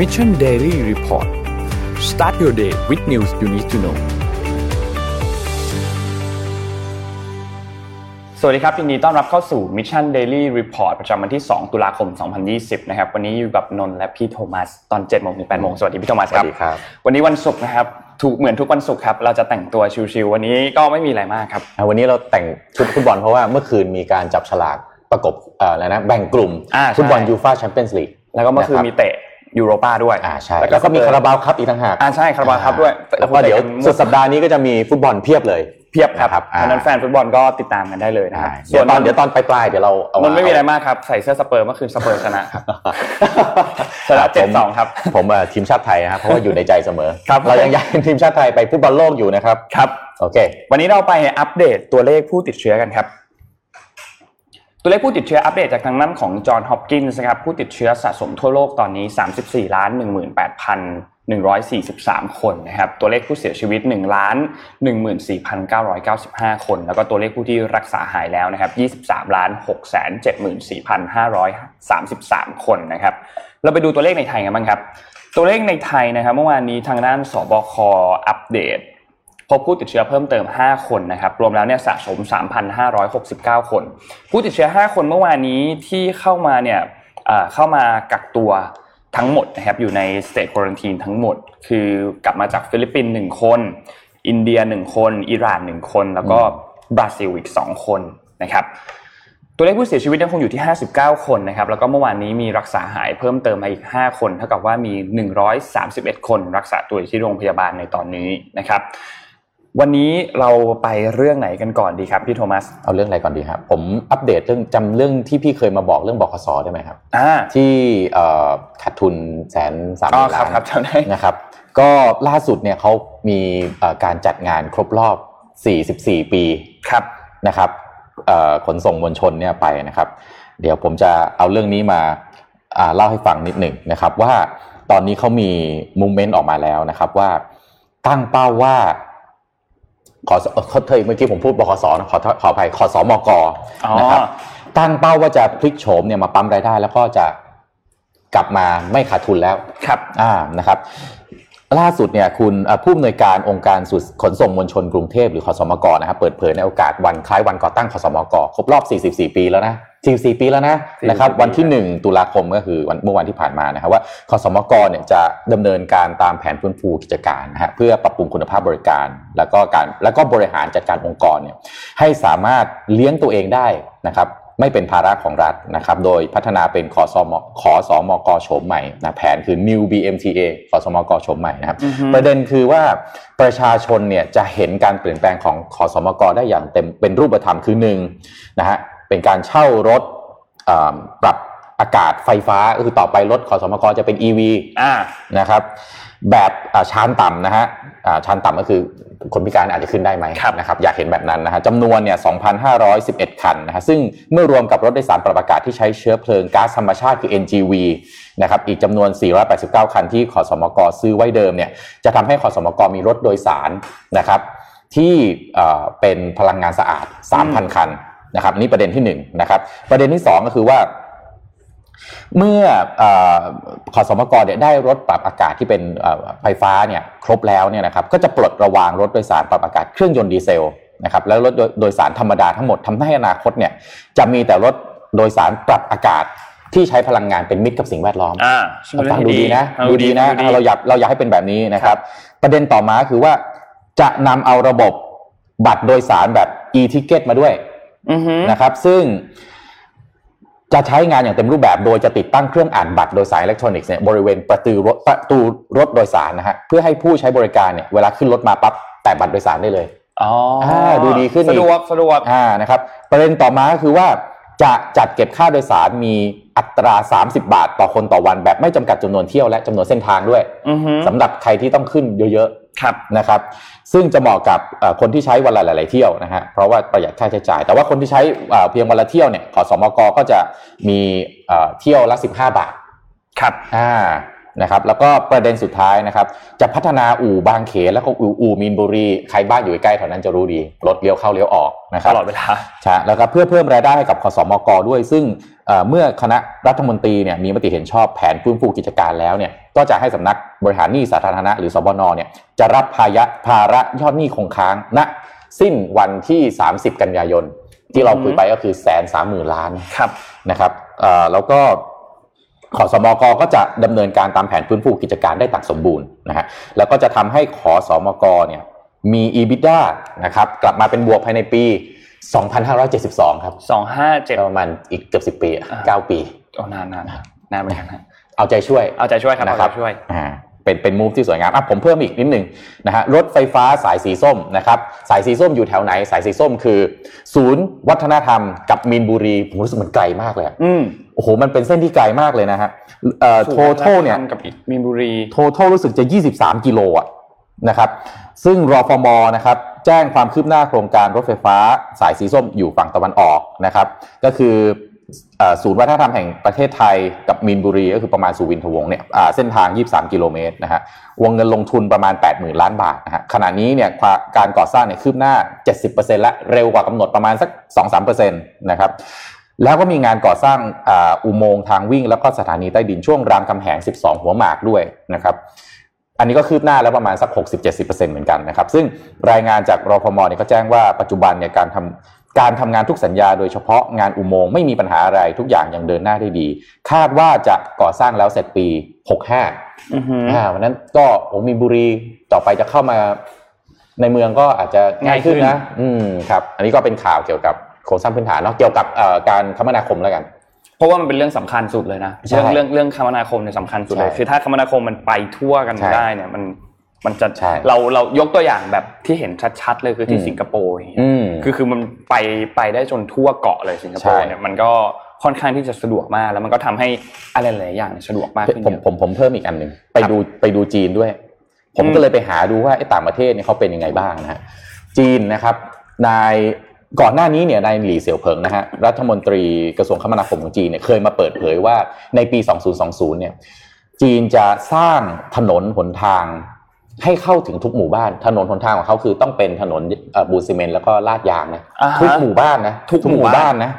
Mission Daily Report start your day with news you need to know สวัสดีครับยินดีต้อนรับเข้าสู่ Mission Daily Report ประจำวันที่ 2 ตุลาคม 2020 นะครับ วันนี้อยู่กับนนท์และพี่โทมัส ตอน7โมงถึง8โมงสวัสดีพี่โทมัสครับ สวัสดีครับ วันนี้วันศุกร์นะครับ ถูกเหมือนทุกวันศุกร์ครับ เราจะแต่งตัวชิวๆ วันนี้ก็ไม่มีอะไรมากครับอะวันนี้เราแต่งชุดฟุตบอลเพราะว่าเมื่อคืนมีการจับฉลากประกบเอ่ออะไรนะ แบ่งกลุ่มอ่าใช่ฟุตบอลยูฟาแชมเปี้ยนส์ลีก แล้วก็เมื่อคืนมีเตะ ยูโรปาด้วยอ่าใช่แล้วก็มีคาราบาวคัพอีกต่างหากอ่าใช่คาราบาวคัพด้วยแล้วก็เดี๋ยวสุดสัปดาห์นี้ก็จะมีฟุตบอลเพียบเลยเพียบครับนะครับเพราะฉะนั้นแฟนฟุตบอลก็ติดตามกันได้เลยนะครับเดี๋ยวตอนเดี๋ยวตอนปลายๆเดี๋ยวเราเอามันไม่มีอะไรมากครับใส่เสื้อสเปอร์เมื่อคืนสเปอร์ชนะครับชนะผม7-2ครับ ผมเอ่อทีมชาติไทยนะครับเพราะว่าอยู่ในใจเสมอครับเรายังอยากเห็นทีมชาติไทยไปฟุตบอลโลกอยู่นะครับครับโอเค วันนี้เราไปอัปเดตตัวเลขผู้ติดเชื้อกันครับ ตัวเลขผู้ติดเชื้ออัปเดตจากทางนั้นของจอห์นฮอปกินส์นะครับผู้ติดเชื้อสะสมทั่วโลกตอนนี้ 34ล้าน18,143 คนนะครับตัวเลขผู้เสียชีวิต1ล้าน14,995 คน แล้วก็ตัวเลขผู้ที่รักษาหายแล้วนะครับ23ล้าน674,533 คนนะครับเราไปดูตัวเลขในไทยกันบ้างครับ ตัวเลขในไทยนะครับเมื่อวานนี้ทางด้านศบคอัปเดต พบผู้ติดเชื้อเพิ่มเติม 5 คนนะครับรวมแล้วเนี่ยสะสม 3,569 คน ผู้ติดเชื้อ 5 คนเมื่อวานนี้ที่เข้ามาเนี่ยเข้ามากักตัวทั้งหมดนะครับอยู่ใน state quarantine ทั้งหมด คือกลับมาจากฟิลิปปินส์1คน อินเดีย1คน อิหร่าน1คน แล้วก็บราซิลอีก2คนนะครับตัวเลขผู้เสียชีวิตยังคงอยู่ที่ 59 คนนะครับแล้วก็เมื่อวานนี้มีรักษาหายเพิ่มเติมมาอีก 5 คน เท่ากับว่ามี 131 คน รักษาตัวอยู่ที่โรงพยาบาลในตอนนี้นะครับ วันนี้เราไปเรื่องไหนกันก่อนดีครับพี่โทมัสเอาเรื่องอะไรก่อนดีครับผมอัปเดตเรื่องจำเรื่องที่พี่เคยมาบอกเรื่องบคสได้ไหมครับอ่าที่เอ่อขาดทุนแสนสามอ๋อล้านครับครับจำได้นะครับ ก็ล่าสุดเนี่ยเขามีเอ่อการจัดงานครบรอบ 44 ปีครับนะครับเอ่อขนส่งมวลชนเนี่ยไปนะครับ เดี๋ยวผมจะเอาเรื่องนี้มาอ่าเล่าให้ฟังนิดหนึ่งนะครับ ว่าตอนนี้เขามีมูเมนต์ออกมาแล้วนะครับว่าตั้งเป้าว่า ขอเอ่อขอเทยเมื่อกี้ผมพูดบขสนะขอโทษขออภัยขอสมกอ๋อนะครับตั้งเป้าว่าจะพลิกโฉมเนี่ยมาปั๊มรายได้ แล้วก็จะกลับมาไม่ขาดทุนแล้วครับอ่านะครับ ล่าสุดเนี่ยคุณเอ่อผู้อำนวยการองค์การขนส่งมวลชนกรุงเทพหรือขสมกนะครับเปิดเผยในโอกาสวันคล้ายวันก่อตั้งขสมกครบรอบ 44 ปีแล้วนะ 44 ปีแล้วนะ44นะครับปีวันที่ 1 ตุลาคมก็คือวันเมื่อวันที่ผ่านมานะครับว่าขสมกเนี่ยจะดำเนินการตามแผนฟื้นฟูกิจการนะฮะเพื่อปรับปรุงคุณภาพบริการ แล้วก็การแล้วก็บริหารจัดการองค์กรเนี่ยให้สามารถเลี้ยงตัวเองได้นะครับ ไม่เป็นภาระของรัฐนะครับ โดยพัฒนาเป็นขอสมขอสมกโฉมใหม่นะแผนคือ New BMTA ขอสมกโฉมใหม่นะครับอือฮึประเด็นคือว่าประชาชนเนี่ยจะเห็นการเปลี่ยนแปลงของขอสมกได้อย่างเต็มเป็นรูปธรรมคือหนึ่งนะฮะเป็นการเช่ารถอ่าปรับอากาศไฟฟ้าก็คือต่อไปรถขอสมกจะเป็น EV อ่านะครับ แบบอ่าชานต่ำนะฮะอ่าชานต่ำก็คือคนพิการอาจจะขึ้นได้ไหมครับนะครับอยากเห็นแบบนั้นนะฮะจำนวนเนี่ย 2,511 คันนะฮะซึ่งเมื่อรวมกับรถโดยสารปรับอากาศที่ใช้เชื้อเพลิงก๊าซธรรมชาติคือ NGV นะครับอีกจำนวน 489 คันที่ขอสมกซื้อไว้เดิมเนี่ยจะทำให้ขอสมกมีรถโดยสารนะครับที่เอ่อเป็นพลังงานสะอาด 3,000 คันนะครับนี่ประเด็นที่หนึ่งนะครับประเด็นที่สองก็คือว่า เมื่อเอ่อขอสมกเนี่ยได้รถปรับอากาศที่เป็นเอ่อไฟฟ้าเนี่ยครบแล้วเนี่ยนะครับก็จะปลดระวางรถโดยสารปรับอากาศเครื่องยนต์ดีเซลนะครับแล้วรถโดยโดยสารธรรมดาทั้งหมดทำให้อนาคตเนี่ยจะมีแต่รถโดยสารปรับอากาศที่ใช้พลังงานเป็นมิตรกับสิ่งแวดล้อมอ่าฟังดูดีนะฟังดูดีนะฟังเราอยากเราอยากให้เป็นแบบนี้นะครับ ประเด็นต่อมาคือว่าจะนำเอาระบบบัตรโดยสารแบบ e-ticket มาด้วยอือฮึนะครับ ซึ่ง จะใช้งานอย่างเต็มรูปแบบโดยจะติดตั้งเครื่องอ่านบัตรโดยสารอิเล็กทรอนิกส์เนี่ยบริเวณประตูรถประตูรถโดยสารนะฮะเพื่อให้ผู้ใช้บริการเนี่ยเวลาขึ้นรถมาปั๊บแตะบัตรโดยสารได้เลยอ๋ออาดูดีขึ้นอีกสะดวกสะดวกอ่านะครับประเด็นต่อมาก็คือว่าจะจัดเก็บค่าโดยสารมี อัตรา 30 บาทต่อคนต่อวัน แบบไม่จำกัดจำนวนเที่ยวและจำนวนเส้นทางด้วยอือฮึสำหรับใครที่ต้องขึ้นเยอะครับๆนะครับ ซึ่งจะเหมาะกับเอ่อคนที่ใช้วันละหลาย ๆ เที่ยวนะฮะเพราะว่าประหยัดค่าใช้จ่าย แต่ว่าคนที่ใช้เอ่อเพียงวันละเที่ยวเนี่ยขอสมกก็จะมีเอ่อเที่ยวละ 15 บาทครับอ่า นะครับแล้วก็ประเด็นสุดท้ายนะครับ จะพัฒนาอู่บางเขนแล้วก็อู่อู่มีนบุรีใครบ้านอยู่ใกล้แถวนั้นจะรู้ดีรถเลี้ยวเข้าเลี้ยวออกนะคตรับลอดเวลาใช่แล้วก็เพื่อเพิ่มรายได้ให้กับขสมกด้วย ซึ่งเอ่อเมื่อคณะรัฐมนตรีเนี่ยมีมติเห็นชอบแผนฟื้นฟูกิจการแล้วเนี่ยก็จะให้สำนักบริหารหนี้สาธารณะหรือสบนเนี่ยจะรับภายะภาระยอดหนี้คงค้างณสิ้นวันที่ 30 กันยายนที่เราคุยไปก็คือแสนสามหมื่นล้านครับนะครับเอ่อแล้วก็ ขอสมกก็จะดำเนินการตามแผนฟื้นฟูกิจการได้ตักสมบูรณ์นะฮะแล้วก็จะทำให้ขอสมกเนี่ยมี EBITDA นะครับกลับมาเป็นบวกภายในปี 2572 ครับสองห้าเจ็ดก็ประมาณอีกเกือบ10 ปีอะอ่าเก้าปีโอ้นานนานนานเหมือนกันฮะเอาใจช่วยเอาใจช่วยครับนะเอาครัใจช่วยอ่า เป็นเป็นมูฟที่สวยงามอะผมเพิ่มอีกนิดหนึ่งนะฮะรถไฟฟ้าสายสีส้มนะครับสายสีส้มอยู่แถวไหนสายสีส้มคือ ศูนย์วัฒนธรรมกับมีนบุรี ผมรู้สึกมันไกลมากเลยอะอืมโอ้โหมันเป็นเส้นที่ไกลมากเลยนะฮะเอ่อโททเนี่ยกับมีนบุรีโททรู้สึกจะ 23 กิโลอะนะครับซึ่งรอฟมนะครับแจ้งความคืบหน้าโครงการรถไฟฟ้าสายสีส้มอยู่ฝั่งตะวันออกนะครับก็คือเอ่อ ศูนย์วัฒนธรรมแห่งประเทศไทยกับมีนบุรีก็คือประมาณสุวินทวงศ์เนี่ยเส้นทาง 23 กิโลเมตรนะฮะวงเงินลงทุนประมาณ 80,000 ล้านบาทนะฮะขณะนี้เนี่ยาการก่อสร้างเนี่ยคืบหน้า 70%และเร็วกว่ากำหนดประมาณสัก 2-3%นะครับแล้วก็มีงานก่อสร้างอาอุโมงค์ทางวิ่ง แล้วก็สถานีใต้ดินช่วงรามคำแหง 12 หัวหมากด้วยนะครับอันนี้ก็คืบหน้าแล้วประมาณสัก 60-70%เหมือนกันนะครับซึ่งรายงานจากรอพมเนี่ยก็แจ้งว่าปัจจุบันเนี่ยการทำ การทำงานทุกสัญญาโดยเฉพาะงานอุโมงค์ไม่มีปัญหาอะไรทุกอย่างยังเดินหน้าได้ดี คาดว่าจะก่อสร้างแล้วเสร็จปี 65อือหืออ่าวันนั้นก็โอ้มีนบุรีต่อไปจะเข้ามาในเมืองก็อาจจะง่ายขึ้นง่ายขึ้นะนอืมครับ อันนี้ก็เป็นข่าวเกี่ยวกับโครงสร้างพื้นฐานเนาะเกี่ยวกับเอ่อการคมนาคมแล้วกัน เพราะว่ามันเป็นเรื่องสำคัญสุดเลยนะใช่เรื่องเรื่องเรื่องคมนาคมเนี่ยสำคัญสุดเลยใช่คือถ้าคมนาคมมันไปทั่วกันใช่ได้เนี่ยมัน มันจะใช่เราเรายกตัวอย่างแบบที่เห็นชัดๆเลยคือที่อืมสิงคโปร์อย่างเงี้ยอืมคือคือมันไปไปได้จนทั่วเกาะเลยสิงคโปร์ใช่เนี่ยมันก็ค่อนข้างที่จะสะดวกมาก แล้วมันก็ทำให้อะไรหลายๆอย่างเนี่ยสะดวกมากขึ้นผมเยอะผมผมเพิ่มอีกอันหนึ่งไปดูไปดูจีนด้วยผมอืมก็เลยไปหาดูว่าไอ้ต่างประเทศเนี่ยเขาเป็นยังไงบ้างนะฮะจีนนะครับนายก่อนหน้านี้เนี่ยนายหลี่เสี่ยวเผิงนะฮะรัฐมนตรีกระทรวงคมนาคมของจีนเนี่ยเคยมาเปิดเผยว่าในปี 2020 เนี่ย จีนจะสร้างถนนหนทาง ให้เข้าถึงทุกหมู่บ้านถนนหนทางของเขาคือต้องเป็นถนนเอ่อบูนซีเมนต์แล้วก็ลาดยางนะอ่าฮะทุกหมู่บ้านนะทุกหมู่บ้านนะ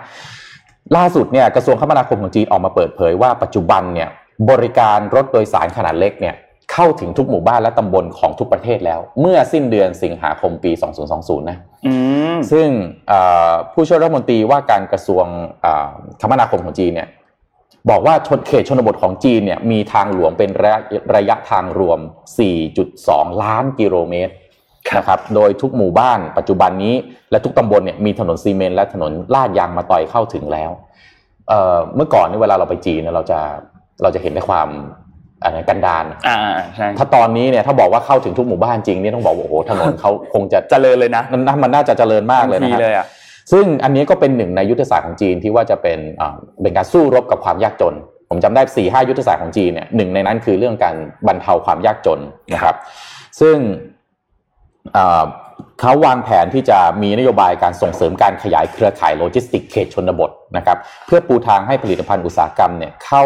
ล่าสุดเนี่ยกระทรวงคมนาคมของจีนออกมาเปิดเผยว่าปัจจุบันเนี่ยบริการรถโดยสารขนาดเล็กเนี่ยเข้าถึงทุกหมู่บ้านและตำบลของทุกประเทศแล้ว เมื่อสิ้นเดือนสิงหาคมปี 2020 นะอืมซึ่งเอ่อผู้ช่วยรัฐมนตรีว่าการกระทรวงเอ่อคมนาคมของจีนเนี่ย บอกว่าชนเขตชนบทของจีนเนี่ยมีทางหลวงเป็นระยะระยะทางรวม 4.2 ล้านกิโลเมตรนะครับ โดยทุกหมู่บ้านปัจจุบันนี้ และทุกตำบลเนี่ยมีถนนซีเมนต์และถนนลาดยางมาต่อยเข้าถึงแล้วเอ่อเมื่อก่อนเนี่ยเวลาเราไปจีนเนี่ยเราจะเราจะเห็นในความอะไรกันดารอ่าอ่าใช่ถ้าตอนนี้เนี่ยถ้าบอกว่าเข้าถึงทุกหมู่บ้านจริงเนี่ยต้องบอกว่าโอ้โหถนนเขาคงจะเจริญเลยนะมันน่ามันน่าจะเจริญมากเลยทันะทีครับเลยอะ ซึ่งอันนี้ก็เป็นหนึ่งในยุทธศาสตร์ของจีนที่ว่าจะเป็นเป็นการสู้รบกับความยากจน ผมจำได้4ี่ห้ายุทธศาสตร์ของจีนเนี่ยหนึ่งในนั้นคือเรื่องการบรรเทาความยากจนนะครับ ซึ่งเขาวางแผนที่จะมีนโยบายการส่งเสริมการขยายเครือข่ายโลจิสติกเขตชนบทนะครับ เพื่อปูทางให้ผลิตภัณฑ์อุตสาหกรรมเนี่ยเข้า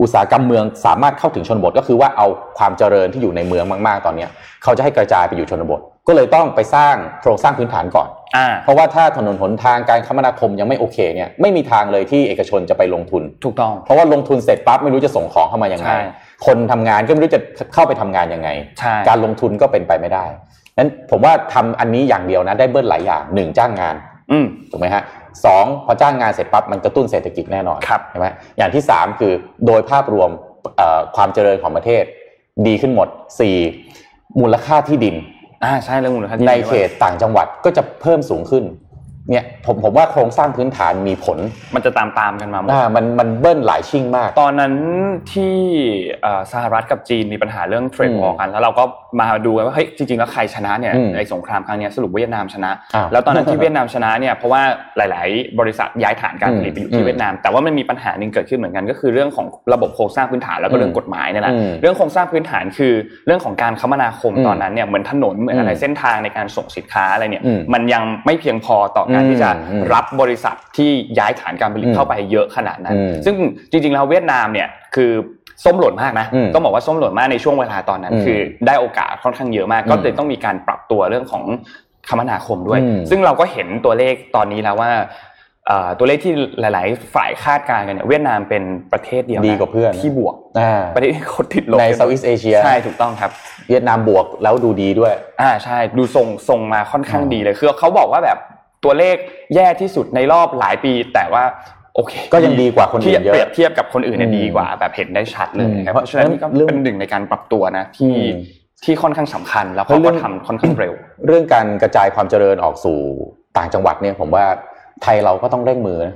อุตสาหกรรมเมืองสามารถเข้าถึงชนบท ก็คือว่าเอาความเจริญที่อยู่ในเมืองมาก ๆ ตอนนี้เขาจะให้กระจายไปอยู่ชนบท ก็เลยต้องไปสร้างโครงสร้างพื้นฐานก่อนอ่าเพราะว่าถ้าถนนหนทางการคมนาคมยังไม่โอเคเนี่ยไม่มีทางเลยที่เอกชนจะไปลงทุน ถูกต้อง เพราะว่าลงทุนเสร็จปั๊บไม่รู้จะส่งของเข้ามายังไงใช่คนทำงานก็ไม่รู้จะเข้าไปทำงานยังไงใช่การลงทุนก็เป็นไปไม่ได้นั้นผมว่าทำอันนี้อย่างเดียวนะได้เบิ้ลหลายอย่างหนึ่งจ้างงานอืมถูกไหมฮะสองพอจ้างงานเสร็จปั๊บมันกระตุ้นเศรษฐกิจแน่นอนครับใช่ไหมอย่างที่สามคือโดยภาพรวมเอ่อความเจริญของประเทศ ดีขึ้นหมดสี่มูลค่าที่ดิน อ่าใช่เรื่องมูลค่าที่ในดิเขตต่างจังหวัดก็จะเพิ่มสูงขึ้น เนี่ยผมผมว่าโครงสร้างพื้นฐานมีผล มันจะตามตามๆกันมาหมดอ่ามันมันเบิ้ลหลายชิ่งมาก ตอนนั้นที่เอ่อสหรัฐกับจีนมีปัญหาเรื่องเทรดอืมวอร์กัน แล้วเราก็มาดูกันว่าเฮ้ยจริงๆแล้วใครชนะเนี่ยอืมในสงครามครั้งเนี้ยสรุปเวียดนามชนะอ้าวแล้วตอนนั้นที่เวียดนามชนะเนี่ยเพราะว่าหลาย ๆ บริษัทย้ายฐานการผลิตไปอยู่อืที่มเวียดนาม แต่ว่ามันมีปัญหาหนึ่งเกิดขึ้นเหมือนกันก็คือเรื่องของระบบโครงสร้างพื้นฐานแล้วก็เรื่องกฎหมายเนี่ยแหละอืมเรื่องโครงสร้างพื้นฐานคือเรื่องของการคมนาคมอืมตอนนั้นเนี่ยเหมือนถนนเหมือนอะไรอืมเส้นทางในการส่งสินค้าอะไรเนี่ยอืมมันยังไม่เพียงพอต่อการที่จะอืมรับบริษัทที่ย้ายฐานการผลิตอืมเข้าไปเยอะขนาดนั้นอืมซึ่งจริงๆแล้วเวียดนามเนี่ยคือส้มหล่นมากนะอืมต้องบอกว่าส้มหล่นมากในช่วงเวลาตอนนั้นอืมคือได้โอกาสค่อนข้างเยอะมากอืมก็เลยต้องมีการปรับตัวเรื่องของคมนาคมด้วยอืมซึ่งเราก็เห็นตัวเลขตอนนี้แล้วว่าเอ่อตัวเลขที่หลาย ๆ ฝ่ายคาดการณ์กันเนี่ยเวียดนามเป็นประเทศเดียวนะดีกว่าเพื่อนที่บวกอ่าประเทศที่คนติดลบใน Southeast Asia ใช่ถูกต้องครับ เวียดนามบวกแล้วดูดีด้วย อ่าใช่ดูทรงทรงมาค่อนข้างอืมดีเลยคือเขาบอกว่าแบบ ตัวเลขแย่ที่สุดในรอบหลายปี แต่ว่าโอเคก็ยังดีกว่าคนอื่นเทียบเยอะเปรียบเทียบกับคนอื่นเนี่ยอืมดีกว่า แบบเห็นได้ชัดเลยนะครับอืมเพราะฉะนั้นนี่ก็เรื่องเป็นหนึ่งในการปรับตัวนะที่อืมที่ค่อนข้างสำคัญ แล้วเพเขาราะเรื่ก็องทำค่อนข้างเร็ว เรื่องการกระจายความเจริญออกสู่ต่างจังหวัดเนี่ยผมว่าไทยเราก็ต้องเร่งมือนะ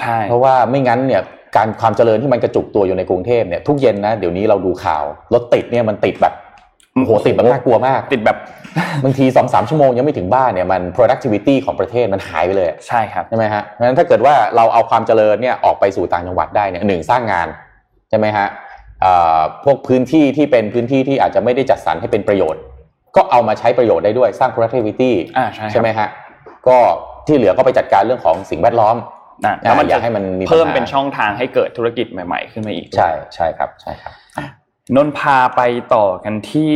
ใช่เพราะว่าไม่งั้นเนี่ยการความเจริญที่มันกระจุกตัวอยู่ในกรุงเทพเนี่ยทุกเย็นนะเดี๋ยวนี้เราดูข่าวรถติดเนี่ยมันติดแบบ โอ้โหติดแบบน่ากลัวมาก ติดแบบบางทีสองสามชั่วโมงยังไม่ถึงบ้านเนี่ยมัน productivity ของประเทศมันหายไปเลยใช่ครับใช่ไหมฮะงั้นถ้าเกิดว่าเราเอาความเจริญเนี่ยออกไปสู่ต่างจังหวัดได้เนี่ยหนึ่งสร้างงานใช่ไหมฮะเอ่อพวกพื้นที่ที่เป็นพื้นที่ที่อาจจะไม่ได้จัดสรรให้เป็นประโยชน์ ก็เอามาใช้ประโยชน์ได้ด้วยสร้าง productivity อ่าใช่ครับใช่ไหมฮะก็ที่เหลือก็ไปจัดการเรื่องของสิ่งแวดล้อมอะแล้วมันอ่าอจะยากให้มันมีปัญหาเพิ่มเป็นช่องทางให้เกิดธุรกิจใหม่ ๆ ขึ้นมาอีกใช่ใช่ครับใช่ครับ นนท์พาไปต่อกันที่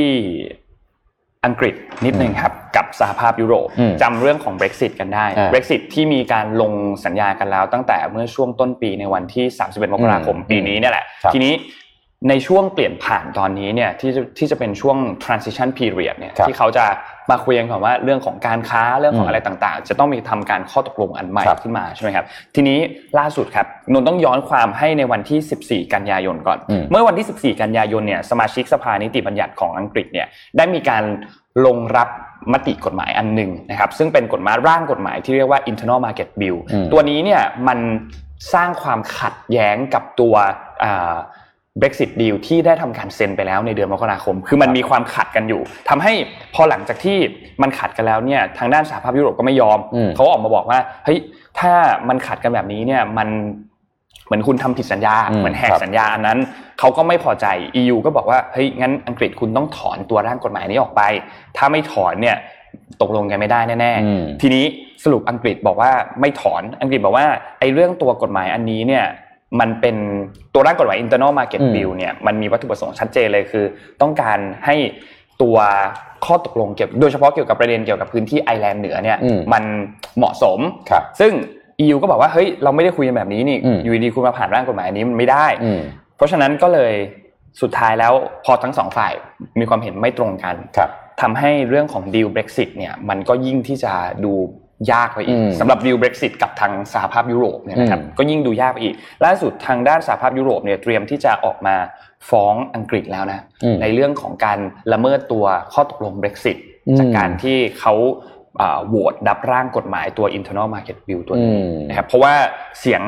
อังกฤษนิดนึงครับกับสหภาพยุโรปอืมจำเรื่องของ Brexit กันได้อ่า Brexit ที่มีการลงสัญญากันแล้วตั้งแต่เมื่อช่วงต้นปีในวันที่ 31 มกราคมอืมปีนี้เนี่ยแหละครับทีนี้ ในช่วงเปลี่ยนผ่านตอนนี้เนี่ยที่จะที่จะเป็นช่วง transition period เนี่ยครับที่เขาจะมาคุยกันก่อนว่าเรื่องของการค้าเรื่องของอืมอะไรต่างๆ จะต้องมีทำการข้อตกลงอันใหม่ครับขึ้นมาใช่ไหมครับ ทีนี้ล่าสุดครับนนท์ต้องย้อนความให้ในวันที่ 14 กันยายนก่อนอืมเมื่อวันที่ 14 กันยายนเนี่ยสมาชิกสภานิติบัญญัติของอังกฤษเนี่ยได้มีการลงรับมติกฎหมายอันหนึ่งนะครับ ซึ่งเป็นกฎหมายร่างกฎหมายที่เรียกว่า internal market bill อืมตัวนี้เนี่ยมันสร้างความขัดแย้งกับตัว อ่า Brexit deal ที่ได้ทำการเซ็นไปแล้วในเดือนมกราคม คือมันมีความขัดกันอยู่ทำให้พอหลังจากที่มันขัดกันแล้วเนี่ยทางด้านสหภาพยุโรปก็ไม่ยอมอืมเขาออกมาบอกว่าเฮ้ยถ้ามันขัดกันแบบนี้เนี่ยมันเหมือนคุณทำผิดสัญญาอืมเหมือนแหกครับสัญญาอันนั้นเขาก็ไม่พอใจ EU ก็บอกว่าเฮ้ยงั้นอังกฤษคุณต้องถอนตัวร่างกฎหมายนี้ออกไป ถ้าไม่ถอนเนี่ยตกลงกันไม่ได้แน่อืมๆทีนี้สรุปอังกฤษบอกว่าไม่ถอนอังกฤษบอกว่าไอ้เรื่องตัวกฎหมายอันนี้เนี่ย มันเป็นตัวร่างกฎหมาย internal market อืม bill เนี่ยมันมีวัตถุประสงค์ชัดเจนเลยคือ ต้องการให้ตัวข้อตกลงเกี่ยวโดยเฉพาะเกี่ยวกับประเด็นเกี่ยวกับพื้นที่ไอร์แลนด์เหนือเนี่ยอืมมันเหมาะสมครับซึ่ง EU ก็บอกว่าเฮ้ยเราไม่ได้คุยกันแบบนี้นี่อืมอยู่ดีๆคุณมาผ่านร่างกฎหมายอันนี้มันไม่ได้อืมเพราะฉะนั้นก็เลยสุดท้ายแล้วพอทั้งสองฝ่ายมีความเห็นไม่ตรงกันครับทำให้เรื่องของดีล Brexit เนี่ยมันก็ยิ่งที่จะดู ยากไปอีกอืมสำหรับดีล Brexit กับทางสหภาพยุโรปเนี่ยนะครับอืมก็ยิ่งดูยากไปอีกล่าสุดทางด้านสหภาพยุโรปเนี่ยเตรียมที่จะออกมาฟ้องอังกฤษแล้วนะอืมในเรื่องของการละเมิดตัวข้อตกลง Brexit อืมจากการที่เขาอ่าโหวตรับร่างกฎหมายตัว internal market bill ตัวนี้อืมนะครับเพราะว่าเสียง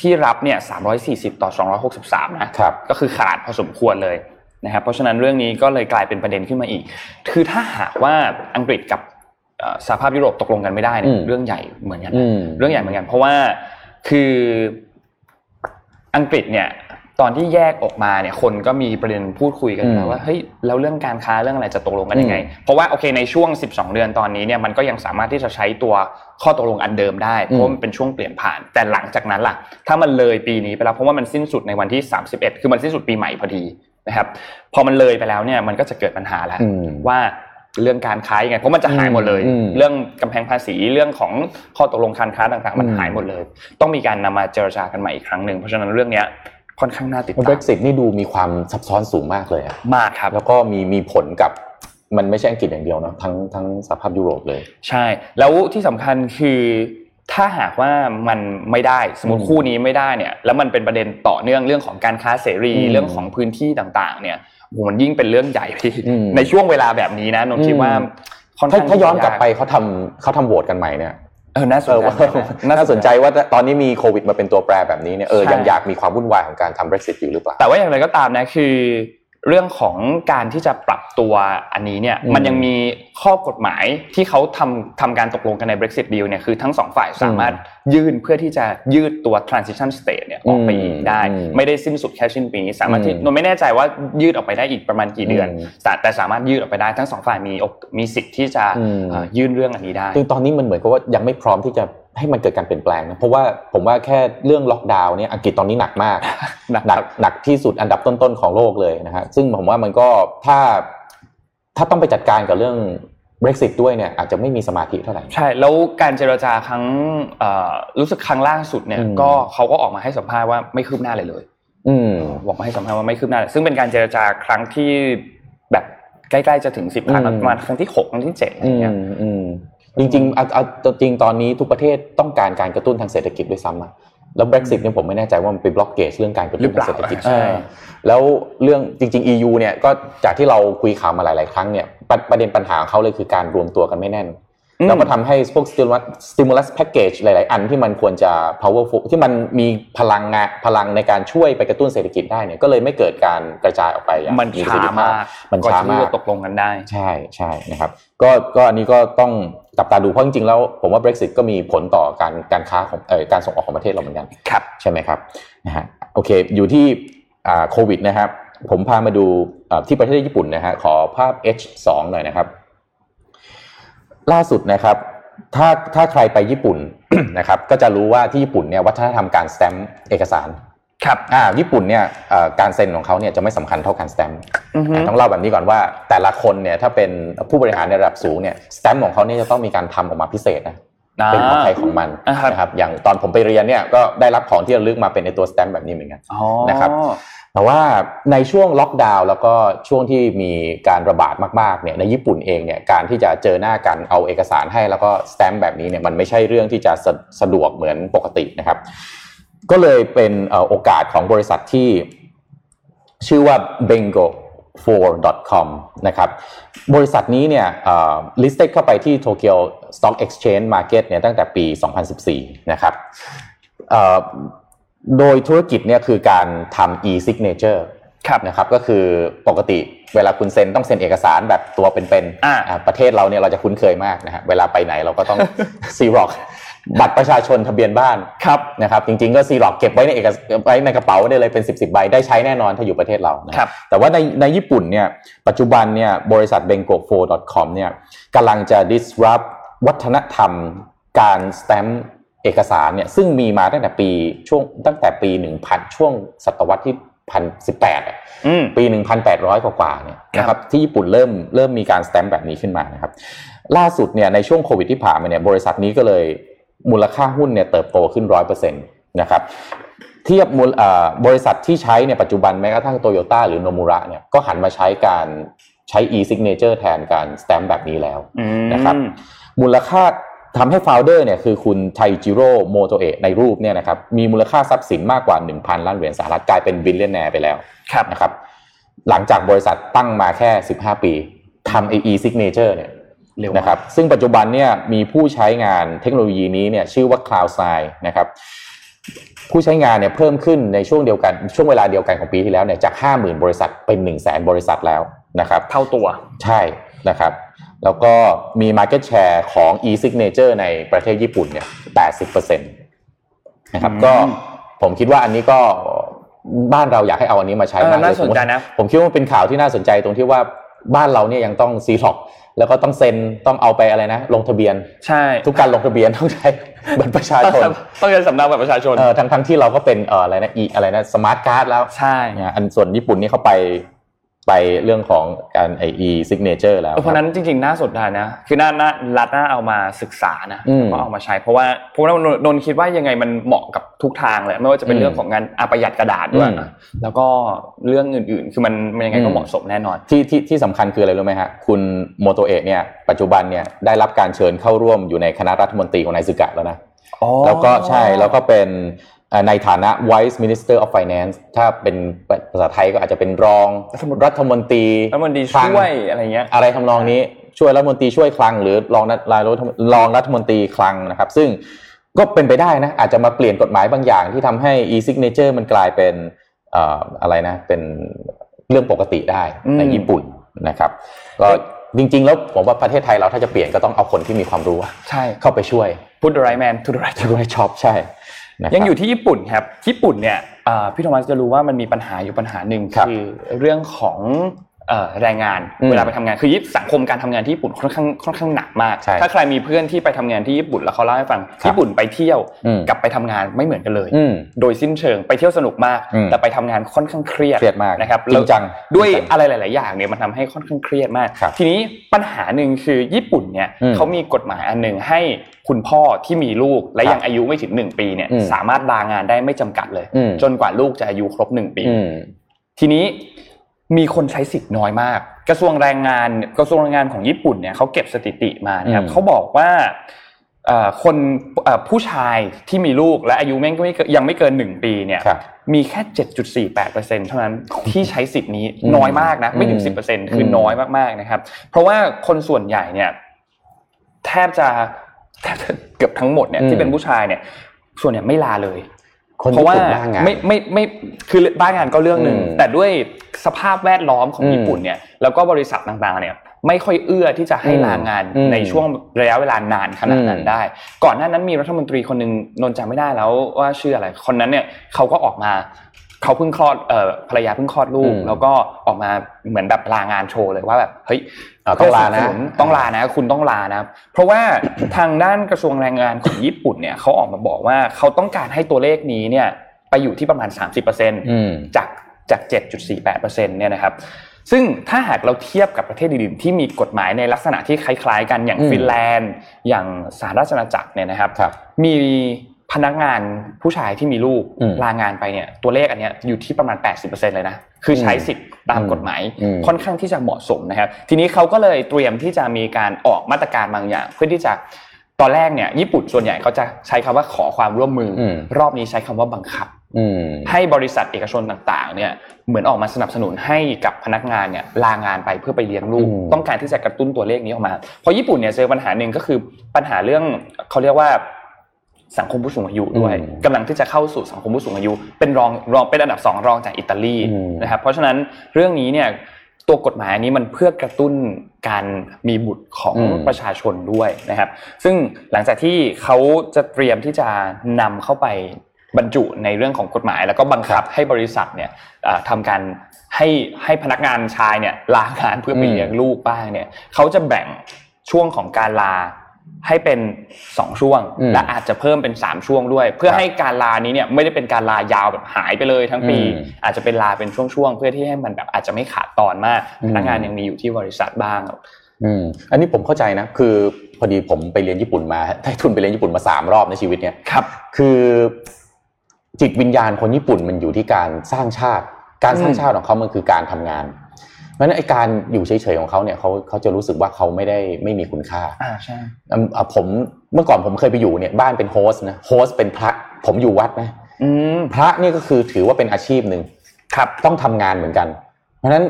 ที่รับเนี่ย 340 ต่อ 263 นะครับก็คือขาดพอสมควรเลยนะครับเพราะฉะนั้นเรื่องนี้ก็เลยกลายเป็นประเด็นขึ้นมาอีก คือถ้าหากว่าอังกฤษกับเอ่อ สหภาพยุโรปตกลงกันไม่ได้เนี่อืยมเรื่องใหญ่เหมือนกันอืนะมเรื่องใหญ่เหมือนกัน เพราะว่าคืออังกฤษเนี่ยตอนที่แยกออกมาเนี่ยคนก็มีประเด็นพูดคุยกันอืมนะว่าเฮ้ยแล้วเรื่องการค้าเรื่องอะไรจะตกลงกันยังไงอืมเพราะว่าโอเคในช่วง 12 เดือนตอนนี้เนี่ยมันก็ยังสามารถที่จะใช้ตัวข้อตกลงอันเดิมได้เพราะว่ามันเป็นช่วงเปลี่ยนผ่าน แต่หลังจากนั้นล่ะ ถ้ามันเลยปีนี้ไปแล้วเพราะว่ามันสิ้นสุดในวันที่ 31 คือมันสิ้นสุดปีใหม่พอดีนะครับ พอมันเลยไปแล้วเนี่ยมันก็จะเกิดปัญหาแล้วอืมว่า เรื่องการค้ายังไงเพราะมันจะหายหมดเลยอืมเรื่องกำแพงภาษีเรื่องของข้อตกลงการค้าต่างๆ มันอืมหายหมดเลย ต้องมีการนำมาเจรจากันใหม่อีกครั้งหนึ่งเพราะฉะนั้นเรื่องเนี้ยค่อนข้างน่าติดตาม Brexit นี่ดูมีความซับซ้อนสูงมากเลยอะมากครับ แล้วก็มีมีผลกับมันไม่ใช่อังกฤษอย่างเดียวเนอะทั้งทั้งสหภาพยุโรปเลย ใช่ แล้วที่สำคัญคือถ้าหากว่ามันไม่ได้สมมติอืมคู่นี้ไม่ได้เนี่ย แล้วมันเป็นประเด็นต่อเนื่องเรื่องของการค้าเสรีอืมเรื่องของพื้นที่ต่าง ๆ เนี่ยโห มันยิ่งเป็นเรื่องใหญ่พี่อืมในช่วงเวลาแบบนี้นะนนท์คิดว่าอืมค่อนถ้าข้างถ้าย้อนกลับไปยาเขาทำเขาทำโหวตกันใหม่เนี่ยเออน่าสเอนอใจว่านะน่าสนใจว่าตอนนี้มีโควิดมาเป็นตัวแปรแบบนี้เนี่ยเออใช่ยังอยากมีความวุ่นวายของการทำ Brexit อยู่หรือเปล่า แต่ว่าอย่างไรก็ตามนะคือ เรื่องของการที่จะปรับตัวอันนี้เนี่ยอืมมันยังมีข้อกฎหมายที่เขาทำทำการตกลงกันใน Brexit deal เนี่ยคือทั้งสองฝ่ายสามารถยื่นเพื่อที่จะยืดตัว transition state เนี่ย ออกไปอีกได้อืมไม่ได้สิ้นสุดแค่สิ้นปีนี้สามารถที่อืมนนไม่แน่ใจว่ายืดออกไปได้อีกประมาณกี่เดือนอืมแต่แต่สามารถยืดออกไปได้ทั้งสองฝ่ายมีโอกมีสิทธิ์ที่จะอืมเอ่อยื่นเรื่องอันนี้ได้ซึ่งตอนนี้มันเหมือนกับว่ายังไม่พร้อมที่จะให้มันเกิดการเปลี่ยนแปลงนะเพราะว่าผมว่าแค่เรื่องล็อกดาวน์เนี่ยอังกฤษตอนนี้หนักมากหนักหนักหนักที่สุดอันดับต้นๆของโลกเลยนะฮะซึ่งผมว่ามันก็ถ้าถ้าต้องไปจัดการกับเรื่อง Brexit ด้วยเนี่ยอาจจะไม่มีสมาธิเท่าไหร่ ใช่ แล้วการเจรจาครั้งเอ่อรู้สึกครั้งล่าสุดเนี่ยอืมก็เขาก็ออกมาให้สัมภาษณ์ว่าไม่คืบหน้าเลยเลยอืมบอกมาให้สัมภาษณ์ว่าไม่คืบหน้าเลยซึ่งเป็นการเจรจาครั้งที่แบบใกล้ๆจะถึงสิบครั้งอืมประมาณครั้งที่หกครั้งที่เจ็ดอะไรอืเงี้ยมอืมจริงๆเอาเอาจริงตอนนี้ทุกประเทศต้องการการกระตุ้นทางเศรษฐกิจด้วยซ้ำอะแล้ว Brexit เนี่ยผมไม่แน่ใจว่ามันไปบล็อกเกจเรื่องการกระตุ้นทางเศรษฐกิจใช่เออแล้วเรื่องจริง ๆ EU เนี่ยก็จากที่เราคุยข่าวมาหลาย ๆ ครั้งเนี่ย ประประเด็นปัญหาของเขาเลยคือการรวมตัวกันไม่แน่นแล้วก็ทำให้พวก stimulus stimulus package หลาย ๆ อันที่มันควรจะ powerful ที่มันมีพลังงานพลังในการช่วยไปกระตุ้นเศรษฐกิจได้เนี่ยก็เลยไม่เกิดการกระจายออกไปอย่างมันประช้าสิทธิภมากมันกว่าช้าที่มากจะตกลงกันได้ ใช่ใช่นะครับ ก็ก็อันนี้ก็ต้องจับตาดูเพราะจริง ๆ แล้วผมว่า Brexit ก็มีผลต่อการการค้าของเอ่อการส่งออกของประเทศเราเหมือนกันครับใช่ไหมครับนะฮะโอเค อยู่ที่อ่าโควิดนะครับ ผมพามาดูอ่าที่ประเทศญี่ปุ่นนะฮะขอภาพ H2 หน่อยนะครับ ล่าสุดนะครับถ้าถ้าใครไปญี่ปุ่นนะครับ ก็จะรู้ว่าที่ญี่ปุ่นเนี่ยวัฒนธรรมการสแตมป์เอกสารครับอ่าญี่ปุ่นเนี่ยเอ่อการเซ็นของเขาเนี่ยจะไม่สำคัญเท่าการสแตมป์อือฮึอะต้องเล่าแบบนี้ก่อนว่า แต่ละคนเนี่ยถ้าเป็นผู้บริหารในระดับสูงเนี่ยสแตมป์ของเขาเนี่ยจะต้องมีการทำออกมาพิเศษนะเป็นของใครของมันอ่าครับนะครับอย่างตอนผมไปเรียนเนี่ยก็ได้รับของที่ระลึกมาเป็นในตัวสแตมป์แบบนี้เหมือนกันอ๋อนะครับ แต่ว่าในช่วงล็อกดาวน์แล้วก็ช่วงที่มีการระบาดมากๆเนี่ยในญี่ปุ่นเองเนี่ยการที่จะเจอหน้ากันเอาเอกสารให้แล้วก็สแตมป์แบบนี้เนี่ยมันไม่ใช่เรื่องที่จะสะสะดวกเหมือนปกตินะครับ ก็เลยเป็นโอกาสของบริษัทที่ชื่อว่า bengo 4.com นะครับบริษัทนี้เนี่ยเอ่อ listed เข้าไปที่ Tokyo Stock Exchange Market เนี่ยตั้งแต่ปี 2014 นะครับ โดยธุรกิจเนี่ยคือการทำ e-signature ครับนะครับก็คือปกติเวลาคุณเซ็นต้องเซ็นเอกสารแบบตัวเป็นๆอ่าอ่าประเทศเราเนี่ยเราจะคุ้นเคยมากนะฮะเวลาไปไหนเราก็ต้องซีร็อกซ์บัตรประชาชนทะเบียนบ้านครับนะครับจริงๆก็ซีร็อกซ์เก็บไว้ในเอกสไว้ในกระเป๋าได้เลยเป็น 10บสใบได้ใช้แน่นอนถ้าอยู่ประเทศเรานะครับแต่ว่าในในญี่ปุ่นเนี่ยปัจจุบันเนี่ยบริษัท b e n g o 4 com เนี่ยกำลังจะ disrupt วัฒนธรรมการสแตมป์ เอกสารเนี่ยซึ่งมีมาตั้งแต่ปีช่วงตั้งแต่ปี1000ช่วงศตวรรษที่พันสิบแปดอืมปี1,800กว่าๆเนี่ยครับนะครับที่ญี่ปุ่นเริ่มเริ่มมีการสแตมป์แบบนี้ขึ้นมานะครับล่าสุดเนี่ยในช่วงโควิดที่ผ่านมาเนี่ยบริษัทนี้ก็เลยมูลค่าหุ้นเนี่ยเติบโตขึ้น100%นะครับเทียบมูลเอ่อบริษัทที่ใช้เนี่ยปัจจุบันแม้กระทั่งโตโยต้าหรือโนมูระเนี่ยก็หันมาใช้การใช้ e-signature แทนการสแตมป์แบบนี้แล้วอืมนะครับมูลค่า ทำให้ founder เนี่ยคือคุณไทจิโร่โมโตเอะในรูปเนี่ยนะครับมีมูลค่าทรัพย์สินมากกว่า 1,000 ล้านเหรียญสหรัฐกลายเป็น billionaire ไปแล้วครับนะครับหลังจากบริษัทตั้งมาแค่ 15 ปีทำ e signature เนี่ยเร็วนะครับซึ่งปัจจุบันเนี่ยมีผู้ใช้งานเทคโนโลยีนี้เนี่ยชื่อว่า CloudSign นะครับผู้ใช้งานเนี่ยเพิ่มขึ้นในช่วงเดียวกันช่วงเวลาเดียวกันของปีที่แล้วเนี่ยจาก 50,000 บริษัทเป็น 1 0 0 0 0แบริษัทแล้วนะครับเท่าตัวใช่นะครับ แล้วก็มี Market Share ของ e-signature ในประเทศญี่ปุ่นเนี่ย80%นะครับอืมก็ผมคิดว่าอันนี้ก็บ้านเราอยากให้เอาอันนี้มาใช้เออมากเลยน่าสนใจนะผมผมคิดว่ามันเป็นข่าวที่น่าสนใจตรงที่ว่าบ้านเราเนี่ยยังต้องซีร็อกซ์แล้วก็ต้องเซ็นต้องเอาไปอะไรนะ ลงทะเบียนใช่ ทุกการลงทะเบียนต้องใช้บัตรประชาชนต้องใช้สำเนาบัตรประชาชนเออทั้งทั้งที่เราก็เป็นเอ่ออะไรนะอีอะไรนะสมาร์ทการ์ดแล้วใช่เนี่ยอันส่วนญี่ปุ่นนี่เขาไป ไปเรื่องของการไอ e signature แล้ว เพราะฉะนั้นจริงๆ น่าสนใจนะ คือน่าน่ารัฐน่าเอามาศึกษานะอืมแล้วก็เอามาใช้ เพราะว่าเพราะว่านนนนคิดว่ายังไงมันเหมาะกับทุกทางเลยไม่ว่าจะเป็นอืมเรื่องของงานอาประหยัดกระดาษด้วยอืมนะแล้วก็เรื่องอื่นๆ คือมันมันยังไงก็อืมเหมาะสมแน่นอน ที่ที่ที่สำคัญคืออะไรรู้ไหมฮะ คุณโมโตเอะเนี่ยปัจจุบันเนี่ยได้รับการเชิญเข้าร่วมอยู่ในคณะรัฐมนตรีของนายสึกะแล้วนะแล้วก็ใช่แล้วก็เป็นเอ่อ ในฐานะ Vice Minister of Finance ถ้าเป็นภาษาไทยก็อาจจะเป็นรองรัฐมนตรีรัฐมนตรีแล้วมันดีคลังช่วยอะไรเงี้ยอะไรทำนองนี้ช่วยรัฐมนตรีช่วยคลัง หรือรองรัฐรายรัฐมรองรัฐมนตรีคลังนะครับ ซึ่งก็เป็นไปได้นะ อาจจะมาเปลี่ยนกฎหมายบางอย่างที่ทำให้ e-signature มันกลายเป็นเอ่ออะไรนะ เป็นเรื่องปกติได้อืมในญี่ปุ่นนะครับ ก็จริง ๆ แล้วผมว่าประเทศไทยเราถ้าจะเปลี่ยนก็ต้องเอาคนที่มีความรู้ใช่เข้าไปช่วยพูด the right man to the right ช่วยช็อปใช่นะครับ ยังอยู่ที่ญี่ปุ่นครับญี่ปุ่นเนี่ยอ่าพี่โทมัสจะรู้ว่ามันมีปัญหาอยู่ปัญหาหนึ่งครับคือเรื่องของเอ่อ แรงงานอืมเวลาไปทำงานคือญี่ปุ่นสังคมการทำงานที่ญี่ปุ่นค่อนข้างค่อนข้างหนักมากใช่ถ้าใครมีเพื่อนที่ไปทำงานที่ญี่ปุ่นแล้วเขาเล่าให้ฟังครับญี่ปุ่นไปเที่ยวอืมกับไปทำงานไม่เหมือนกันเลยอืมโดยสิ้นเชิงไปเที่ยวสนุกมากอืมแต่ไปทำงานค่อนข้างเครียดเครียดมากนะครับจริงจังแล้วด้วยจริงจังอะไรหลาย ๆ อย่างเนี่ยมันทำให้ค่อนข้างเครียดมากครับทีนี้ปัญหาหนึ่งคือญี่ปุ่นเนี่ยอืมเขามีกฎหมายอันหนึ่งให้คุณพ่อที่มีลูกและครับยังอายุไม่ถึงหนึ่งปีเนี่ยอืมสามารถลางานได้ไม่จำกัดเลยอืมจนกว่าลูกจะอายุครบหนึ่งปีอืมทีนี้ มีคนใช้สิทธิ์น้อยมาก กระทรวงแรงงานกระทรวงแรงงานของญี่ปุ่นเนี่ยเขาเก็บสถิติมานะครับอืมเขาบอกว่าเอ่อคนเอ่อผู้ชายที่มีลูกและอายุไม่ไม่เกินยังไม่เกินหนึ่งปีเนี่ยครับมีแค่ 7.48%เท่านั้นที่ใช้สิทธิ์นี้อืมน้อยมากนะไม่ถึงอืม10%คือน้อยมากๆนะครับ เพราะว่าคนส่วนใหญ่เนี่ยแทบจะแทบจะเกือบทั้งหมดเนี่ยที่เป็นผู้ชายเนี่ยส่วนใหญ่ไม่ลาเลย คนเพราะญี่ว่าปุ่นบ้างงานไม่ไม่ไม่คือบ้านงานก็เรื่องหนึ่งอืมแต่ด้วยสภาพแวดล้อมของอืมญี่ปุ่นเนี่ยแล้วก็บริษัทต่างๆเนี่ยไม่ค่อยเอื้อที่จะให้อืมลางานอืมในช่วงระยะเวลานานขนาดนั้นอืมได้ ก่อนหน้านั้นมีรัฐมนตรีคนหนึ่งนนท์จำไม่ได้แล้วว่าชื่ออะไร คนนั้นเนี่ยเขาก็ออกมาเขาเพิ่งคลอดเอ่อภรรยาเพิ่งคลอดลูกอืมแล้วก็ออกมาเหมือนแบบลางานโชว์เลยว่าแบบเฮ้ยอ่า ต้องลานะเพื่สบสต้องลานะ คุณต้องลานะ เพราะว่าทางด้านกระทรวงแรงงานของญี่ปุ่นเนี่ยเขาออกมาบอกว่าเขาต้องการให้ตัวเลขนี้เนี่ยไปอยู่ที่ประมาณ 30%อืมจากจาก 7.48%เนี่ยนะครับซึ่งถ้าหากเราเทียบกับประเทศอื่นๆที่มีกฎหมายในลักษณะที่คล้ายๆ กันอย่างอืมฟินแลนด์ อย่างสหราชอาณาจักรเนี่ยนะครับครับมี พนักงานผู้ชายที่มีลูกอืมลางานไปเนี่ยตัวเลขอันเนี้ยอยู่ที่ประมาณ 80%เลยนะคือใช้สิทธิ์ตามกฎหมายอืมค่อนข้างที่จะเหมาะสมนะครับ ทีนี้เขาก็เลยเตรียมที่จะมีการออกมาตรการบางอย่าง เพื่อที่จะตอนแรกเนี่ยญี่ปุ่นส่วนใหญ่เขาจะใช้คำว่าขอความร่วมมืออมรอบนี้ใช้คำว่าบังคับอืมให้บริษัทเอกชนต่างๆ เนี่ยเหมือนออกมาสนับสนุนให้กับพนักงานเนี่ยลางานไปเพื่อไปเลี้ยงลูกอืมต้องการที่จะกระตุ้นตัวเลขนี้ออกมาเพราะญี่ปุ่นเนี่ยเจอปัญหาหนึ่งก็คือปัญหาเรื่องเขาเรียกว่า สังคมผู้สูงอายุด้วยอืมกำลังที่จะเข้าสู่สังคมผู้สูงอายุ เป็นรองรองเป็นอันดับสองรองจากอิตาลีอืมนะครับเพราะฉะนั้นเรื่องนี้เนี่ยตัวกฎหมายอันนี้มันเพื่อกระตุ้นการมีบุตรของประชาชนด้วยนะครับ ซึ่งหลังจากที่เขาจะเตรียมที่จะนำเข้าไปบรรจุในเรื่องของกฎหมาย แล้วก็บังคับให้บริษัทเนี่ยเอ่อทำการให้ให้พนักงานชายเนี่ยลางานเพื่อไปเลี้ยงลูกบ้างเนี่ยเขาจะแบ่งช่วงของการลา ให้เป็นสองช่วงอืมและอาจจะเพิ่มเป็นสามช่วงด้วย เพื่อครับให้การลานี้เนี่ยไม่ได้เป็นการลายาวแบบหายไปเลยทั้งปีอืมอาจจะเป็นลาเป็นช่วงๆเพื่อที่ให้มันแบบอาจจะไม่ขาดตอนมากอืมพนักงานยังมีอยู่ที่บริษัทบ้างอืมอันนี้ผมเข้าใจนะ คือพอดีผมไปเรียนญี่ปุ่นมาได้ทุนไปเรียนญี่ปุ่นมาสามรอบในชีวิตเนี่ยครับ คือจิตวิญญาณคนญี่ปุ่นมันอยู่ที่การสร้างชาติ การสร้างชาติของเขามันคือการทำงาน เพราะฉะนั้นไอการอยู่เฉยๆของเขาเนี่ยเขาเขาจะรู้สึกว่าเขาไม่ได้ไม่มีคุณค่าอ่าใช่อืมอะผมเมื่อก่อนผมเคยไปอยู่เนี่ยบ้านเป็น host นะ host เป็นพระผมอยู่วัดนะอืมพระนี่ก็คือถือว่าเป็นอาชีพหนึ่งครับต้องทำงานเหมือนกัน เพราะฉะนั้น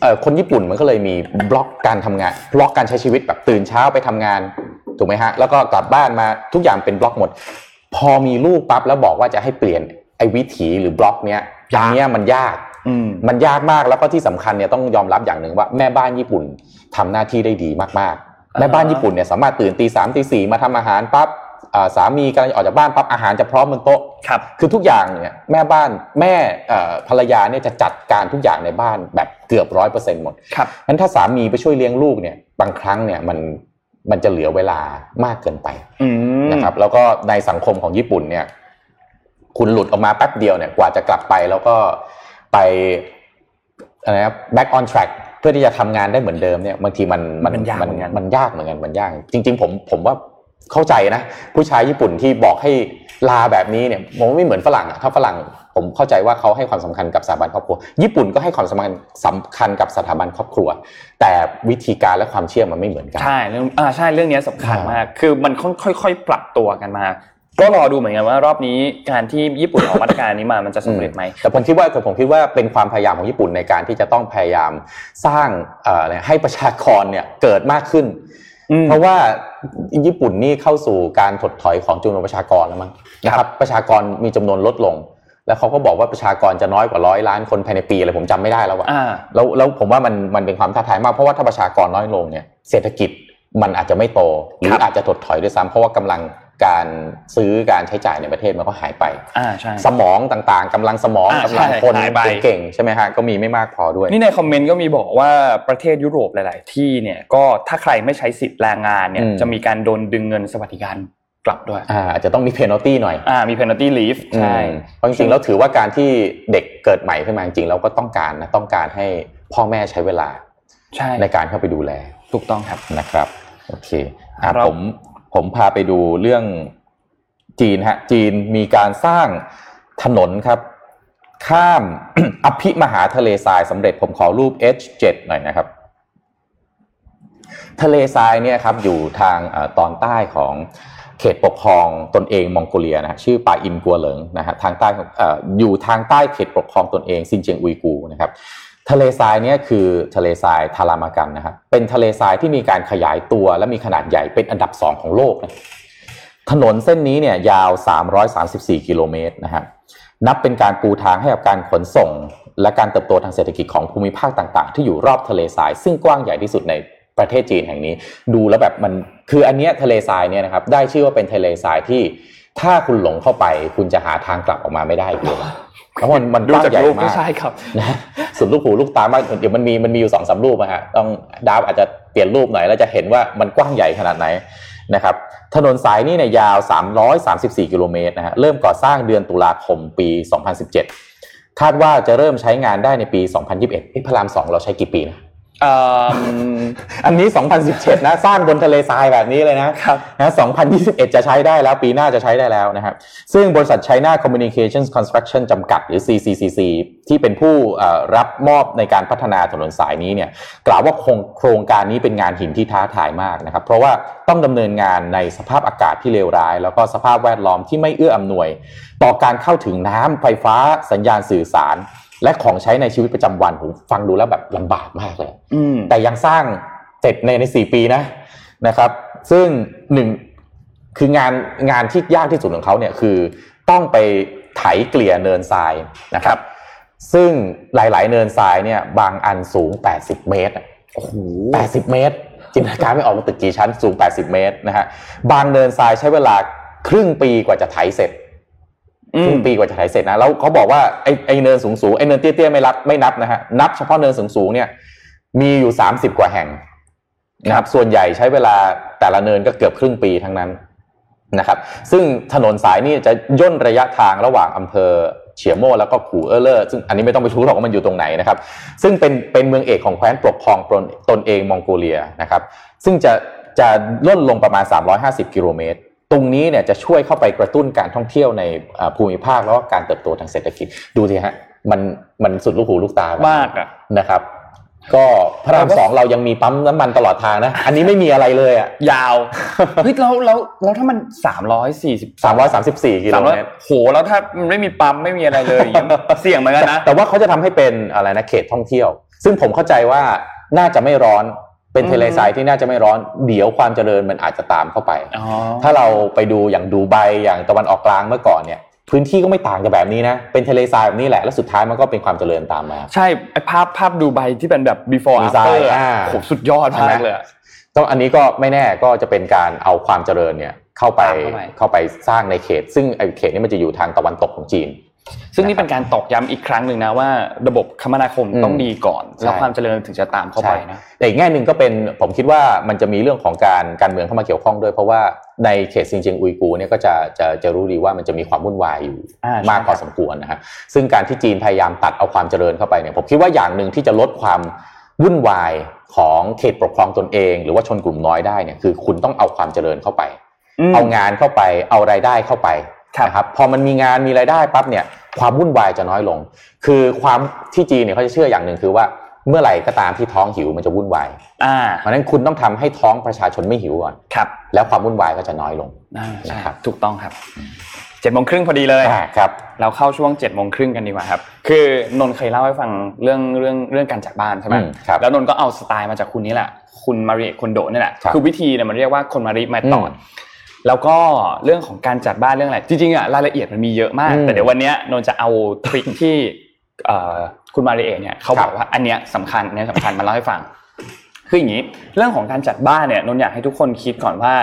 เอ่อคนญี่ปุ่นมันก็เลยมีบล็อกการทำงาน บล็อกการใช้ชีวิตแบบตื่นเช้าไปทำงานถูกไหมฮะแล้วก็กลับบ้านมาทุกอย่างเป็นบล็อกหมด พอมีลูกปั๊บแล้วบอกว่าจะให้เปลี่ยนไอ้วิถีหรือบล็อกเนี้ยอย่างเนี้ยมันยากอื มมันยากมากแล้วก็ที่สำคัญเนี่ยต้องยอมรับอย่างหนึ่งว่าแม่บ้านญี่ปุ่นทำหน้าที่ได้ดีมากๆ แม่บ้านญี่ปุ่นเนี่ยสามารถตื่นตีสามตีสี่มาทำอาหารปั๊บอ่าสามีกำลังจะออกจากบ้านปั๊บอาหารจะพร้อมบนโต๊ะครับคือทุกอย่างเนี่ยแม่บ้านแม่เอ่อภรรยาเนี่ยจะจัดการทุกอย่างในบ้านแบบเกือบร้อยเปอร์เซ็นต์หมดครับงั้นถ้าสามีไปช่วยเลี้ยงลูกเนี่ยบางครั้งเนี่ยมันมันจะเหลือเวลามากเกินไปอืมนะครับ แล้วก็ในสังคมของญี่ปุ่นเนี่ย คุณหลุดออกมาแป๊บเดียวเนี่ยกว่าจะกลับไปแล้วก็ ไปอะไรนะ back on track เพื่อที่จะทำงานได้เหมือนเดิมเนี่ยบางทีมันมันยากมันเหมือนกันมันยากเหมือนกันมันยากจริง ๆ ผมผมว่าเข้าใจนะ ผู้ชายญี่ปุ่นที่บอกให้ลาแบบนี้เนี่ยผมว่าไม่เหมือนฝรั่งอะถ้าฝรั่งผมเข้าใจว่าเขาให้ความสำคัญกับสถาบันครอบครัว ญี่ปุ่นก็ให้ความสำคัญสำคัญกับสถาบันครอบครัว แต่วิธีการและความเชื่อมันไม่เหมือนกันใช่เรื่องอ่าใช่เรื่องนี้สำคัญอ่ามมาก คือมันค่อยๆปรับตัวกันมา ก็รอดูเหมือนกันว่ารอบนี้การที่ญี่ปุ่นออกมาตรการนี้มามันจะสำเร็จไหมแต่ผมคิดว่าแต่ผมคิดว่าเป็นความพยายามของญี่ปุ่นในการที่จะต้องพยายามสร้างเอ่ออะไรให้ประชากรเนี่ยเกิดมากขึ้นอืมเพราะว่าญี่ปุ่นนี่เข้าสู่การถดถอยของจำนวนประชากรแล้วมั้งนะครับประชากรมีจำนวนลดลงแล้วเขาก็บอกว่าประชากรจะน้อยกว่าร้อยล้านคนภายในปีอะไรผมจำไม่ได้แล้วอะอ่าแล้วแล้วผมว่ามันมันเป็นความท้าทายมากเพราะว่าถ้าประชากรน้อยลงเนี่ยเศรษฐกิจมันอาจจะไม่โตหรือครับอาจจะถดถอยด้วยซ้ำเพราะว่ากำลัง การซื้อการใช้จ่ายในประเทศมันก็หายไปอ่าใช่สมองต่างๆกำลังสมองอ่ากำลังคนใช่หายไปเก่งๆใช่ไหมฮะก็มีไม่มากพอด้วย นี่ในคอมเมนต์ก็มีบอกว่าประเทศยุโรปหลาย ๆ ที่เนี่ยก็ถ้าใครไม่ใช้สิทธิ์แรงงานเนี่ยอืมจะมีการโดนดึงเงินสวัสดิการกลับด้วยอ่าอาจจะต้องมีเพน a ตี้หน่อยอ่ามี penalty leave ใช่อืมเพราะจริงๆแล้วถือว่าการที่เด็กเกิดใหม่ขึ้นมาจริงๆเราก็ต้องการนะต้องการให้พ่อแม่ใช้เวลาใช่ในการเข้าไปดูแลถูกต้องครับนะครับโอเคอะครับผม ผมพาไปดูเรื่องจีนฮะจีนมีการสร้างถนนครับ ข้ามอภิมหาทะเลทรายสำเร็จผมขอรูป H7 หน่อยนะครับ ทะเลทรายเนี่ยครับอยู่ทางอตอนใต้ของเขตปกครองตนเองมองโกเลียนะฮะชื่อปาอินกัวเหลิงนะฮะทางใต้ของเอออยู่ทางใต้เขตปกครองตนเองซินเจียงอุยกูนะครับ ทะเลทรายเนี่ยคือทะเลทรายทารามากันนะครับเป็นทะเลทรายที่มีการขยายตัวและมีขนาดใหญ่เป็นอันดับสองของโลกนะถนนเส้นนี้เนี่ยยาว 334 กิโลเมตรนะฮะนับเป็นการปูทางให้กับการขนส่ง และการเติบโตทางเศรษฐกิจของภูมิภาคต่าง ๆ ที่อยู่รอบทะเลทราย ซึ่งกว้างใหญ่ที่สุดในประเทศจีนแห่งนี้ ดูแล้วแบบมันคืออันเนี้ยทะเลทรายเนี่ยนะครับได้ชื่อว่าเป็นทะเลทรายที่ถ้าคุณหลงเข้าไป คุณจะหาทางกลับออกมาไม่ได้อีกเลย เพราะมันมันดูกว้างจากใหญ่รูปมาไม่กใช่ครับนะสุดลูกหูลูกตามากเดี๋ยวมันมีมันมีอยู่สองสามรูปนะฮะต้องดาวอาจจะเปลี่ยนรูปหน่อยแล้วจะเห็นว่ามันกว้างใหญ่ขนาดไหนนะครับถนนสายนี้เนี่ยยาว 334 กิโลเมตรนะฮะเริ่มก่อสร้างเดือนตุลาคมปี 2017 คาดว่าจะเริ่มใช้งานได้ในปี 2021เอ๊ะพระรามสองเราใช้กี่ปีนะเอ่ออันนี้ 2017 นะ สร้างบนทะเลทรายแบบนี้เลยนะครับนะ2021 จะใช้ได้แล้ว ปีหน้าจะใช้ได้แล้วนะครับ ซึ่งบริษัท China Communications Construction จำกัด หรือ CCCC ที่เป็นผู้เอ่อรับมอบในการพัฒนาถนนสายนี้เนี่ย กล่าวว่าโครงโครงการนี้เป็นงานหินที่ท้าทายมากนะครับ เพราะว่าต้องดำเนินงานในสภาพอากาศที่เลวร้าย แล้วก็สภาพแวดล้อมที่ไม่เอื้ออำนวย ต่อการเข้าถึงน้ำไฟฟ้าสัญญาณสื่อสาร และของใช้ในชีวิตประจำวันผมฟังดูแล้วแบบลำบากมากเลยอืมแต่ยังสร้างเสร็จในในสี่ปีนะนะครับ ซึ่งหนึ่งคืองานงานที่ยากที่สุดของเขาเนี่ยคือต้องไปไถเกลี่ยเนินทรายนะครับ ซึ่งหลาย ๆ เนินทรายเนี่ยบางอันสูง 80 เมตรอะโอ้โห80 เมตร จินตนาการไม่ออกมาตึกกี่ชั้นสูง 80 เมตรนะฮะบางเนินทรายใช้เวลาครึ่งปีกว่าจะไถเสร็จอื ครึ่งปีกว่าจะไถเสร็จนะแล้วเขาบอกว่าไอ้ไอ้เนินสูงสูงไอ้เนินเตี้ยๆไม่รับไม่นับนะฮะนับเฉพาะเนินสูงสูงเนี่ย มีอยู่30กว่าแห่งนะครับ ส่วนใหญ่ใช้เวลาแต่ละเนินก็เกือบครึ่งปีทั้งนั้นนะครับ ซึ่งถนนสายนี้จะย่นระยะทางระหว่างอำเภอเฉียโม่แล้วก็ขู่เออร์เลอร์ซึ่งอันนี้ไม่ต้องไปรู้หรอกว่ามันอยู่ตรงไหนนะครับ ซึ่งเป็นเป็นเมืองเอกของแคว้นปกครองตนตนเองมองโกเลียนะครับ ซึ่งจะจะล่นลงประมาณ 350 กิโลเมตร ตรงนี้เนี่ยจะช่วยเข้าไปกระตุ้นการท่องเที่ยวในอ่าภูมิภาคแล้วก็การเติบโตทางเศรษฐกิจดูสิฮะมันมันสุดลูกหูลูกตามมากอะนะครับ ก็พระรามสองเรายังมีปั๊มน้ำมันตลอดทางนะ อันนี้ไม่มีอะไรเลยอะยาวเฮ้ยแล้วแล้วแล้วถ้ามันสามร้อยสี่สิบ334กิโลสามเมร้อยตรโหแล้วถ้ามันไม่มีปั๊มไม่มีอะไรเลยอย่างเงี้ยเสี่ยงเหมือนกันนะแต่ว่าเขาจะทำให้เป็นอะไรนะเขตท่องเที่ยว ซึ่งผมเข้าใจว่าน่าจะไม่ร้อน เป็นทะเลทรายที่น่าจะไม่ร้อนเดี๋ยวความเจริญมันอาจจะตามเข้าไปอ๋อถ้าเราไปดูอย่างดูไบอย่างตะวันออกกลางเมื่อก่อนเนี่ยพื้นที่ก็ไม่ต่างจากแบบนี้นะ เป็นทะเลทรายแบบนี้แหละ แล้วสุดท้ายมันก็เป็นความเจริญตามมา ใช่ไอภาพภาพดูไบที่เป็นแบบ before ดีไซน์ after อะอ่าโหสุดยอดมากเลยอะต้องอันนี้ก็ไม่แน่ก็จะเป็นการเอาความเจริญเนี่ยเข้าไปตามเข้าไปเข้าไปสร้างในเขต ซึ่งไอ้เขตนี้มันจะอยู่ทางตะวันตกของจีน ซึ่งนี่เป็นการตอกย้ำอีกครั้งหนึ่งนะว่าระบบคมนาคมอืมต้องดีก่อนแล้วใช่ความเจริญถึงจะตามเข้าไปนะแต่อีกแง่หนึ่งก็เป็นผมคิดว่ามันจะมีเรื่องของการการเมืองเข้ามาเกี่ยวข้องด้วย เพราะว่าในเขตซินเจียงอุยกูร์เนี่ยก็จะจะจะรู้ดีว่ามันจะมีความวุ่นวายอยู่อ่าใช่มากพอสมควรนะฮะซึ่งการที่จีนพยายามตัดเอาความเจริญเข้าไปเนี่ยผมคิดว่าอย่างหนึ่งที่จะลดความวุ่นวายของเขตปกครองตนเอง หรือว่าชนกลุ่มน้อยได้เนี่ยคือคุณต้องเอาความเจริญเข้าไปมเอางานเข้าไปเอารายได้เข้าไปครับ นะครับพอมันมีงานมีรายได้ปั๊บเนี่ยความวุ่นวายจะน้อยลง คือความที่จีนเนี่ยเขาจะเชื่ออย่างหนึ่งคือว่าเมื่อไหร่ก็ตามที่ท้องหิวมันจะวุ่นวายอ่าเพราะฉะนั้นคุณต้องทำให้ท้องประชาชนไม่หิวก่อนครับ แล้วความวุ่นวายก็จะน้อยลงอ่าใช่นะครับถูกต้องครับเจ็ดโมงครึ่งพอดีเลยอ่าครับเราเข้าช่วงเจ็ดโมงครึ่งกันดีกว่าครับ คือนนท์เคยเล่าให้ฟังเรื่องเรื่องเรื่องการจากบ้านใช่ไหมอืมครับแล้วนนท์ก็เอาสไตล์มาจากคุณนี่แหละ คุณมาริคอนโดนี่แหละครับคือวิธีเนี่ยมันเรียกว่าคนมาริมาตอดอืม แล้วก็เรื่องของการจัดบ้านเรื่องอะไรจริงๆอะรายละเอียดมันมีเยอะมากอืมแต่เดี๋ยววันเนี้ยนนท์จะเอาทริคที่เอ่อคุณมาริเอเนี่ยเขาบอกว่าอันเนี้ยสำคัญอันเนี้ยสำคัญมาเล่าให้ฟังคืออย่างนี้เรื่องของการจัดบ้านเนี่ยนนท์อยากให้ทุกคนคิดก่อนว่า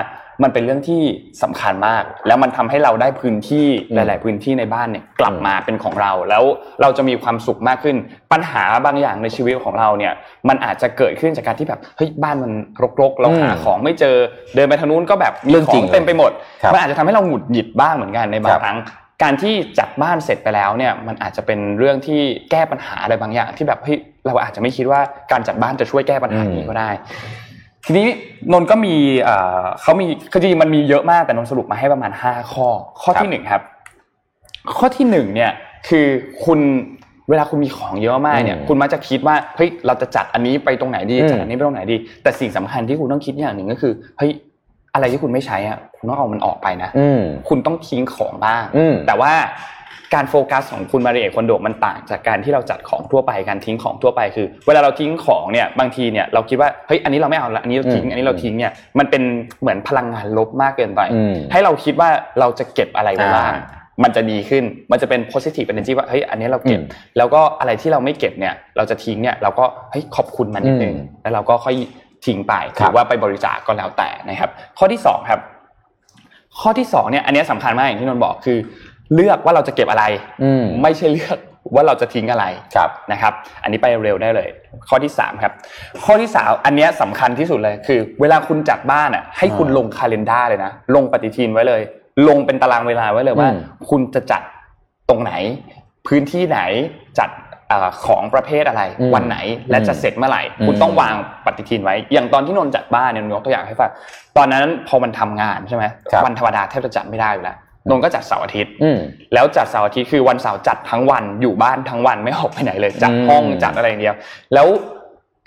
มันเป็นเรื่องที่สำคัญมาก แล้วมันทำให้เราได้พื้นที่อืมหลาย ๆ พื้นที่ในบ้านเนี่ยกลับอืมมาเป็นของเรา แล้วเราจะมีความสุขมากขึ้น ปัญหาบางอย่างในชีวิตของเราเนี่ย มันอาจจะเกิดขึ้นจากการที่แบบเฮ้ยบ้านมันรกๆเราหาของไม่เจอเดินไปทางนู้นก็แบบมีเรื่องขอจริงงเต็มไปหมดครับมันอาจจะทำให้เราหงุดหงิดบ้างเหมือนกันในบาครังบครั้งการที่จัดบ้านเสร็จไปแล้วเนี่ยมันอาจจะเป็นเรื่องที่แก้ปัญหาอะไรบางอย่าง ที่แบบเฮ้ยเราอาจจะไม่คิดว่าการจัดบ้านจะช่วยแก้ปัญหานี้ก็ได้ ทีนี้นนท์ก็มีเอ่อเขามีคือจริงๆมันมีเยอะมากแต่นนท์สรุปมาให้ประมาณห้าข้อ ข้อครับที่หนึ่งครับ ข้อที่หนึ่งเนี่ยคือคุณเวลาคุณมีของเยอะมากเนี่ยอืมคุณมักจะคิดว่าเฮ้ยเราจะจัดอันนี้ไปตรงไหนดีอืมจัดอันนี้ไปตรงไหนดี แต่สิ่งสำคัญที่คุณต้องคิดอย่างหนึ่งก็คือเฮ้ยอะไรที่คุณไม่ใช้อะคุณต้องเอามันออกไปนะอืมคุณต้องทิ้งของบ้างอืมแต่ว่า การโฟกัสของคุณมาริเอกคอนโดมันต่างจากการที่เราจัดของทั่วไปการทิ้งของทั่วไปคือ เวลาเราทิ้งของเนี่ยบางทีเนี่ยเราคิดว่าเฮ้ยอันนี้เราไม่เอาละอันนี้เราทิ้งอืมอันนี้เราทิ้งเนี่ยมันเป็นเหมือนพลังงานลบมากเกินไปอืมให้เราคิดว่าเราจะเก็บอะไรไว้บ้างอ่ามันจะดีขึ้น มันจะเป็น positive energy ว่าเฮ้ยอันนี้เราเก็บอืมแล้วก็อะไรที่เราไม่เก็บเนี่ย เราจะทิ้งเนี่ยเราก็เฮ้ยขอบคุณมันนิดนึงอืมแล้วเราก็ค่อยทิ้งไปครัถืบอว่าไปบริจาคก็แล้วแต่นะครับ ข้อที่สองครับ ข้อที่สองเนี่ยอันเนี้ยสำคัญมากอย่างที่นนท์บอกคือ เลือกว่าเราจะเก็บอะไรอืมไม่ใช่เลือกว่าเราจะทิ้งอะไรครับนะครับ อันนี้ไปเร็วได้เลย ข้อที่สามครับ ข้อที่สามอันเนี้ยสำคัญที่สุดเลยคือ เวลาคุณจัดบ้านอะ ให้คุณอ่าลงคาล endar เลยนะลงปฏิทินไว้เลย ลงเป็นตารางเวลาไว้เลยว่าอืมคุณจะจัดตรงไหน พื้นที่ไหนจัดเอ่อของประเภทอะไรอืมวันไหนและจะเสร็จเมื่อไหร่อืมคุณต้องวางปฏิทินไว้ อย่างตอนที่นนท์จัดบ้านเนี่ยนนท์ยกตัวอย่างให้ฟังตอนนั้นพอมันทำงานใช่ไหมครับวันธรรมดาแทบจะจัดไม่ได้อยู่แล้ว นนท์ก็จัดเสาร์อาทิตย์อืมแล้วจัดเสาร์อาทิตย์คือวันเสาร์จัดทั้งวันอยู่บ้านทั้งวันไม่ออกไปไหนเลยจัดห้องอืมจัดอะไรอย่างเดียว แล้ว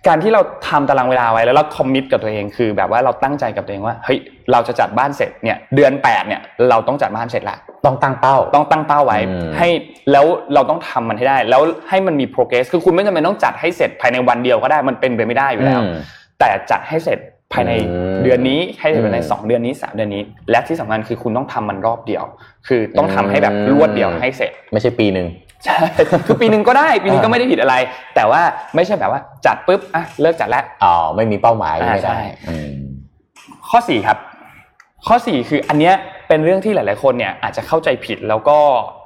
การที่เราทำตารางเวลาไว้แล้วเราคอมมิตกับตัวเองคือแบบว่าเราตั้งใจกับตัวเองว่าเฮ้ยเราจะจัดบ้านเสร็จเนี่ยเดือนแปดเนี่ยเราต้องจัดบ้านเสร็จละต้องตั้งเป้าต้องตั้งเป้าไว้อืมให้แล้วเราต้องทำมันให้ได้ แล้วให้มันมี progress คือคุณไม่จำเป็นต้องจัดให้เสร็จภายในวันเดียวก็ได้มันเป็นไปไม่ได้อยู่แล้วอืมแต่จัดให้เสร็จ ภายในอืมเดือนนี้ให้เสร็จภายในอืมสองเดือนนี้สามเดือนนี้ และที่สำคัญคือคุณต้องทำมันรอบเดียว คือต้องทำให้แบบอืมรวดเดียวให้เสร็จ ไม่ใช่ปีหนึ่งใช่คือปีหนึ่งก็ได้ปีหนึงก็ไม่ได้ผิดอะไร แต่ว่าไม่ใช่แบบว่าจัดปุ๊บอะเลิกจัดแล้วอ๋อไม่มีเป้าหมายอ่าไม่ใช่ได้อืมข้อสี่ครับ ข้อสี่คืออันเนี้ย เป็นเรื่องที่หลาย ๆ คนเนี่ยอาจจะเข้าใจผิดแล้วก็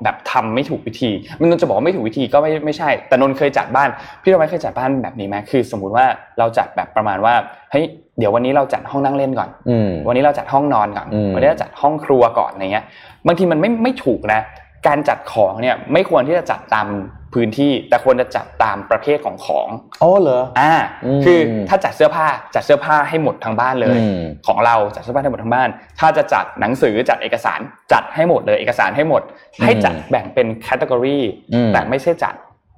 แบบทำไม่ถูกวิธี มันนนจะบอกว่าไม่ถูกวิธีก็ไม่ไม่ใช่ แต่นนเคยจัดบ้าน พี่รู้ไหมเคยจัดบ้านแบบนี้ไหมคือ สมมุติว่าเราจัดแบบประมาณว่าเฮ้ยเดี๋ยววันนี้เราจัดห้องนั่งเล่นก่อนอืมวันนี้เราจัดห้องนอนก่อนอืมวันนี้เราจัดห้องครัวก่อนอะไรเงี้ย บางทีมันไม่ไม่ถูกนะ การจัดของเนี่ยไม่ควรที่จะจัดตาม พื้นที่แต่ควรจะจัดตามประเภทของของอ๋อเหรออ่าอืมคือถ้าจัดเสื้อผ้าจัดเสื้อผ้าให้หมดทั้งบ้านเลยอืมของเราจัดเสื้อผ้าให้หมดทั้งบ้าน ถ้าจะจัดหนังสือจัดเอกสารจัดให้หมดเลย เอกสารให้หมด ให้จัดแบ่งเป็นแคตตากรีอืมแต่ไม่ใช่จัด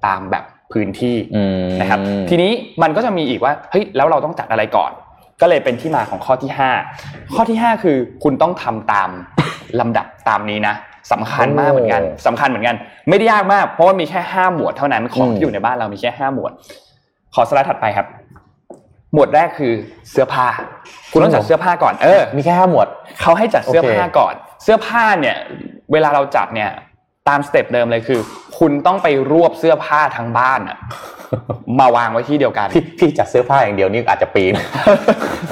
ตามแบบพื้นที่อืมนะครับ ทีนี้มันก็จะมีอีกว่าเฮ้ยแล้วเราต้องจัดอะไรก่อน ก็เลยเป็นที่มาของข้อที่ 5 ข้อที่ 5 คือคุณต้องทำตามลำดับตามนี้นะ สำคัญมากเหมือนกันสำคัญเหมือนกัน ไม่ได้ยากมาก เพราะว่ามีแค่ห้าหมวดเท่านั้นของที่อยู่ในบ้านเรามีแค่ห้าหมวด ขอสไลด์ถัดไปครับ หมวดแรกคือเสื้อผ้า คุณต้องจัดเสื้อผ้าก่อนเออ มีแค่ห้าหมวดเขาให้จัดเสื้อโอเคผ้าก่อน เสื้อผ้าเนี่ย เวลาเราจัดเนี่ย ตามสเต็ปเดิมเลยคือ คุณต้องไปรวบเสื้อผ้าทั้งบ้านอะมาวางไว้ที่เดียวกันพี่พี่จัดเสื้อผ้าอย่างเดียวนี่อาจจะปีน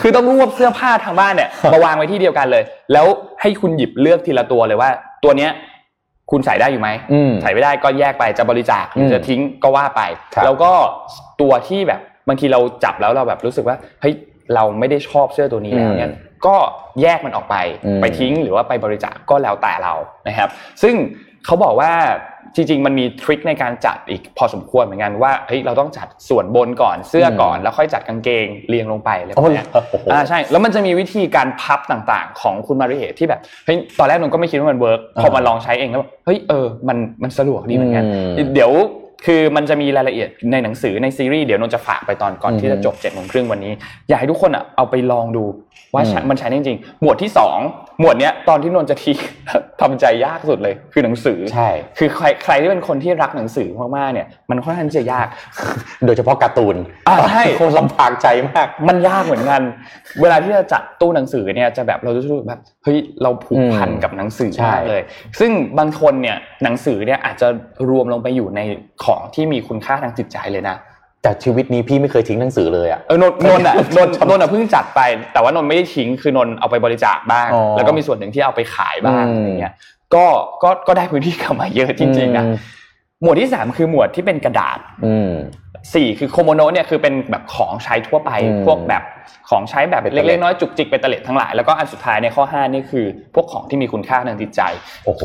คือต้องรวบเสื้อผ้าทางบ้านเนี่ยมาวางไว้ที่เดียวกันเลย แล้วให้คุณหยิบเลือกทีละตัวเลยว่า ตัวเนี้ยคุณใส่ได้อยู่ไหมอืมใส่ไม่ได้ก็แยกไปจะบริจาคหรือมจะทิ้งก็ว่าไปครับแล้วก็ตัวที่แบบบางทีเราจับแล้วเราแบบรู้สึกว่าเฮ้ยเราไม่ได้ชอบเสื้อตัวนี้แล้วเนี่ยก็แยกมันออกไปอืมไปทิ้งหรือว่าไปบริจาคก็แล้วแต่เรานะครับ ซึ่งเขาบอกว่า จริง ๆ มันมีทริคในการจัดอีกพอสมควรเหมือนกันว่าเฮ้ยเราต้องจัดส่วนบนก่อนเสื้อก่อน แล้วค่อยจัดกางเกงเรียงลงไปอะไรแบโอ้บโหเนี้ยอ่าใช่แล้วมันจะมีวิธีการพับต่างๆ ของคุณมาริเอที่แบบเฮ้ยตอนแรกนนก็ไม่คิดว่ามัน work พอมาลองใช้เองแล้วแบบเฮ้ยเออมันมันสะดวกดีเหมือนกันอืมเดี๋ยว คือมันจะมีรายละเอียดในหนังสือในซีรีส์เดี๋ยวนนจะฝากไปตอนก่อนอืมที่จะจบเจ็ดโมงครึ่งวันนี้ อยากให้ทุกคนอะเอาไปลองดูว่าใช้อืมมันใช้ได้จริงๆหมวดที่สองหมวดเนี้ยตอนที่นนจะทิ้งทำใจยากสุดเลย คือหนังสือใช่ คือใครใครที่เป็นคนที่รักหนังสือมากๆเนี่ย มันค่อนข้างที่จะยาก โดยเฉพาะการ์ตูนอ่าใช่คงลำบากใจมาก มันยากเหมือนกัน เวลาที่จะจัดตู้หนังสือเนี่ยจะแบบเราจะรู้สึกแบบ เฮ้ยเราผูกพันอืมกับหนังสือใช่มากเลย ซึ่งบางคนเนี่ยหนังสือเนี่ยอาจจะรวมลงไปอยู่ในของที่มีคุณค่าทางจิตใจเลยนะแต่ชีวิตนี้พี่ไม่เคยทิ้งหนังสือเลยอะเออนนท์นนท์อะนนท์นนท์อะเพิ่งจัดไป แต่ว่านนท์ไม่ได้ทิ้งคือนนท์เอาไปบริจาคบ้างอ๋อแล้วก็มีส่วนหนึ่งที่เอาไปขายบ้างอืมอะไรเงี้ยก็ก็ก็ได้พื้นที่กลับมาเยอะจริงๆนะอืม หมวดที่สามคือหมวดที่เป็นกระดาษอืมสี่คือโคโมโนะเนี่ยคือเป็นแบบของใช้ทั่วไปอืมพวกแบบของใช้แบบเบ็ดเตล็ดเล็กๆน้อยๆจุกจิกเป็นตะเล็ดทั้งหลายแล้วก็อันสุดท้ายในข้อห้านี่คือ พวกของที่มีคุณค่าทางจิตใจโอ้โห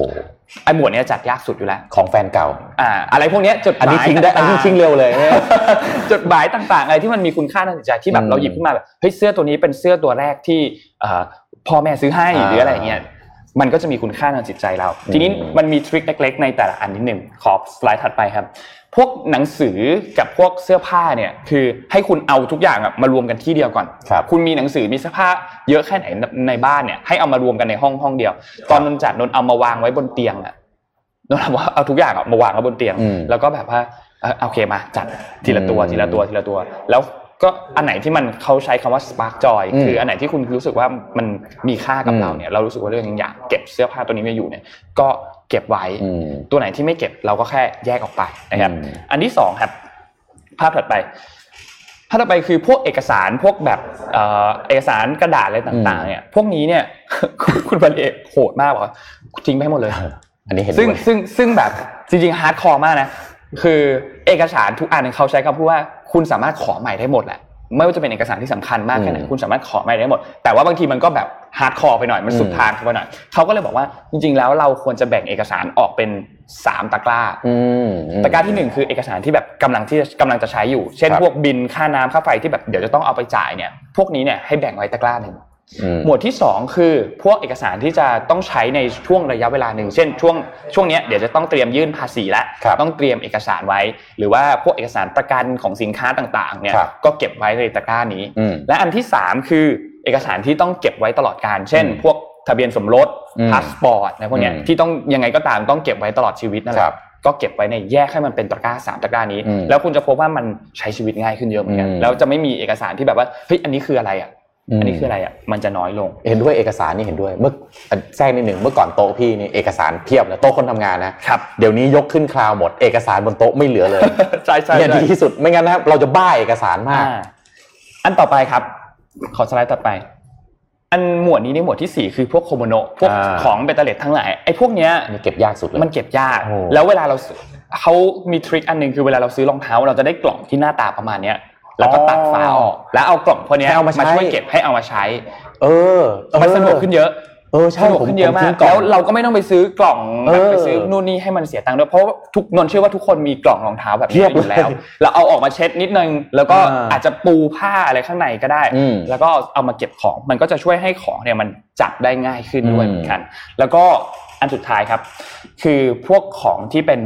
ไอ้หมวดเนี้ยจัดยากสุดอยู่แล้วของแฟนเก่า อ่า อะไรพวกเนี้ยจดหอันมายนี้ทิ้งได้อันนี้ต่าๆทิ้งเร็วเลยเนี่ยจดหมายต่างๆอะไรที่มันมีคุณค่าทางจิตใจที่แบอืบมเราหยิบขึ้นมาแบบเฮ้ยเสื้อตัวนี้เป็นเสื้อตัวแรกที่เอ่อพ่อแม่ซื้อให้อ่าหรืออะไรอย่างเงี้ย มันก็จะมีคุณค่าทางจิตใจเราอืมทีนี้มันมีทริคเล็ก ๆ ในแต่ละอันนิดหนึ่งขอสไลด์ถัดไปครับ พวกหนังสือกับพวกเสื้อผ้าเนี่ยคือให้คุณเอาทุกอย่างอะมารวมกันที่เดียวก่อนครับคุณมีหนังสือมีเสื้อผ้าเยอะแค่ไหนในบ้านเนี่ยให้เอามารวมกันในห้องห้องเดียว ตอนนนจัดนนเอามาวางไว้บนเตียงอะนนเอาว่าเอาทุกอย่างอะมาวางไว้บนเตียงอืมแล้วก็แบบว่าเอ่อโอเคมาจัดทีละตัวอืมทีละตัวทีละตัว แล้ว ก็อันไหนที่มันเขาใช้คำว่า spark joy อืมคืออันไหนที่คุณรู้สึกว่ามันมีค่ากับอืมเราเนี่ยเรารู้สึกว่าเรื่องนี้อยากเก็บเสื้อผ้าตัวนี้มาอยู่เนี่ยก็เก็บไว้อืมตัวไหนที่ไม่เก็บเราก็แค่แยกออกไปนะครับอืมอันที่สองครับ ภาพถัดไปภาพต่อไปคือพวกเอกสารพวกแบบเอ่อเอกสารกระดาษอะไรต่างๆ เนี่ย พวกนี้เนี่ย คุณคุณมาริเอโหดมากบอกว่าทิ้งไปให้หมดเลย อันนี้เห็นซึ่งด้วยซึ่งซึ่งแบบจริงๆ hardcore มากนะ คือเอกสารทุกอันเขาใช้คำพูดว่าคุณสามารถขอใหม่ได้หมดแหละไม่ว่าจะเป็นเอกสารที่สำคัญมากแค่ไหนอืมคุณสามารถขอใหม่ได้หมด แต่ว่าบางทีมันก็แบบ hardcore ไปหน่อยมันสุดอืมทางไปหน่อยเขาก็เลยบอกว่าจริง ๆ แล้วเราควรจะแบ่งเอกสารออกเป็นสามตะกร้าอืมตะกร้าที่หนึ่งคือเอกสารที่แบบกำลังที่กำลังจะใช้อยู่ เช่นครับพวกบิลค่าน้ำค่าไฟที่แบบเดี๋ยวจะต้องเอาไปจ่ายเนี่ย พวกนี้เนี่ยให้แบ่งไว้ตะกร้าหนึ่งอืม หมวดที่ 2 คือพวกเอกสารที่จะต้องใช้ในช่วงระยะเวลาหนึ่งเช่นช่วงช่วงเนี้ยเดี๋ยวจะต้องเตรียมยื่นภาษีแล้วครับต้องเตรียมเอกสารไว้ หรือว่าพวกเอกสารประกันของสินค้าต่างๆเนี่ยครับก็เก็บไว้ในตะกร้านี้อืมและอันที่ 3 คือเอกสารที่ต้องเก็บไว้ตลอดกาล เช่นอืมพวกทะเบียนสมรสอืมพาสปอร์ตนะพวกเนี้ยอืมที่ต้องยังไงก็ตามต้องเก็บไว้ตลอดชีวิตนั่นแหละครับก็เก็บไว้ในแยกให้มันเป็นตะกร้าสามตะกร้านี้อืมแล้วคุณจะพบว่ามันใช้ชีวิตง่ายขึ้นเยอะเหมือนกันอืมแล้วจะไม่มีเอกสารที่แบบว่าเฮ้ยอันนี้คืออะไรอะ อันนี้คืออะไรอะมันจะน้อยลง เห็นด้วยเอกสารนี่เห็นด้วย เมื่อแทรกนิดหนึ่งเมื่อก่อนโต๊ะพี่นี่เอกสารเพียบเลยโต๊ะคนทำงานนะครับเดี๋ยวนี้ยกขึ้น cloud หมด เอกสารบนโต๊ะไม่เหลือเลยใช่ใช่เนี่ยใช่ดีที่สุดไม่งั้นนะครับเราจะบ้าเอกสารมากอ่าอันต่อไปครับ ขอสไลด์ต่อไป อันหมวดนี้ในหมวดที่สี่คือพวก komono พวกอ่าของเบตเตอร์เลตทั้งหลายไอ้พวกเนี้ยอันนี้เก็บยากสุดเลยมันเก็บยากโอ้แล้วเวลาเราซื้อเขามี trick อันหนึ่งคือเวลาเราซื้อรองเท้า เราจะได้กล่องที่หน้าตาประมาณเนี้ย แล้วก็ตัดฝาออกแล้วเอากล่องพวกเนี้ยให้เอามาใช้ช่วยเก็บให้เอามาใช้ เออ มันสะดวกขึ้นเยอะเออใช่สะดวกขึ้นเยอะมากทิ้งกล่องแล้วเราก็ไม่ต้องไปซื้อกล่องแบบเออไปซื้อนู่นนี่ให้มันเสียตังค์ด้วยเพราะว่าทุกนนท์เชื่อว่าทุกคนมีกล่องรองเท้าแบบเพีนี้อยู่แล้วเพียบเลยเราเอาออกมาเช็ดนิดนึง แล้วก็อ่าอาจจะปูผ้าอะไรข้างในก็ได้อืมแล้วก็เอามาเก็บของมันก็จะช่วยให้ของเนี่ยมันจับได้ง่ายขึ้นด้วยอืมเหมือนกัน แล้วก็อันสุดท้ายครับ คือพวกของที่เป็น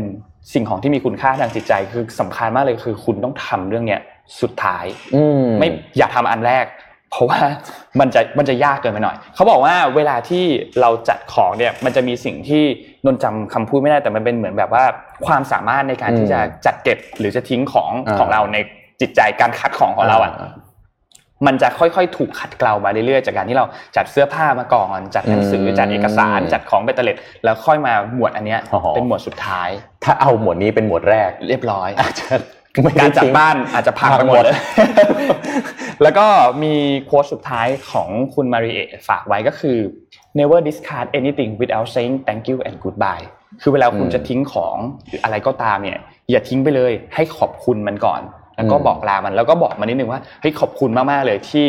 สิ่งของที่มีคุณค่าทางจิตใจคือสำคัญมากเลยคือคุณต้องทำเรื่องเนี้ย สุดท้าย อืมไม่อย่าทำอันแรก เพราะว่ามันจะมันจะยากเกินไปหน่อย เขาบอกว่าเวลาที่เราจัดของเนี่ยมันจะมีสิ่งที่นนจำคำพูดไม่ได้แต่มันเป็นเหมือนแบบว่าความสามารถในการที่จะจัดเก็บหรือจะทิ้งของอ่าของเราในจิตใจการคัดของของเราอะมันจะค่อยๆ ถูกขัดเกลามาเรื่อยๆ จากการที่เราจัดเสื้อผ้ามาก่อน จัดหนังสืออืมจัดเอกสาร จัดของเบตเตอร์เลตแล้วค่อยมาหมวดอันเนี้ยอ๋อเป็นหมวดสุดท้าย ถ้าเอาหมวดนี้เป็นหมวดแรกเรียบร้อยอาจจะไม่ การจัดทิ้งบ้านอาจจะพังไปหมดเลยแล้วก็มีโค้ชสุดท้ายของคุณมาริเอฝากไว้ก็คือ never discard anything without saying thank you and goodbye คือเวลาคุณอืมจะทิ้งของหรืออะไรก็ตามเนี่ย อย่าทิ้งไปเลยให้ขอบคุณมันก่อน แล้วก็อืมบอกลามันแล้วก็บอกมันนิดนึงว่าเฮ้ยขอบคุณมากๆเลยที่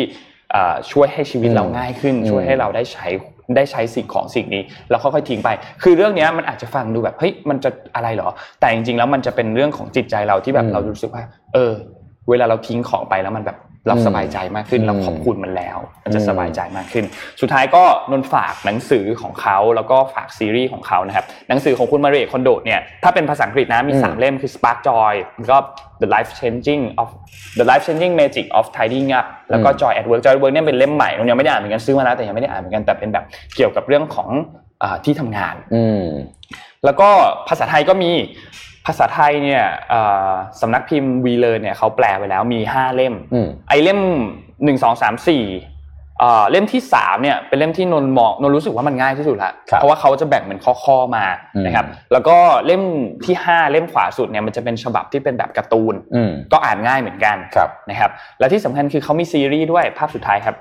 เอ่อช่วยให้ชีวิตอืมเราง่ายขึ้นอืมช่วยให้เราได้ใช้ ได้ใช้สิ่งของสิ่งนี้แล้วค่อยๆทิ้งไป คือเรื่องเนี้ยมันอาจจะฟังดูแบบเฮ้ยมันจะอะไรเหรอ แต่จริงๆแล้วมันจะเป็นเรื่องของจิตใจเราที่แบบอืมเรารู้สึกว่า เออ เวลาเราทิ้งของไปแล้วมันแบบเราอืมสบายใจมากขึ้นอืมเราขอบคุณมันแล้วมันจะอืมสบายใจมากขึ้น สุดท้ายก็นนฝากหนังสือของเขาแล้วก็ฝากซีรีส์ของเขานะครับหนังสือของคุณมาเรคคอนโดเนี่ยถ้าเป็นภาษาอังกฤษนะมีอืมสามเล่มคือ Spark Joy แล้วก็ The Life Changing of The Life Changing Magic of Tidying Up แล้วก็ Joy at Work Joy at Work เนี่ยเป็นเล่มใหม่นนยังไม่ได้อ่านเหมือนกันซื้อมาแล้วแต่ยังไม่ได้อ่านเหมือนกันแต่เป็นแบบเกี่ยวกับเรื่องของอ่าที่ทำงานอืมแล้วก็ภาษาไทยก็มี ภาษาไทยเนี่ยเอ่อสำนักพิมพ์วีเลอร์เนี่ยเขาแปลไปแล้วมีห้าเล่มอืมไอเล่มหนึ่งสองสามสี่เอ่อเล่มที่สามเนี่ยเป็นเล่มที่นนท์มองนนท์รู้สึกว่ามันง่ายที่สุดละครับเพราะว่าเขาจะแบ่งเป็นข้อๆมาอืมนะครับแล้วก็เล่มที่ห้าเล่มขวาสุดเนี่ยมันจะเป็นฉบับที่เป็นแบบการ์ตูนอืมก็อ่านง่ายเหมือนกันครับนะครับและที่สำคัญคือเขามีซีรีส์ด้วยภาพสุดท้ายครับ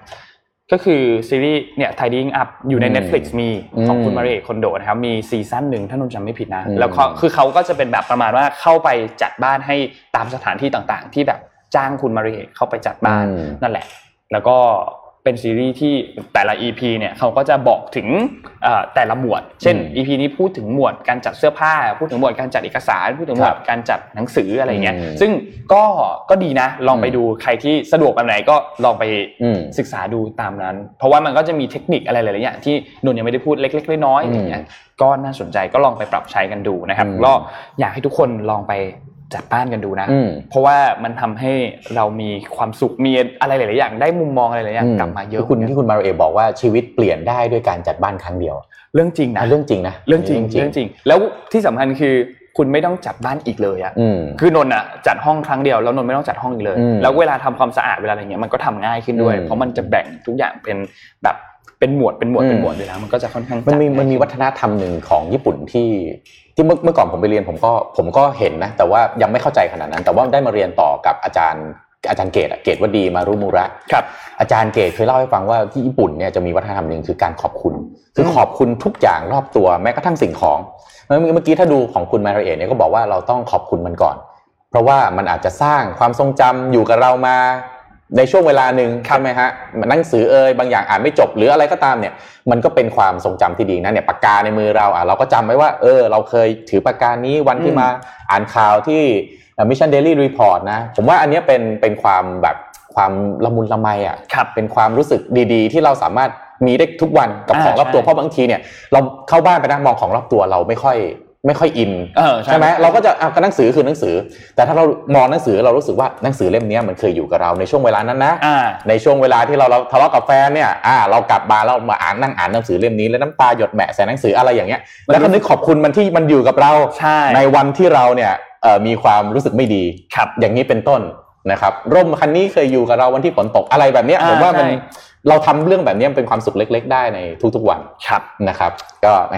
ก็คือซีรีส์เนี่ย Tidying Up อยู่ในอืม Netflix มีของคุณอืมมาริเอคอนโดนะครับมีซีซั่นหนึ่งถ้านนท์จำไม่ผิดนะอืมแล้วเขาคือเขาก็จะเป็นแบบประมาณว่าเข้าไปจัดบ้านให้ตามสถานที่ต่างๆ ที่แบบจ้างคุณมาริเอเข้าไปจัดบ้านอืมนั่นแหละ แล้วก็ เป็นซีรีส์ที่แต่ละ EP เนี่ยเขาก็จะบอกถึงเอ่อแต่ละหมวด เช่นอืม EP นี้พูดถึงหมวดการจัดเสื้อผ้า พูดถึงหมวดการจัดเอกสาร พูดถึงหมวดครับการจัดหนังสืออะไรเงี้ยอืมซึ่งก็ก็ดีนะ ลองไปอืมดูใครที่สะดวกแบบไหนก็ลองไปอืมศึกษาดูตามนั้น เพราะว่ามันก็จะมีเทคนิคอะไรหลายๆอย่างที่นนท์ยังไม่ได้พูดเล็กๆน้อยๆอะไรเงี้ยก็น่าสนใจก็ลองไปปรับใช้กันดูนะครับอืมก็อยากให้ทุกคนลองไป จัดบ้านกันดูนะอืมเพราะว่ามันทำให้เรามีความสุขมีอะไรหลาย ๆ อย่าง ได้มุมมองอะไรหลายๆอย่างกลับมาเยอะที่คุณที่คุณมาเรเอบอกว่าชีวิตเปลี่ยนได้ด้วยการจัดบ้านครั้งเดียว เรื่องจริงนะอะเรื่องจริงนะเรื่องจริงเรื่องจริง แล้วที่สำคัญคือคุณไม่ต้องจัดบ้านอีกเลยอะอืมคือนนท์อะจัดห้องครั้งเดียวแล้วนนท์ไม่ต้องจัดห้องอีกเลยอืมแล้วเวลาทำความสะอาดเวลาอะไรเงี้ยมันก็ทำง่ายขึ้นด้วยอืมเพราะมันจะแบ่งทุกอย่างเป็นแบบเป็นหมวดเป็นหมวดอืมเป็นหมวดอยู่แล้วมันก็จะค่อนข้างมันมีจัดมันมีง่ายวัฒนธรรมหนึ่งของญี่ปุ่นที่ ที่เมื่อเมื่อก่อนผมไปเรียนผมก็ผมก็เห็นนะ แต่ว่ายังไม่เข้าใจขนาดนั้น แต่ว่าได้มาเรียนต่อกับอาจารย์อาจารย์เกตอะเกตวดีมารุมุระครับอาจารย์เกตเคยเล่าให้ฟังว่าที่ญี่ปุ่นเนี่ยจะมีวัฒนธรรมหนึ่งคือการขอบคุณ คือขอบคุณทุกอย่างรอบตัวแม้กระทั่งสิ่งของเมื่อเมื่อกี้ถ้าดูของคุณมาราเอะเนี่ยก็บอกว่าเราต้องขอบคุณมันก่อน เพราะว่ามันอาจจะสร้างความทรงจำอยู่กับเรามา ในช่วงเวลาหนึ่งใช่ไหมฮะหนังสือเอ่ยบางอย่างอ่านไม่จบหรืออะไรก็ตามเนี่ย มันก็เป็นความทรงจำที่ดีนะเนี่ยปากกาในมือเราอะเราก็จำไว้ว่า เออ เราเคยถือปากกานี้วันที่อืมมาอ่านข่าวที่มิชชันเดลี่รีพอร์ตนะ ผมว่าอันเนี้ยเป็นเป็นความแบบความละมุนละไมอะครับเป็นความรู้สึกดีๆ ที่เราสามารถมีได้ทุกวันกับอ่าของรอบตัวใช่เพราะบางทีเนี่ย เราเข้าบ้านไปนั่งมองของรอบตัวเราไม่ค่อย ไม่ค่อย in เออใช่ไหมเราก็จะอะก็หนังสือคือหนังสือ แต่ถ้าเรามองหนังสือเรารู้สึกว่าหนังสือเล่มเนี้ยมันเคยอยู่กับเราในช่วงเวลานั้นนะอ่าในช่วงเวลาที่เราเราทะเลาะกับแฟนเนี่ยอ่าเรากลับมาแล้วมาอ่านนั่งอ่านหนังสือเล่มนี้แล้วน้ำตาหยดแหมะใส่หนังสืออะไรอย่างเงี้ยมันแล้วก็นึกขอบคุณมันที่มันอยู่กับเราใช่ในวันที่เราเนี่ยเอ่อมีความรู้สึกไม่ดีครับอย่างนี้เป็นต้นนะครับร่มคันนี้เคยอยู่กับเราวันที่ฝนตกอะไรแบบเนี้ยอ่าผมว่ามันใช่เราทำเรื่องแบบเนี้ยเป็นความสุขเล็ก ๆ ได้ในทุกๆวันครับนะครับ ก็แหม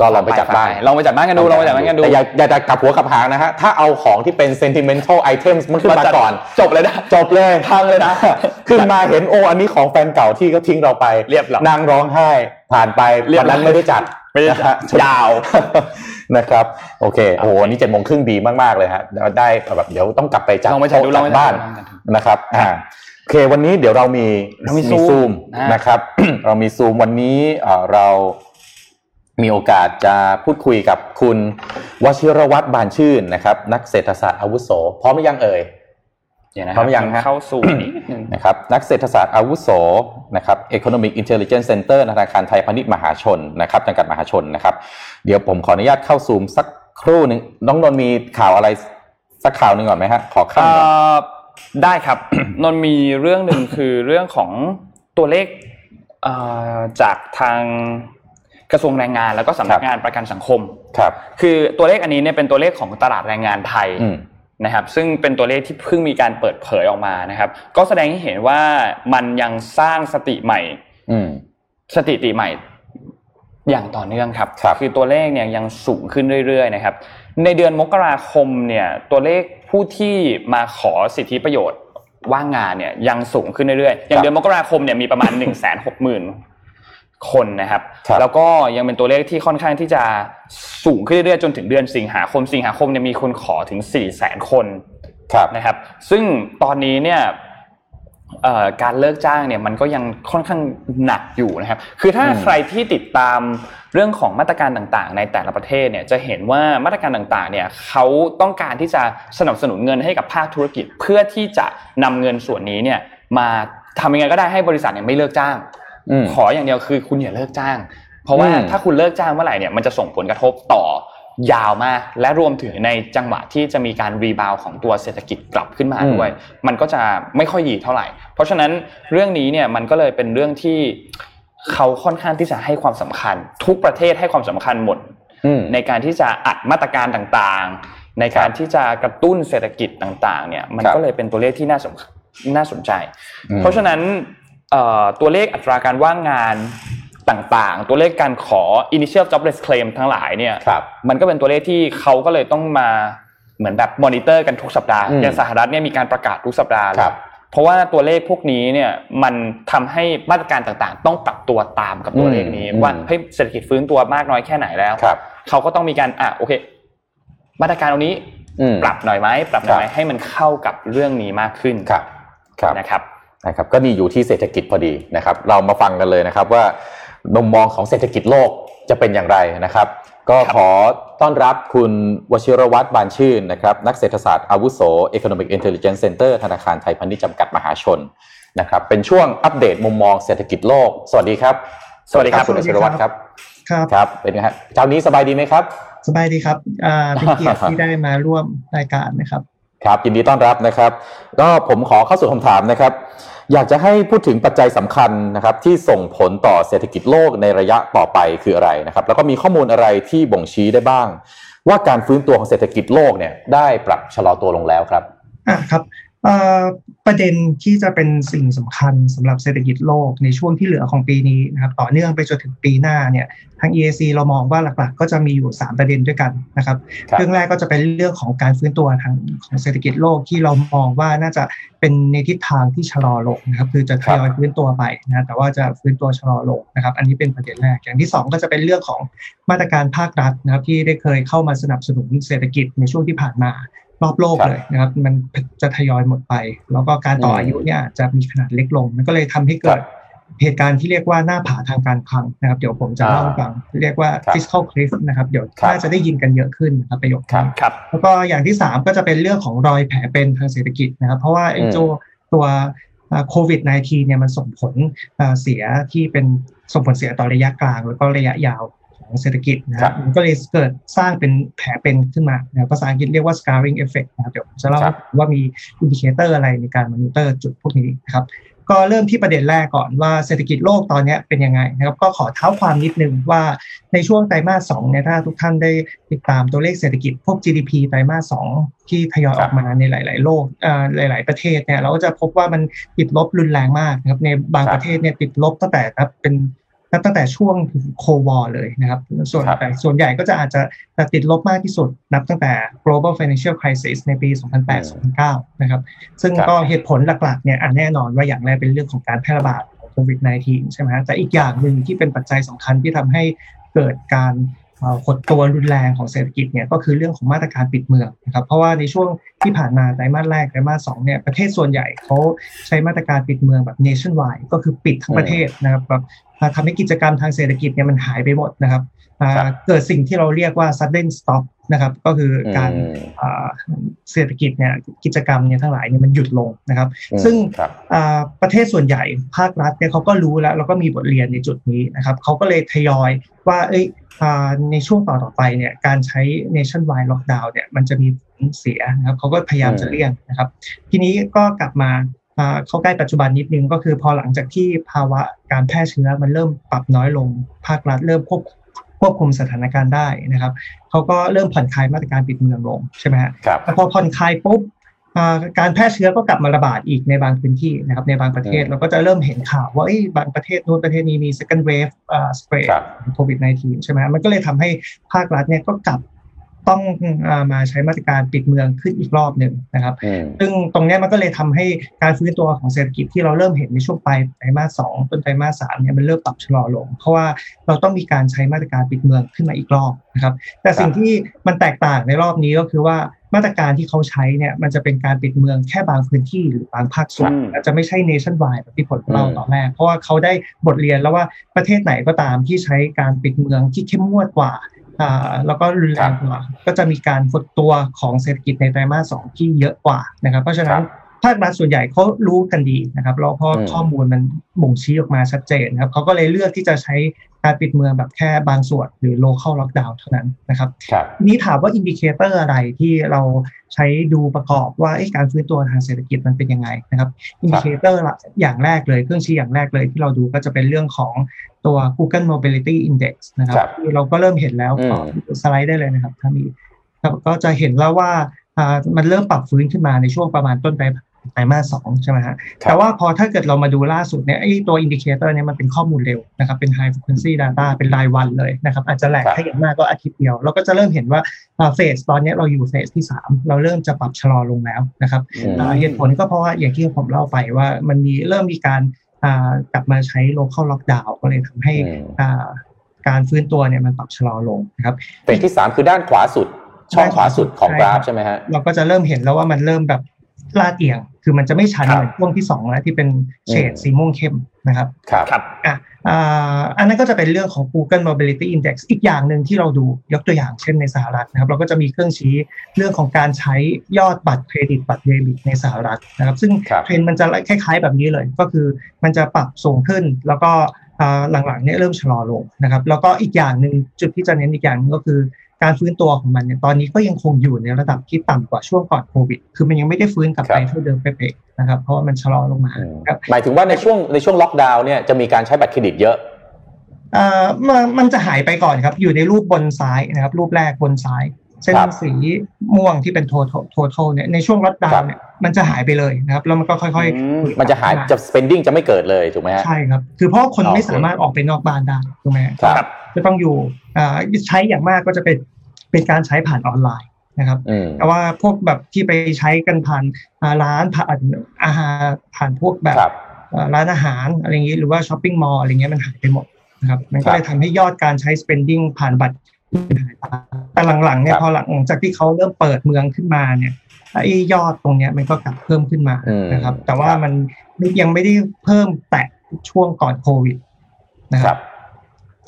ก็ลองไปจัดบ้านลองไปจัดบ้านกันดูลองไปจัดบ้านกันดูแต่อย่าอย่าจะกลับหัวกลับหางนะฮะถ้าเอาของที่เป็น sentimental items มันขึ้นมาจัดก่อน จบเลยนะจบเลยพังเลยนะขึ้นมาเห็นโอ้อันนี้ของแฟนเก่าที่เขาทิ้งเราไปเรียบร้อยนางร้องไห้ผ่านไปเรียบวันร้อยนั้นไม่ได้จัดไม่ได้จัดนะฮะยาวนะครับโอเคโอ้โหอันนี้เจ็ดโมงครึ่งดีมากๆเลยฮะเดี๋ยวได้แบบเดี๋ยวต้องกลับไปจัดลองไปจัดดูลองไปจัดบ้านดูลองไปจัดดูนะครับอ่าโอเควันนี้เดี๋ยวเรามีเรามีซูมซูมอ่านนะครับ เรามีซูมวันนี้เอ่อเรา มีโอกาสจะพูดคุยกับคุณวชิรวัตรบานชื่นนะครับ นักเศรษฐศาสตร์อาวุโสพร้อมหรือยังเอ่ยเดี๋ยวนะพร้อมยังฮะเข้าสู่นิดนึงนะครับนักเศรษฐศาสตร์อาวุโสนะครับ Economic Intelligence Center ธนาคารไทยพาณิชย์มหาชนนะครับจำกัดมหาชนนะครับ เดี๋ยวผมขออนุญาตเข้าซูมสักครู่หนึ่งน้องนนท์มีข่าวอะไรสักข่าวหนึ่งก่อนไหมฮะขอขั้นเอ่ก่อนอได้ครับนนท์มีเรื่องหนึ่งคือเรื่องของตัวเลขเอ่อจากทาง กระทรวงแรงงานแล้วก็สำนักงานประกันสังคมครับคือตัวเลขอันนี้เนี่ยเป็นตัวเลขของตลาดแรงงานไทยอืมนะครับซึ่งเป็นตัวเลขที่เพิ่งมีการเปิดเผยออกมานะครับ ก็แสดงให้เห็นว่ามันยังสร้างสติใหม่อืมสถิติใหม่อย่างต่อเนื่องครับครับอตัวเลขเนี่ยยังสูงขึ้นเรื่อยๆนะครับ ในเดือนมกราคมเนี่ยตัวเลขผู้ที่มาขอสิทธิประโยชน์ว่างงานเนี่ยยังสูงขึ้นเรื่อยๆอย่างเดือนมกราคมเนี่ยมีประมาณ1 6 0 0 0 0 คนนะครับครับ แล้วก็ยังเป็นตัวเลขที่ค่อนข้างที่จะสูงขึ้นเรื่อยๆจนถึงเดือนสิงหาคม สิงหาคมเนี่ยมีคนขอถึง4 0 0 0 0 0คนครับนะครับ ซึ่งตอนนี้เนี่ยเอ่อการเลิกจ้างเนี่ยมันก็ยังค่อนข้างหนักอยู่นะครับ คือถ้าอืมใครที่ติดตามเรื่องของมาตรการต่างๆ ในแต่ละประเทศเนี่ยจะเห็นว่ามาตรการต่างๆเนี่ยเขาต้องการที่จะสนับสนุนเงินให้กับภาคธุรกิจ เพื่อที่จะนำเงินส่วนนี้เนี่ยมาทำยังไงก็ได้ให้บริษัทเนี่ยไม่เลิกจ้างอืม ขออย่างเดียวคือคุณอย่าเลิกจ้าง เพราะว่าอืมถ้าคุณเลิกจ้างเมื่อไหร่เนี่ยมันจะส่งผลกระทบต่อยาวมากและรวมถึงในจังหวะที่จะมีการรีบาวของตัวเศรษฐกิจกลับขึ้นมาด้วย มันก็จะไม่ค่อยดีเท่าไหร่ เพราะฉะนั้นเรื่องนี้เนี่ยมันก็เลยเป็นเรื่องที่เขาค่อนข้างที่จะให้ความสำคัญ ทุกประเทศให้ความสำคัญหมดอืมในการที่จะอัดมาตรการต่างๆ ในการที่จะกระตุ้นเศรษฐกิจต่าง ๆ เนี่ย มันครับก็เลยเป็นตัวเลขที่น่าสนน่าสนใจอืมเพราะฉะนั้น ตัวเลขอัตราการว่างงานต่างๆ ตัวเลขการขอ initial jobless claim ทั้งหลายเนี่ยมันก็เป็นตัวเลขที่เขาก็เลยต้องมาเหมือนแบบมอนิเตอร์กันทุกสัปดาห์อย่างสหรัฐเนี่ยมีการประกาศทุกสัปดาห์เลยเพราะว่าตัวเลขพวกนี้เนี่ยมันทำให้มาตรการต่างๆ ต้องปรับตัวตามกับตัวเลขนี้ว่าให้เศรษฐกิจฟื้นตัวมากน้อยแค่ไหนแล้วเขาก็ต้องมีการอะโอเค มาตรการตรงนี้ปรับหน่อยไหมปรับหน่อยไหมให้มันเข้ากับเรื่องนี้มากขึ้นครับนะครับ นะครับก็นี่อยู่ที่เศรษฐกิจพอดีนะครับ เรามาฟังกันเลยนะครับว่ามุมมองของเศรษฐกิจโลกจะเป็นอย่างไรนะครับ ก็ขอต้อนรับคุณวชิรวัตรบานชื่นนะครับ นักเศรษฐศาสตร์อาวุโส Economic Intelligence Center ธนาคารไทยพาณิชย์จำกัดมหาชนนะครับ เป็นช่วงอัปเดตมุมมองเศรษฐกิจโลก สวัสดีครับ สวัสดีครับคุณวชิรวัตรครับครับครับเป็นไงครับเช้านี้สบายดีไหมครับ สบายดีครับเป็นเกียรติที่ได้มาร่วมรายการนะครับ ครับยินดีต้อนรับนะครับ ก็ผมขอเข้าสู่คำถามนะครับ อยากจะให้พูดถึงปัจจัยสำคัญนะครับที่ส่งผลต่อเศรษฐกิจโลกในระยะต่อไปคืออะไรนะครับ แล้วก็มีข้อมูลอะไรที่บ่งชี้ได้บ้าง ว่าการฟื้นตัวของเศรษฐกิจโลกเนี่ยได้ปรับชะลอตัวลงแล้วครับอ่าครับ ประเด็นที่จะเป็นสิ่งสำคัญสำหรับเศรษฐกิจโลกในช่วงที่เหลือของปีนี้นะครับต่อเนื่องไปจนถึงปีหน้าเนี่ยทาง EAC เรามองว่าหลักๆ ก็จะมีอยู่ 3 ประเด็นด้วยกันนะครับเรื่องแรกก็จะเป็นเรื่องของการฟื้นตัวทางของเศรษฐกิจโลกที่เรามองว่าน่าจะเป็นในทิศทางที่ชะลอลงนะครับคือจะทยอยฟื้นตัวไปนะแต่ว่าจะฟื้นตัวชะลอลงนะครับ อันนี้เป็นประเด็นแรกอย่างที่ 2 ก็จะเป็นเรื่องของมาตรการภาครัฐนะครับที่ได้เคยเข้ามาสนับสนุนเศรษฐกิจในช่วงที่ผ่านมา รอบโลกเลยนะครับ มันจะทยอยหมดไป แล้วก็การต่ออายุเนี่ยจะมีขนาดเล็กลง มันก็เลยทำให้เกิดเหตุการณ์ที่เรียกว่าหน้าผาทางการคลังนะครับ เดี๋ยวผมจะเล่าให้ฟังเรียกว่า fiscal cliff นะครับ เดี๋ยวน่าจะได้ยินกันเยอะขึ้นนะครับประโยคนี้แล้วก็อย่างที่ 3 ก็จะเป็นเรื่องของรอยแผลเป็นทางเศรษฐกิจนะครับ เพราะว่าไอ้ตัวโควิด -19 เนี่ยมันส่งผลเสียที่เป็นส่งผลเสียต่อระยะกลางแล้วก็ระยะยาว ของเศรษฐกิจนะครับมันก็เลยเกิดสร้างเป็นแผลเป็นขึ้นมาภาษาอังกฤษเรียกว่า scarring effect นะครับเดี๋ยวผมจะเล่าว่ามี indicator อะไรในการมอนิเตอร์จุดพวกนี้นะครับก็เริ่มที่ประเด็นแรกก่อนว่าเศรษฐกิจโลกตอนนี้เป็นยังไงนะครับก็ขอเท้าความนิดนึงว่าในช่วงไตรมาสสองเนี่ยถ้าทุกท่านได้ติดตามตัวเลขเศรษฐกิจพวก GDP ไตรมาสสองที่ทยอยออกมาในหลาย ๆ โลกหลาย ๆ ประเทศเนี่ยเราก็จะพบว่ามันติดลบรุนแรงมากนะครับในบางประเทศเนี่ยติดลบตั้งแต่เป็นนับ ตั้งแต่ช่วงโควอเลยนะครับ ส่วนแต่ส่วนใหญ่ก็จะอาจจะติดลบมากที่สุดนับตั้งแต่ global financial crisis ในปี 2008-2009 นะครับ ซึ่งก็เหตุผลหลักๆเนี่ยแน่นอนว่าอย่างแรกเป็นเรื่องของการแพร่ระบาดของโควิด -19 ใช่ไหมแต่อีกอย่างหนึ่งที่เป็นปัจจัยสำคัญที่ทำให้เกิดการ หดตัวรุนแรงของเศรษฐกิจเนี่ยก็คือเรื่องของมาตรการปิดเมืองนะครับเพราะว่าในช่วงที่ผ่านมาไตรมาสแรกไตรมาสสองเนี่ยประเทศส่วนใหญ่เขาใช้มาตรการปิดเมืองแบบ nationwide ก็คือปิดทั้งประเทศนะครับแบบทำให้กิจกรรมทางเศรษฐกิจเนี่ยมันหายไปหมดนะครับเกิดสิ่งที่เราเรียกว่า sudden stop นะครับก็คือการเศรษฐกิจเนี่ยกิจกรรมเนี่ยทั้งหลายเนี่ยมันหยุดลงนะครับ ซึ่งประเทศส่วนใหญ่ภาครัฐเนี่ยเขาก็รู้แล้วแล้วก็มีบทเรียนในจุดนี้นะครับเขาก็เลยทยอยว่าเอ้ย ในช่วงต่อต่อไปเนี่ยการใช้ nationwide lockdown เนี่ยมันจะมีผลเสียนะครับเขาก็พยายามจะเลี่ยงนะครับ ทีนี้ก็กลับมาเข้าใกล้ปัจจุบันนิดนึงก็คือพอหลังจากที่ภาวะการแพร่เชื้อมันเริ่มปรับน้อยลง ภาครัฐเริ่มควบควบคุมสถานการณ์ได้นะครับเขาก็เริ่มผ่อนคลายมาตรการปิดเมืองลงใช่ไหมฮะแต่พอผ่อนคลายปุ๊บ การแพร่เชื้อก็กลับมาระบาดอีกในบางพื้นที่นะครับในบางประเทศเราก็จะเริ่มเห็นข่าวว่าบางประเทศนู้นประเทศนี้มี second wave สเปรดโควิด -19 ใช่ไหมมันก็เลยทำให้ภาครัฐเนี่ยก็กลับต้องมาใช้มาตรการปิดเมืองขึ้นอีกรอบหนึ่งนะครับ ซึ่งตรงนี้มันก็เลยทำให้การฟื้นตัวของเศรษฐกิจที่เราเริ่มเห็นในช่วงปลายไตรมาสสองต้นไตรมาสสามเนี่ยมันเริ่มปรับชะลอลง เพราะว่าเราต้องมีการใช้มาตรการปิดเมืองขึ้นมาอีกรอบนะครับ แต่สิ่งที่มันแตกต่างในรอบนี้ก็คือว่า มาตรการที่เขาใช้เนี่ยมันจะเป็นการปิดเมืองแค่บางพื้นที่หรือบางภาคส่วนอาจจะไม่ใช่ nationwide แบบที่ผลเราตอนแรกเพราะว่าเขาได้บทเรียนแล้วว่าประเทศไหนก็ตามที่ใช้การปิดเมืองที่เข้มงวดกว่าแล้วก็รุนแรงกว่าก็จะมีการหดตัวของเศรษฐกิจในไตรมาสสองที่เยอะกว่านะครับ เพราะฉะนั้น ภาครัฐส่วนใหญ่เขารู้กันดีนะครับแล้วพอข้อมูลมันบ่งชี้ออกมาชัดเจนนะครับเขาก็เลยเลือกที่จะใช้การปิดเมืองแบบแค่บางส่วนหรือ local lockdown เท่านั้นนะครับนี้ถามว่า indicator อะไรที่เราใช้ดูประกอบว่าการฟื้นตัวทางเศรษฐกิจมันเป็นยังไงนะครับindicator อย่างแรกเลยเครื่องชี้อย่างแรกเลยที่เราดูก็จะเป็นเรื่องของตัว Google Mobility Index นะครับเราก็เริ่มเห็นแล้วสไลด์ได้เลยนะครับถ้ามีก็จะเห็นแล้วว่ามันเริ่มปรับฟื้นขึ้นมาในช่วงประมาณต้นไตร ไตรมาสสองใช่ไหมฮะแต่ว่าพอถ้าเกิดเรามาดูล่าสุดเนี่ยไอ้ตัว indicator เนี่ยมันเป็นข้อมูลเร็วนะครับเป็น high frequency data เป็นรายวันเลยนะครับอาจจะ lag ครับถ้าอย่างมากก็อาทิตย์เดียว เราก็จะเริ่มเห็นว่า phase ตอนนี้เราอยู่ phase ที่ 3 เราเริ่มจะปรับชะลอลงแล้วนะครับอืมอ่าเหตุผลก็เพราะว่าอย่างที่ผมเล่าไปว่ามันมีเริ่มมีการอ่ากลับมาใช้ local lockdown ก็เลยทำให้อืมอ่าการฟื้นตัวเนี่ยมันปรับชะลอลงนะครับเฟสที่สามคือด้านขวาสุดช่องขวาสุดของใช่กราครัฟบใช่ไหมฮะเราก็จะเริ่มเห็นแล้วว่ามันเริ่มแบบ ลาดเอียง คือมันจะไม่ชันครับเหมือนช่วงที่สองแล้วที่เป็นเฉดอืมสีม่วงเข้มนะครับครับครับอะอ่าอันนั้นก็จะเป็นเรื่องของ Google Mobility Index อีกอย่างหนึ่งที่เราดูยกตัวอย่างเช่นในสหรัฐนะครับ เราก็จะมีเครื่องชี้เรื่องของการใช้ยอดบัตรเครดิตบัตรเดบิตในสหรัฐนะครับ ซึ่งครับเทรนด์มันจะคล้ายๆแบบนี้เลย ก็คือมันจะปรับสูงขึ้น แล้วก็อ่าหลังๆเนี่ยเริ่มชะลอลงนะครับ แล้วก็อีกอย่างหนึ่งจุดที่จะเน้นอีกอย่างหนึงก็คือ การฟื้นตัวของมันเนี่ยตอนนี้ก็ยังคงอยู่ในระดับที่ต่ำกว่าช่วงก่อนโควิด คือมันยังไม่ได้ฟื้นกลับไปครับเท่าเดิมเป๊ะๆนะครับ เพราะว่ามันชะลอลงมาอืมครับหมายถึงว่าในช่วงในช่วงล็อกดาวน์เนี่ยจะมีการใช้บัตรเครดิตเยอะเอ่อมันมันจะหายไปก่อนครับ อยู่ในรูปบนซ้ายนะครับ รูปแรกบนซ้าย เส้นครับสีม่วงที่เป็น total total เนี่ยในช่วงลดดาครัวบเนี่ยมันจะหายไปเลยนะครับแล้วมันก็ค่อยออืมๆมันจะหายจะ spending จะไม่เกิดเลยถูกไหมฮะใช่ครับ คือเพราะคนโอเคไม่สามารถออกไปนอกบ้านได้ถูกไหมครับจะต้องอยู่อ่าใช้อย่างมากก็จะเป็นเป็นการใช้ผ่านออนไลน์นะครับอืมแต่ว่าพวกแบบที่ไปใช้กันผ่านอ่าร้านผ่านอาหารผ่านพวกแบบครับเอ่อร้านอาหารอะไรอย่างนี้หรือว่า shopping mall อะไรเงี้ยมันหายไปหมดนะครับมันก็เลยทำให้ยอดการใช้ spending ผ่านบัตรหายไป แต่หลังๆเนี่ครับพอหลังจากที่เขาเริ่มเปิดเมืองขึ้นมาเนี่ยไอ้ยอดตรงเนี้ยมันก็กลับเพิ่มขึ้นมาอืมนะครับ แต่ว่าครับมันยังไม่ได้เพิ่มแตะช่วงก่อนโควิดนะครับครับ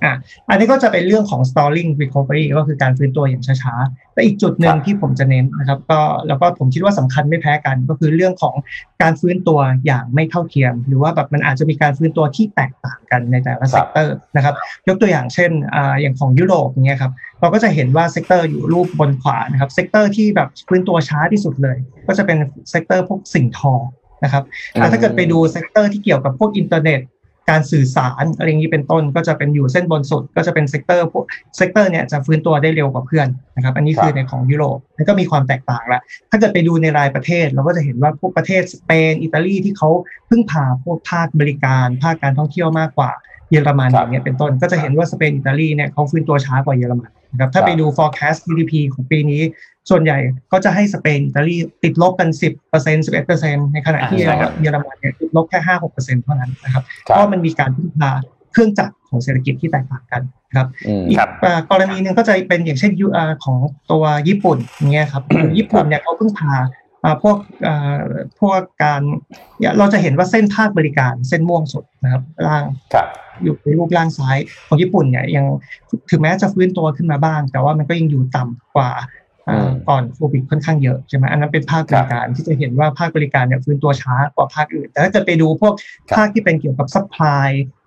อะอันนี้ก็จะเป็นเรื่องของ stalling recovery ก็คือการฟื้นตัวอย่างช้าๆ แต่อีกจุดหนึ่คงรับที่ผมจะเน้นนะครับก็แล้วก็ผมคิดว่าสำคัญไม่แพ้กัน ก็คือเรื่องของการฟื้นตัวอย่างไม่เท่าเทียม หรือว่าแบบมันอาจจะมีการฟื้นตัวที่แตกต่างกันในแต่ละ sector นะครับยกตัวอย่างเช่นอ่าอย่างของยุโรปอย่างเงี้ยครับเราก็จะเห็นว่า sector อยู่รูปบนขวานะครับ sector ที่แบบฟื้นตัวช้าที่สุดเลย ก็จะเป็น sector พวกสิ่งทอนะครับอะถ้าเกิดไปดู sector ที่เกี่ยวกับพวกอินเทอร์เน็ต การสื่อสารอะไรอย่างนี้เป็นต้นก็จะเป็นอยู่เส้นบนสุด ก็จะเป็น sector พวก sector เนี่ยจะฟื้นตัวได้เร็วกว่าเพื่อนนะครับ อันนี้คือในของยุโรปมันก็มีความแตกต่างละถ้าเกิดไปดูในรายประเทศ เราก็จะเห็นว่าพวกประเทศสเปนอิตาลีที่เขาพึ่งพาพวกภาคบริการ ภาคการท่องเที่ยวมากกว่า เยอรมันครับอย่างเงี้ยเป็นต้นก็จะเห็นว่าสเปนอิตาลีเนี่ยเขาฟื้นตัวช้ากว่าเยอรมันนะครับถ้าครับไปดู forecast GDP ของปีนี้ ส่วนใหญ่ก็จะให้สเปนอิตาลีติดลบกัน 10% 11%ในขณะที่ใช่ครับเยอรมันเนี่ยติดลบแค่ 5-6%เท่านั้นนะครับคเพรับราะว่ามันมีการพึ่งพาเครื่องจักรของเศรษฐกิจที่แตกต่างกันครับอืมอีกครับอ่ากรณีหนึ่งก็จะเป็นอย่างเช่นยูอ่าของตัวญี่ปุ่นอย่างเงี้ยครับญี่ปุ่นเนี่ยเขาพึ่งพาอ่า พวกอ่าพวกการเนี่ยเราจะเห็นว่าเส้นภาคบริการเส้นม่วงสุดนะครับล่างครับอยู่ในรูปร่างซ้ายของญี่ปุ่นเนี่ยยังถึงแม้จะฟื้นตัวขึ้นมาบ้าง แต่ว่ามันก็ยังอยู่ต่ำกว่าอ่าอืมก่อนโควิดค่อนข้างเยอะใช่ไหมอันนั้นเป็นภาคบริการที่จะเห็นว่าภาคบริการเนี่ยฟื้นตัวช้ากว่าภาคอื่น แต่ถ้าเกิดไปดูพวกครับภาคที่เป็นเกี่ยวกับ supply อ่า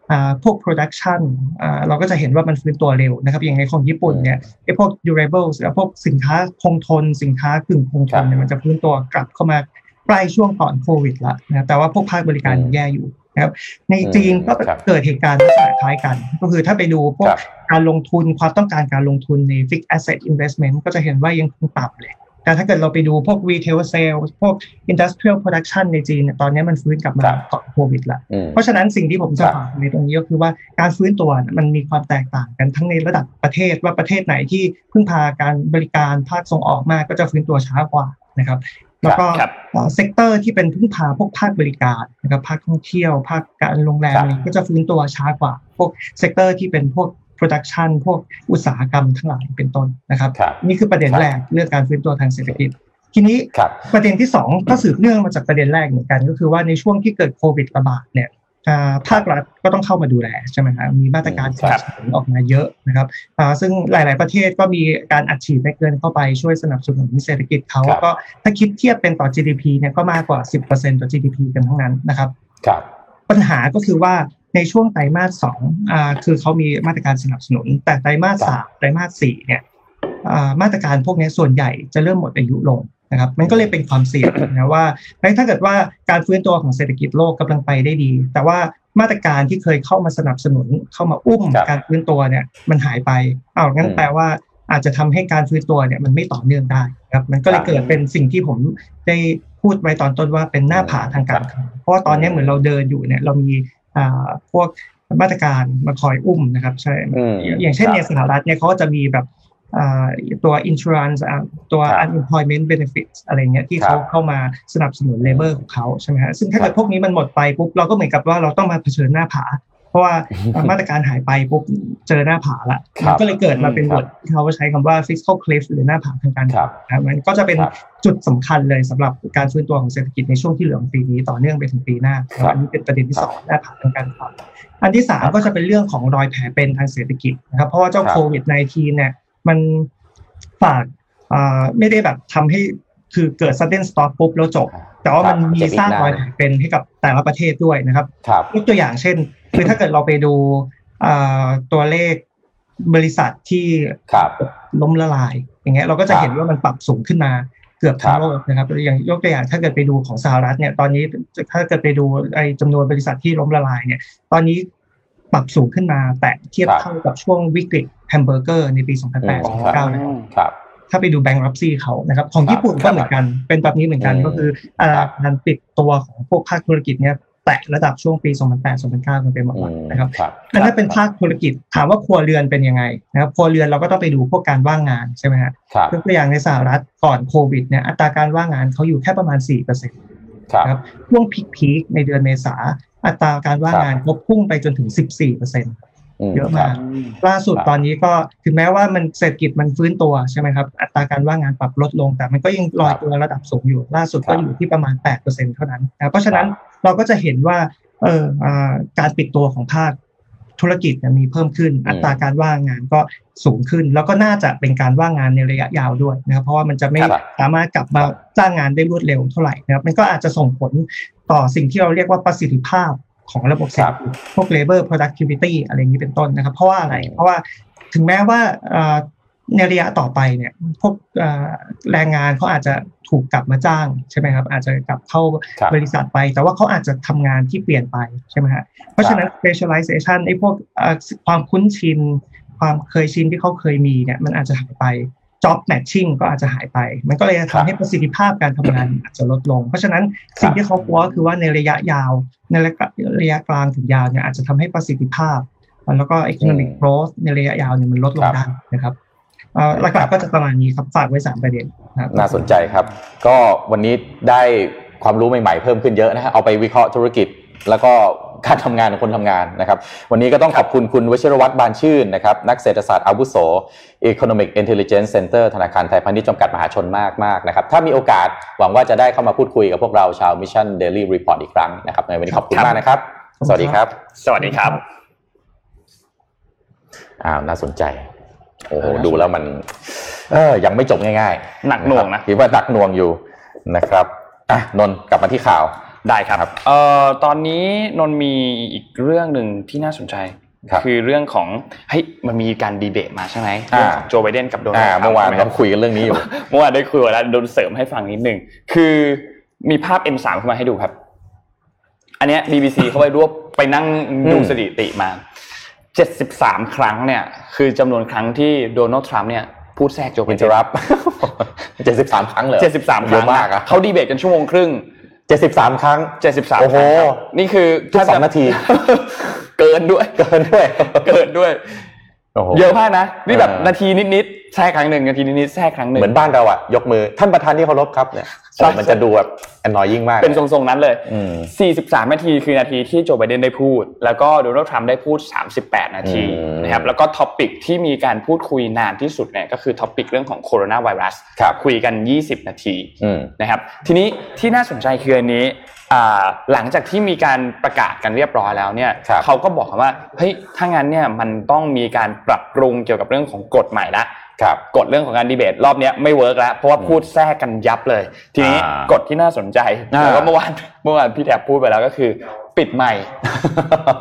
พวก production อ่าเราก็จะเห็นว่ามันฟื้นตัวเร็วนะครับอย่างในของญี่ปุ่นเนี่ยไอ้พวก durables แล้วพวกสินค้าคงทน สินค้ากึ่งคงทนเนี่ยมันจะฟื้นตัวกลับเข้ามาใกล้ช่วงก่อนโควิดละนะแต่ว่าพวกภาคบริการยังแย่อยู่นะครับในจีนก็ครับเกิดเหตุการณ์ลักษณะคล้ายกัน ก็คือถ้าไปดูพวคกรับการลงทุนความต้องการการลงทุนใน fixed asset investment ก็จะเห็นว่ายังคงต่ำเลย แต่ถ้าเกิดเราไปดูพวก retail sales พวก industrial production ในจีนเนี่ยตอนนี้มันฟื้นกลับมาครับก่อนโควิดละอืมเพราะฉะนั้นสิ่งที่ผมจะครับฝากในตรงนี้ก็คือว่าการฟื้นตัวเนี่ยมันมีความแตกต่างกันทั้งในระดับประเทศว่าประเทศไหนที่พึ่งพาการบริการภาคส่งออกมากก็จะฟื้นตัวช้ากว่านะครับ แล้วก็ครับ sector ที่เป็นพึ่งพาพวกภาคบริการนะครับภาคท่องเที่ยว ภาคการโรงแรมครับอะไรก็จะฟื้นตัวช้ากว่า พวก sector ที่เป็นพวก production พวกอุตสาหกรรมทั้งหลายเป็นต้นนะครับครับนี่คือประเด็นครับแรกเรื่องการฟื้นตัวทางเศรษฐกิจ ทีนี้ครับประเด็นที่สองก็สืบเนื่องมาจากประเด็นแรกเหมือนกัน ก็คือว่าในช่วงที่เกิดโควิดระบาดเนี่ยอ่าภาครัฐก็ต้องเข้ามาดูแลใช่ไหมครับมีมาตรการสนับสนุนออกมาเยอะนะครับอ่าซึ่งหลาย ๆ ประเทศก็มีการอัดฉีดแม่เกินเข้าไปช่วยสนับสนุนเศรษฐกิจเขาครับก็ถ้าคิดเทียบเป็นต่อ GDP เนี่ยก็มากกว่า 10%ต่อ GDP กันทั้งนั้นนะครับครับปัญหาก็คือว่า ในช่วงไตรมาสสองอ่าคือเขามีมาตรการสนับสนุน แต่ไตรมาสสามไตรมาสสี่เนี่ยอ่ามาตรการพวกนี้ส่วนใหญ่จะเริ่มหมดอายุลงนะครับมันก็เลยเป็นความเสี่ยงนะว่าเฮ้ยถ้าเกิดว่าการฟื้นตัวของเศรษฐกิจโลกกำลังไปได้ดี แต่ว่ามาตรการที่เคยเข้ามาสนับสนุนเข้ามาอุ้มครับการฟื้นตัวเนี่ยมันหายไปอ้าวงั้นอืมแปลว่าอาจจะทำให้การฟื้นตัวเนี่ยมันไม่ต่อเนื่องได้ครับมันก็เลยเกิดเป็นสิ่งที่ผมได้พูดไว้ตอนต้นว่าเป็นหน้าผาทางการค้าเพราะว่าตอนนี้เหมือนเราเดินอยู่เนี่ยเรามีอ่า พวกมาตรการมาคอยอุ้มนะครับ ใช่อืมอย่างเช่นครับในสหรัฐเนี่ยเขาก็จะมีแบบอ่าตัว insurance อ่าตัวครับ unemployment benefits อะไรเงี้ยที่ครับเขาเข้ามาสนับสนุน labor ของเขาใช่ไหมฮะซึ่งถ้าเกิดครับพวกนี้มันหมดไปปุ๊บเราก็เหมือนกับว่าเราต้องมาเผชิญหน้าผา เพราะว่ามาตรการหายไปปุ๊บเจอหน้าผาละครับมันก็เลยเกิดมาเป็นครับบทที่เขาใช้คำว่า fiscal cliff หรือหน้าผาทางการครับนะมันก็จะเป็นครับจุดสำคัญเลยสำหรับการฟื้นตัวของเศรษฐกิจในช่วงที่เหลือของปีนี้ต่อเนื่องไปถึงปีหน้าครับอันนี้เป็นประเด็นที่ครับสองหน้าผาทางการคลังอันที่สามก็จะเป็นเรื่องของรอยแผลเป็นทางเศรษฐกิจนะครับเพราะว่าเจ้าครับโควิด -19 เนี่ยมันฝากอ่าไม่ได้แบบทำให้คือเกิด sudden stop ปุ๊บแล้วจบ แต่ว่ามันมีเจ็บอีกนานสร้างรอยแผลเป็นให้กับแต่ละประเทศด้วยนะครับครับยกตัวอย่างเช่น คือถ้าเกิดเราไปดูอ่าตัวเลขบริษัทที่ครับล้มละลาย อย่างเงี้ยเราก็จะครับเห็นว่ามันปรับสูงขึ้นมาเกือบทั้ครับนะครับอย่างยกตัวอย่างถ้าเกิดไปดูของสหรัฐเนี่ยตอนนี้ถ้าเกิดไปดูไอ้จำนวนบริษัทที่ล้มละลายเนี่ย ตอนนี้ปรับสูงขึ้นมา แต่เทียบครับเท่ากับช่วงวิกฤตแฮมเบอร์เกอร์ในปี 2008-2009นะครับครับถ้าไปดูแบงก์รับซี่เขานะครับของครับญี่ปุ่นครัก็บเหมือนกันเป็นแบบนี้เหมือนกันอืมก็คืออ่าครับการปิดตัวของพวกภาคธุรกิจเนี่ย แตะระดับช่วงปี 2008-2009กันไปหมดอืแล้วมนะครับครับอันนั้นเป็นภาคธุรกิจถามว่าครัวเรือนเป็นยังไงนะครับครัวเรือนเราก็ต้องไปดูพวกการว่างงานใช่ไหมฮะครับยกตัวอย่างในสหรัฐก่อนโควิดเนี่ยอัตราการว่างงานเขาอยู่แค่ประมาณ4%ครับครับช่วงพีคๆในเดือนเมษาอัตราการว่างงานก็พุ่งไปจนถึง 14%เยอะมากล่าสุดครับตอนนี้ก็ถึงแม้ว่ามันเศรษฐกิจมันฟื้นตัวใช่ไหมครับ อัตราการว่างงานปรับลดลง แต่มันก็ยังลอยตัวระดับสูงอยู่ ล่าสุดก็ครับอยู่ที่ประมาณ 8%เท่านั้นนะเพราะฉะนั้นเราก็จะเห็นว่าเอออ่าการปิดตัวของภาคธุรกิจเนี่ยมีเพิ่มขึ้น อัตราการว่างงานก็สูงขึ้น แล้วก็น่าจะเป็นการว่างงานในระยะยาวด้วยนะครับ เพราะว่ามันจะไม่ครับสามารถกลับมาจ้างงานได้รวดเร็วเท่าไหร่นะครับ มันก็อาจจะส่งผลต่อสิ่งที่เราเรียกว่าประสิทธิภาพ ของระบบเศรษฐกิจพวก labor productivity อะไรอย่างนี้เป็นต้นนะครับ เพราะว่าอะไร เพราะว่าถึงแม้ว่าเอ่อในระยะต่อไปเนี่ยพวกเอ่อแรงงานเขาอาจจะถูกกลับมาจ้างใช่ไหมครับอาจจะกลับเข้าครับบริษัทไป แต่ว่าเขาอาจจะทำงานที่เปลี่ยนไปใช่ไหมฮะเพราะฉะนั้น specialization ไอ้พวกเอ่อความคุ้นชิน ความเคยชินที่เขาเคยมีเนี่ยมันอาจจะหายไป job matching ก็อาจจะหายไป มันก็เลยจะครับทำให้ประสิทธิภาพการทำงานอาจจะลดลง เพราะฉะนั้นสิ่งที่เขากลัวก็คือว่าในระยะยาว ในระยะระยะกลางถึงยาวเนี่ยอาจจะทำให้ประสิทธิภาพ แล้วก็ economic อืม growth ในระยะยาวเนี่ยมันลดลคงรับได้นะครับเอ่อหลักๆก็จะประมาณนี้ครับฝากไว้สามประเด็นนะครับน่าสนใจครับ ก็วันนี้ได้ความรู้ใหม่ๆเพิ่มขึ้นเยอะนะฮะเอาไปวิเคราะห์ธุรกิจ แล้วก็ การทำงานของคนทำงานนะครับ วันนี้ก็ต้องขอบคุณคุณวชิรวัตรบานชื่นนะครับ นักเศรษฐศาสตร์อาวุโส Economic Intelligence Center ธนาคารไทยพาณิชย์จำกัดมหาชนมากมากๆนะครับ ถ้ามีโอกาสหวังว่าจะได้เข้ามาพูดคุยกับพวกเราชาว Mission Daily Report อีกครั้งนะครับในวันนี้ขอบคุณครับมากนะครับ สวัสดีครับ สวัสดีครับอ้าวน่าสนใจโอ้โหเออน่าสนใจดูแล้วมันเออยังไม่จบง่ายๆ หนักหน่วงนะครับคิดว่าหนักหน่วงอยู่นะครับอะนนท์กลับมาที่ข่าว ได้ครับเอ่อตอนนี้นนท์มีอีกเรื่องหนึ่งที่น่าสนใจครับอเรื่องของเฮ้ยมันมีการดีเบตมาใช่ไหมอ่าเรื่องของโจไบเดนกับโดนัลอ่าด์ทรัมป์เมื่อวานใช่ไหเราครับคุยกันเรื่องนี้อยู่เมื่อวานได้คุยกันแล้วผมเสริมให้ฟังนิดหนึ่งคือมีภาพ M3 ขึ้นมาให้ดูครับ อันเนี้ย BBC เขาไปรวบไปนั่งดูอืมสถิติมา 73 ครั้งเนี่ย คือจำนวนครั้งที่โดนัลด์ทรัมป์เนี่ยพูดแทรกโจไบอินเดเทอร์นรับเจ็ดสิบสามครั้งเลย73คเยรั้งอะมากอะเขาดีเบตกันชั่วโมงครึ่งเจ็ดสิบสามครั้ง73 ครั้งโอ้โหครับนี่คือทุกสองนาที เกินด้วย เกินด้วย เกินด้วยโอ้โหเยอะมากนะ นี่แบบเออนาทีนิดๆแทรกครั้งหนึ่งนาทีนิดๆแทรกครั้งหนึ่งเหมือนบ้านเราอะยกมือท่านประธานที่เคารพครับเนี่ย ใช่โอ้มันจะดูแบบ annoyยิ่งมาก เป็นทรงๆนั้นเลยอืม43 นาทีคือนาทีที่โจไบเดนได้พูด แล้วก็โดนัลด์ทรัมป์ได้พูด 38 นาทีอืมนะครับแล้วก็ topic ที่มีการพูดคุยนานที่สุดเนี่ยก็คือ topic เรื่องของโคโรนาไวรัสครับคุยกัน 20 นาทีอืมนะครับทีนี้ที่น่าสนใจคืออันนี้อ่าหลังจากที่มีการประกาศกันเรียบร้อยแล้วเนี่ยครับเขาก็บอกว่าเฮ้ยถ้างั้นเนี่ยมันต้องมีการปรับปรุงเกี่ยวกับเรื่องของกฎใหม่ละครับ กฎเรื่องของการดีเบตรอบเนี้ยไม่เวิร์กแล้วเพราะว่าพูดแทรกกันยับเลย ทีนี้อ่ากฎที่น่าสนใจอ่าแล้วก็เมื่อวานเมื่อวานพี่แทบพูดไปแล้วก็คือ ปิดใหม่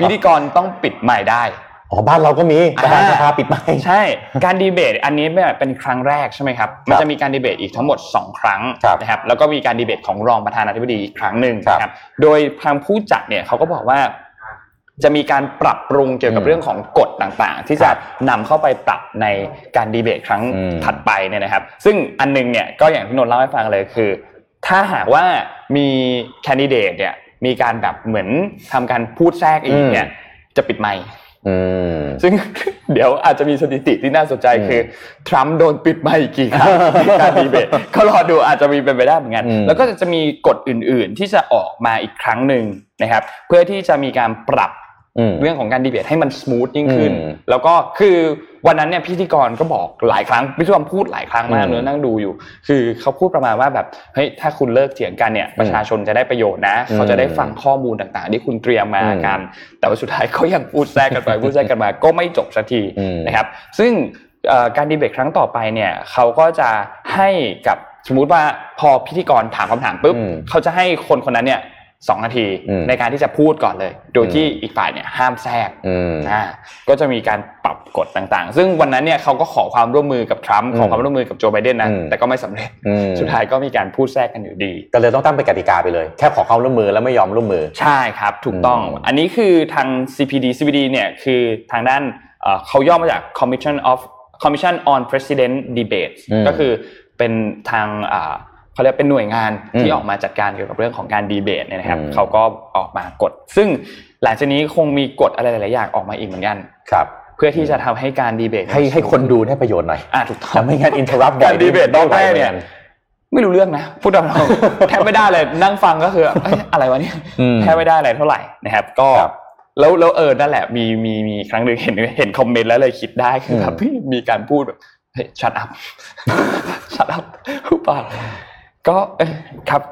พิธีกรต้องปิดใหม่ได้อ๋อบ้านเราก็มีประธานอ่าสภาปิดไมค์ใช่ การดีเบตอันนี้เนี่ยเป็นครั้งแรกใช่ไหมครับมันจะมีการดีเบตอีกทั้งหมด 2 ครั้งครับนะครับแล้วก็มีการดีเบตของรองประธานาธิบดีอีกครั้งหนึ่งครับนะครับโดยทางผู้จัดเนี่ยเขาก็บอกว่า จะมีการปรับปรุงเกี่ยวกับอืมเรื่องของกฎต่างๆ ที่คจะรับนำเข้าไปปรับในการดีเบตครั้งอืมถัดไปเนี่ยนะครับ ซึ่งอันหนึงเนี่ยก็อย่างที่นนท์เล่าให้ฟังเลยคือ ถ้าหากว่ามีแคนดิเดตเนี่ยมีการแบบเหมือนทำการพูดแทรกอีกเนี่ยจะปิดไมค์อืมซึ่งเดี๋ยวอาจจะมีสถิติที่น่าสนใจอืมคือทรัมป์โดนปิดไมค์กี่ครั้งในการดีเบตก็รอดูอาจจะมีเป็นไปได้เหมือนกันอืมแล้วก็จะมีกฎอื่นๆ ที่จะออกมาอีกครั้งหนึ่งนะครับ เพื่อที่จะมีการปรับอืม เรื่องของการดีเบตให้มันส o t ทยิ่งขึ้นอืมแล้วก็คือวันนั้นเนี่ยพิธีกรก็บอกหลายครั้งพิธีกรพูดหลายครั้งมากอืมเนื้อนั่งดูอยู่ คือเขาพูดประมาณว่าแบบเฮ้ยถ้าคุณเลิกเถียงกันเนี่ยประชาชนจะได้ประโยชน์นะอืมเขาจะได้ฟังข้อมูลต่างๆ ที่คุณเตรียมมาอืมกัน แต่ว่าสุดท้ายเขายังพูดแทรกกันไปพูดแทรกกันมาก็ไม่จบสักทีอืมนะครับ ซึ่งเอ่อการดีเบตครั้งต่อไปเนี่ยเขาก็จะให้กับสมมุติว่าพอพิธีกรถามคำถามปุ๊บอืมเขาจะให้คนคนนั้นเนี่ย สองนาทีอืมในการที่จะพูดก่อนเลย โดยอืมที่อีกฝ่ายเนี่ยห้ามแทรกอืมอ่าก็จะมีการปรับกฎต่างๆ ซึ่งวันนั้นเนี่ยเขาก็ขอความร่วมมือกับทรัมป์อืมขอความร่วมมือกับโจไบเดนนะอืมแต่ก็ไม่สำเร็จอืมสุดท้ายก็มีการพูดแทรกกันอยู่ดี ก็เลยต้องตั้งเป็นกติกาไปเลย แค่ขอความร่วมมือแล้วไม่ยอมร่วมมือใช่ครับ ถูกต้องอืมอันนี้คือทาง CPD CPD เนี่ยคือทางด้านเอ่อเขาย่อมาจาก Commission of Commission on President Debates อืมก็คือเป็นทางอ่า เขาเรียกเป็นหน่วยงานอืมที่ออกมาจัดการเกี่ยวกับเรื่องของการดีเบตเนี่ยนะครับอืมเขาก็ออกมากฎ ซึ่งหลังจากนี้คงมีกฎอะไรหลายๆอย่างออกมาอีกเหมือนกันครับเพื่อที่จะทำให้การดีเบตให้ให้คนดูได้ประโยชน์หน่อยอ่าถูกต้อแต่งไม่งั้นอินเทอร์รับบ่อยการดีเบตรอบแรกเนี่ยไม่รู้เรื่องนะพูดตามเราแทบไม่ได้เลยนั่งฟังก็คือเอ้ยอะไรวะเนี่ยอืมแทบไม่ได้อะไรเท่าไหร่นะครับ ก็ครับแล้วแล้วเออนั่นแหละมีมีมีครั้งหนึ่งเห็นเห็นคอมเมนต์แล้วเลยคิดได้คือแบบอืมเฮ้ยมีการพูดแบบเฮ้ยชัดอัพชัดอัพผู้ป่า ก็เอ้ยครับ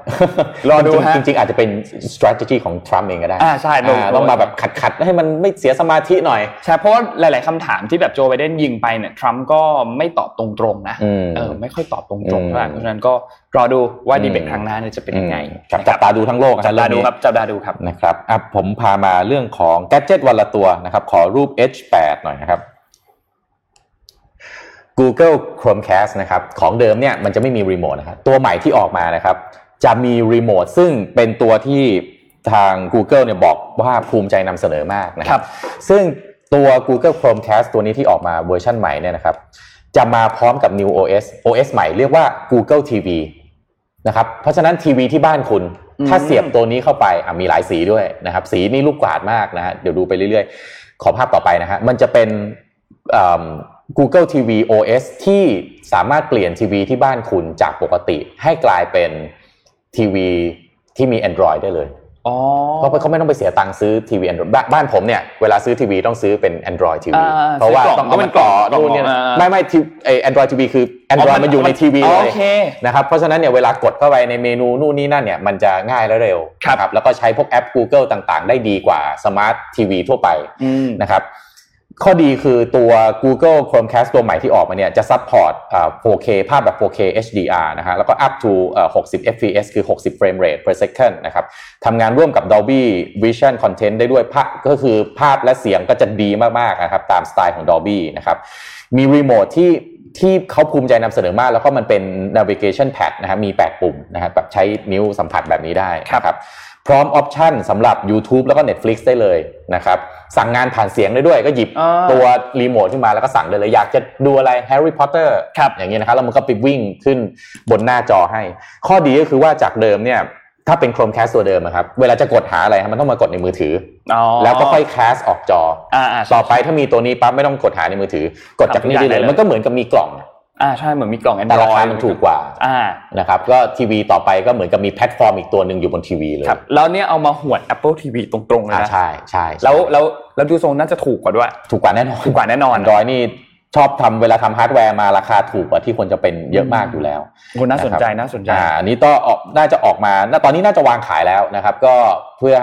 รอดูฮะจริงๆจริงๆ อาจจะเป็น strategy ของทรัมป์เองก็ได้อ่าใช่โดนอ่าต้องมาแบบขัดขัดๆ ให้มันไม่เสียสมาธิหน่อย ใช่ เพราะว่าหลาย ๆคำถามที่แบบโจไบเดนยิงไปเนี่ยทรัมป์ก็ไม่ตอบตรงๆนะอืมเออไม่ค่อยตอบตรงอืๆมเท่าไหร่เพราะฉะนั้นก็รอดูว่าอืมดีเบตครั้งหน้าเนี่ยจะเป็นยังไงครับนะจับตาดูทั้งโลกนะจับตาดูเองนี้ครับจับตาดูครับนะครับอะผมพามาเรื่องของ gadget วันละตัวนะครับขอรูป H8 หน่อยนะครับ Google Chromecast นะครับของเดิมเนี่ยมันจะไม่มีรีโมทนะครับตัวใหม่ที่ออกมานะครับจะมีรีโมทซึ่งเป็นตัวที่ทาง Google เนี่ยบอกว่าภูมิใจนำเสนอมากนะครับครับซึ่งตัว Google Chromecast ตัวนี้ที่ออกมาเวอร์ชันใหม่เนี่ยนะครับจะมาพร้อมกับ New OS OS ใหม่เรียกว่า Google TV นะครับเพราะฉะนั้นทีวีที่บ้านคุณอืมถ้าเสียบตัวนี้เข้าไปอะมีหลายสีด้วยนะครับสีนี่ลูกกวาดมากนะฮะเดี๋ยวดูไปเรื่อยๆ ขอภาพต่อไปนะฮะมันจะเป็นอืม Google TV OS ที่สามารถเปลี่ยนทีวีที่บ้านคุณจากปกติ ให้กลายเป็นทีวีที่มี Android ได้เลยอ๋อเพราะเขาไม่ต้องไปเสียตังค์ซื้อทีวี Android บ้านบ้านผมเนี่ยเวลาซื้อทีวีต้องซื้อเป็น Android TV อ่าเพราะว่าซื้อกล่องต้องเอาก็เป็มานกล่ต่อองนู่นเนี่ยอ่าไม่ไม่ทีไอ้ Android TV คือ Android มันอยู่ในทีวีอ๋อโอเคเลยนะครับเพราะฉะนั้นเนี่ยเวลากดเข้าไปในเมนูนู่นนี่นั่นเนี่ยมันจะง่ายและเร็วครับนะแล้วก็ใช้พวกแอป Google ต่างๆ ได้ดีกว่าสมาร์ททีวีทั่วไปอืมนะครับ ข้อดีคือตัว Google Chromecast ตัวใหม่ที่ออกมาเนี่ยจะซัพพอร์ต 4K ภาพแบบ 4K HDR นะฮะแล้วก็ up to 60 fps คือ 60 frame rate per second นะครับทำงานร่วมกับ Dolby Vision Content ได้ด้วยภาพก็คือภาพและเสียงก็จะดีมากๆนะครับตามสไตล์ของ Dolby นะครับมีรีโมทที่ที่เขาภูมิใจนำเสนอมาก แล้วก็มันเป็น navigation pad นะครับมี 8 ปุ่มนะครับแบบใช้นิ้วสัมผัสแบบนี้ได้นะครับ พร้อมออปชันสำหรับ YouTube แล้วก็ Netflix ได้เลยนะครับสั่งงานผ่านเสียงได้ด้วย ก็หยิบอ่าตัวรีโมทขึ้นมาแล้วก็สั่งได้เลย อยากจะดูอะไร Harry Potter ครับอย่างเงี้ยนะครับแล้วมันก็ไปวิ่งขึ้นบนหน้าจอให้ ข้อดีก็คือว่าจากเดิมเนี่ยถ้าเป็น Chromecast ตัวเดิมอะครับเวลาจะกดหาอะไรครับมันต้องมากดในมือถืออ๋อแล้วก็ค่อย cast ออกจออ่าอ่าต่อไปถ้ามีตัวนี้ปั๊บไม่ต้องกดหาในมือถือ กดจากนี่ได้เลย มันก็เหมือนกับมีกล่อง อ่าใช่เหมือนมีกล่องแต่ Android ราคามันถูกกว่าอ่านะครับก็ทีวีต่อไปก็เหมือนกับมีแพลตฟอร์มอีกตัวหนึ่งอยู่บนทีวีเลยครับแล้วเนี่ยเอามาหวด Apple TV ตรงๆเลยอ่านะใช่ใช่ใช่แล้วแล้วแล้วดูทรงน่าจะถูกกว่าด้วย ถูกกว่าแน่นอนถูกกว่าแน่นอน Android นี่ชอบทำเวลาทำฮาร์ดแวร์มาราคาถูกกว่าที่ควรจะเป็นเยอะมากอยู่แล้วคุณน่าสนใจนะครับน่าสนใจอ่าอันนี้ก็ออกน่าจะออกมาณตอนนี้น่าจะวางขายแล้วนะครับ ก็เพื่อ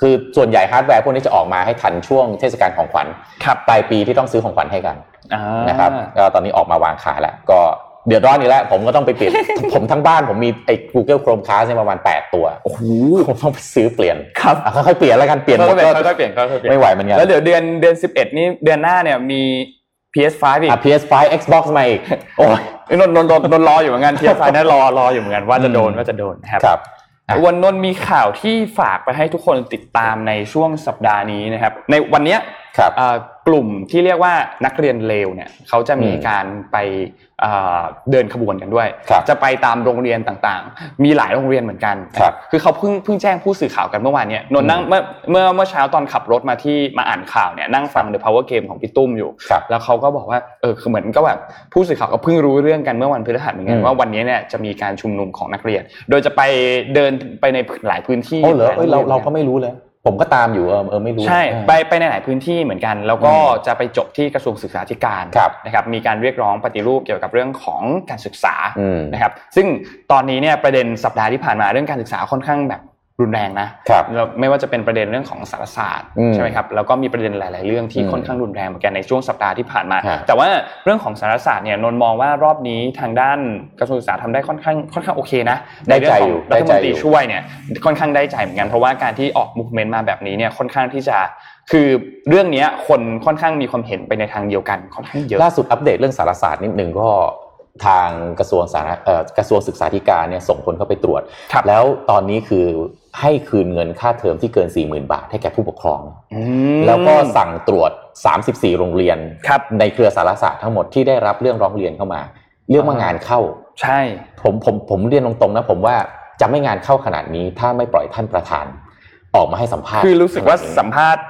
คือส่วนใหญ่ฮาร์ดแวร์พวกนี้จะออกมาให้ทันช่วงเทศกาลของขวัญครับปลายปีที่ต้องซื้อของขวัญให้กันอ่านะครับก็ตอนนี้ออกมาวางขายแล้วก็เดือดร้อนอีกแล้ว ผมก็ต้องไปเปลี่ยน ผมทั้งบ้านผมมีไอ้ Google Chromecast เนี่ยประมาณ 8 ตัวโอ้โหผมต้องไปซื้อเปลี่ยนครับอะค่อยๆเปลี่ยนแล้วกันเปลี่ยนหมดค่ดอยๆเปลี่ยนก็ค่อยๆเปลี่ยนค่อยๆเปลี่ยนไม่ไหวเหมือนกันแล้วเดี๋ยวเดือนเดือนสิบเอ็ดนี่เดือนหน้าเนี่ยมี PS5 อีกอะ PS5 Xbox มาอีกโอ้ยนนท์นนท์นนท์นนท์รออยู่เหมือนกัน PS5 นั่นรอรออยู่เหมือนกันว่าจะโดนอืมว่าจะโดนนะครับครับอะ วันนนท์มีข่าวที่ฝากไปให้ทุกคนติดตามในช่วงสัปดาห์นี้นะครับ ในวันนี้ กลุ่มที่เรียกว่านักเรียนเลวเนี่ยเขาจะมีอืมการไปเอ่อเดินขบวนกันด้วยครับจะไปตามโรงเรียนต่างๆ มีหลายโรงเรียนเหมือนกันครับคือเขาเพิ่งเพิ่งแจ้งผู้สื่อข่าวกันเมื่อวานเนี่ยนนท์นั่งอืมเมื่อเมื่อเมื่อเช้าตอนขับรถมาที่มาอ่านข่าวเนี่ยนั่งฟัง The Power Game ของพี่ตุ้มอยู่ครับแล้วเขาก็บอกว่าเออคือเหมือนก็แบบผู้สื่อข่าวก็เพิ่งรู้เรื่องกันเมื่อวันพฤหัสเหมือนกัอืนมว่าวันนี้เนี่ยจะมีการชุมนุมของนักเรียน โดยจะไปเดินไปในหลายพื้นที่โอ้เหรอเอ้ยเราหลยโงเรายนก็ไม่รู้เลย ผมก็ตามอยู่เออเออไม่รู้ใช่อ่าไปไปในหลายพื้นที่เหมือนกัน แล้วก็อืมจะไปจบที่กระทรวงศึกษาธิการครับนะครับมีการเรียกร้องปฏิรูปเกี่ยวกับเรื่องของการศึกษาอืมนะครับซึ่งตอนนี้เนี่ยประเด็นสัปดาห์ที่ผ่านมาเรื่องการศึกษาค่อนข้างแบบ รุนแรงนะครับแล้วไม่ว่าจะเป็นประเด็นเรื่องของสารศาสตร์อืมใช่ไหมครับแล้วก็มีประเด็นหลาย ๆ เรื่องที่อืมค่อนข้างรุนแรงเหมือนกันในช่วงสัปดาห์ที่ผ่านมาฮะแต่ว่าเรื่องของสารศาสตร์เนี่ยนนท์มองว่ารอบนี้ทางด้านกระทรวงศึกษาทำได้ค่อนข้างค่อนข้างโอเคนะได้ในเรื่ใจขอองยู่รัได้ฐมใจนตอรียู่ช่วยเนี่ยค่อนข้างได้ใจเหมือนกันเพราะว่าการที่ออกมูฟเมนต์มาแบบนี้เนี่ยค่อนข้างที่จะคือเรื่องเนี้ยคนค่อนข้างมีความเห็นไปในทางเดียวกันค่อนข้างเยอะล่าสุดอัปเดตเรื่องสารศาสตร์นิดหนึ่งก็ทางกระทรวงสาธารณเอ่อกระทรวงศึกษาธิการเนี่ยส่งคนเข้าไปตรวจครับแล้วตอนนี้คือ ให้คืนเงินค่าเทอมที่เกิน 40,000 บาท ให้แก่ผู้ปกครองอืมแล้วก็สั่งตรวจ 34 โรงเรียนครับในเครือสารศาสตร์ทั้งหมดที่ได้รับเรื่องร้องเรียนเข้ามา เรียกว่าอ่างงานเข้า ใช่ ผมผมผมเรียนตรงๆนะผมว่าจะไม่งานเข้าขนาดนี้ ถ้าไม่ปล่อยท่านประธาน ออกมาให้สัมภาษณ์ คือรู้สึกว่าขนดนี้สัมภาษณ์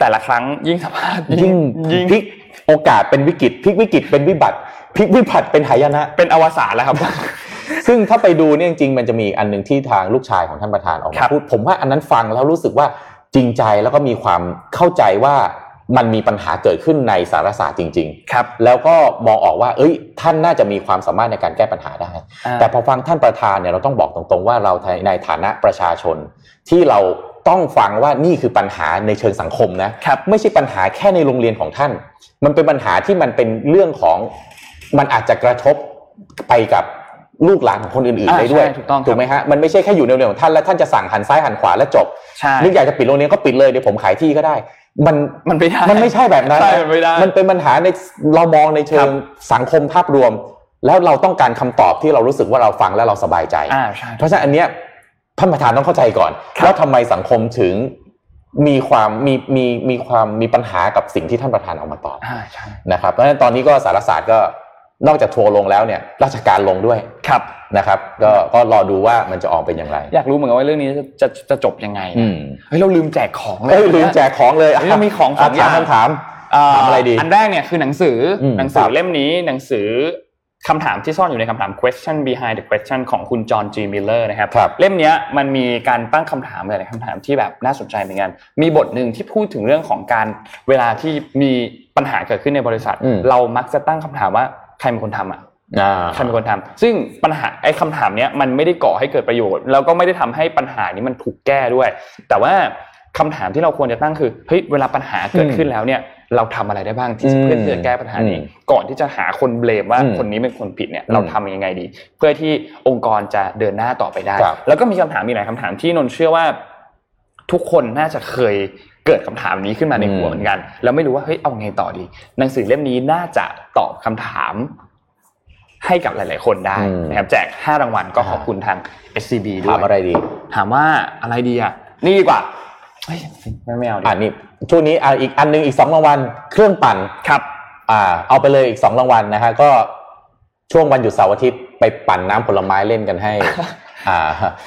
แต่ละครั้งยิ่งสัมภาษณ์ยิ่งยิ่งพลิกโอกาสเป็นวิกฤตพลิกวิกฤตเป็นวิบัติพลิกวิบัติเป็นหายนะ เป็นอวสานแล้วครับ ซึ่งถ้าไปดูเนี่ยจริงๆมันจะมีอันหนึ่งที่ทางลูกชายของท่านประธานออกครัมาบพูดผมว่าอันนั้นฟังแล้วรู้สึกว่าจริงใจแล้วก็มีความเข้าใจว่ามันมีปัญหาเกิดขึ้นในสารศาสตร์จริงครับๆแล้วก็มองออกว่า เอ้ย ท่านน่าจะมีความสามารถในการแก้ปัญหาได้อ่าแต่พอฟังท่านประธานเนี่ยเราต้องบอกตรงๆ ว่าเราในฐานะประชาชน ที่เราต้องฟังว่านี่คือปัญหาในเชิงสังคมนะครับไม่ใช่ปัญหาแค่ในโรงเรียนของท่าน มันเป็นปัญหาที่มันเป็นเรื่องของมันอาจจะกระทบไปกับ ลูกหลานของคนอื่นๆอ่าได้ด้วยใช่ถูกต้องครับถูกไหมฮะมันไม่ใช่แค่อยู่ในโรงเรียนของท่านแล้วท่านจะสั่งหันซ้ายหันขวาแล้วจบใช่นึกอยากจะปิดโรงเรียนก็ปิดเลยเดี๋ยวผมขายที่ก็ได้ มันมันไม่ได้มันไม่ใช่แบบนั้นใช่นะมันไม่ได้มันเป็นปัญหาในเรามองในเชิครังบสังคมภาพรวม แล้วเราต้องการคำตอบที่เรารู้สึกว่าเราฟังแล้วเราสบายใจอ่าใช่เพราะฉะนั้นอันเนี้ยท่านประธานต้องเข้าใจก่อนครับว่าทำไมสังคมถึงมีความมีมีมีความมีปัญหากับสิ่งที่ท่านประธานออกมาตอบอ่าใช่นะครับเพราะฉะนั้นตอนนี้ก็สารศาสตร์ก็ นอกจากทัวร์ลงแล้วเนี่ย ราชการลงด้วยครับนะครับ ก็ก็รอดูว่ามันจะออกเป็นอย่างไร อยากรู้เหมือนกันว่าเรื่องนี้จะจะจะจบยังไงอืนะมเฮ้ยเราลืมแจกของเลยเอ้ยลืมแจกของเลยเฮ้ยเรามีของสองอย่างถามคำถามถามอะไรดี อันแรกเนี่ยคือหนังสืออืมหนังสือครับเล่มนี้หนังสือคำถามที่ซ่อนอยู่ในคำถาม question behind the question ของคุณจอห์นจีมิลเลอร์นะครับครับเล่มเนี้ยมันมีการตั้งคำถามหลายๆคำถามที่แบบน่าสนใจเหมือนกัน มีบทหนึ่งที่พูดถึงเรื่องของการเวลาที่มีปัญหาเกิดขึ้นในบริษัทอืมเรามักจะตั้งคำถามว่า ใครเป็นคนทำอะอ่าใครเป็นคนทำซึ่งปัญหาไอ้คำถามเนี้ยมันไม่ได้ก่อให้เกิดประโยชน์ แล้วก็ไม่ได้ทำให้ปัญหานี้มันถูกแก้ด้วย แต่ว่าคำถามที่เราควรจะตั้งคือเฮ้ยเวลาปัญหาเกิดขึ้นแล้วเนี่ย เราทำอะไรได้บ้างที่จะอืมเพื่อที่จะแก้ปัญหานี้อืมก่อนที่จะหาคนเบลมว่าอืมคนนี้เป็นคนผิดเนี่ยอืมเราทำยังไงดี เพื่อที่องค์กรจะเดินหน้าต่อไปได้ครับแล้วก็มีคำถามมีหลายคำถามที่นนท์เชื่อว่า ทุกคนน่าจะเคย เกิดคำถามนี้ขึ้นมาในหัวเหมือนกัน แล้วไม่รู้ว่าเฮ้ยเอาไงต่อดี หนังสือเล่มนี้น่าจะตอบคำถามให้กับหลาย ๆ คนได้อืมนะครับแจก 5 รางวัลก็ขอบคุณทาง SCB ด้วถายมอะไรดี ถามว่าอะไรดีอะนี่ดีกว่าเฮ้ยไม่ไม่เอาดีอ่านี่ช่วงนี้อ่าอีกอันหนึงอีกสองรางวัลเครื่องปั่นครับ อ่า เอาไปเลยอีกสองรางวัลนะฮะก็ช่วงวันหยุดเสาร์อาทิตย์ไปปั่นน้ำผลไม้เล่นกันให้ อ่า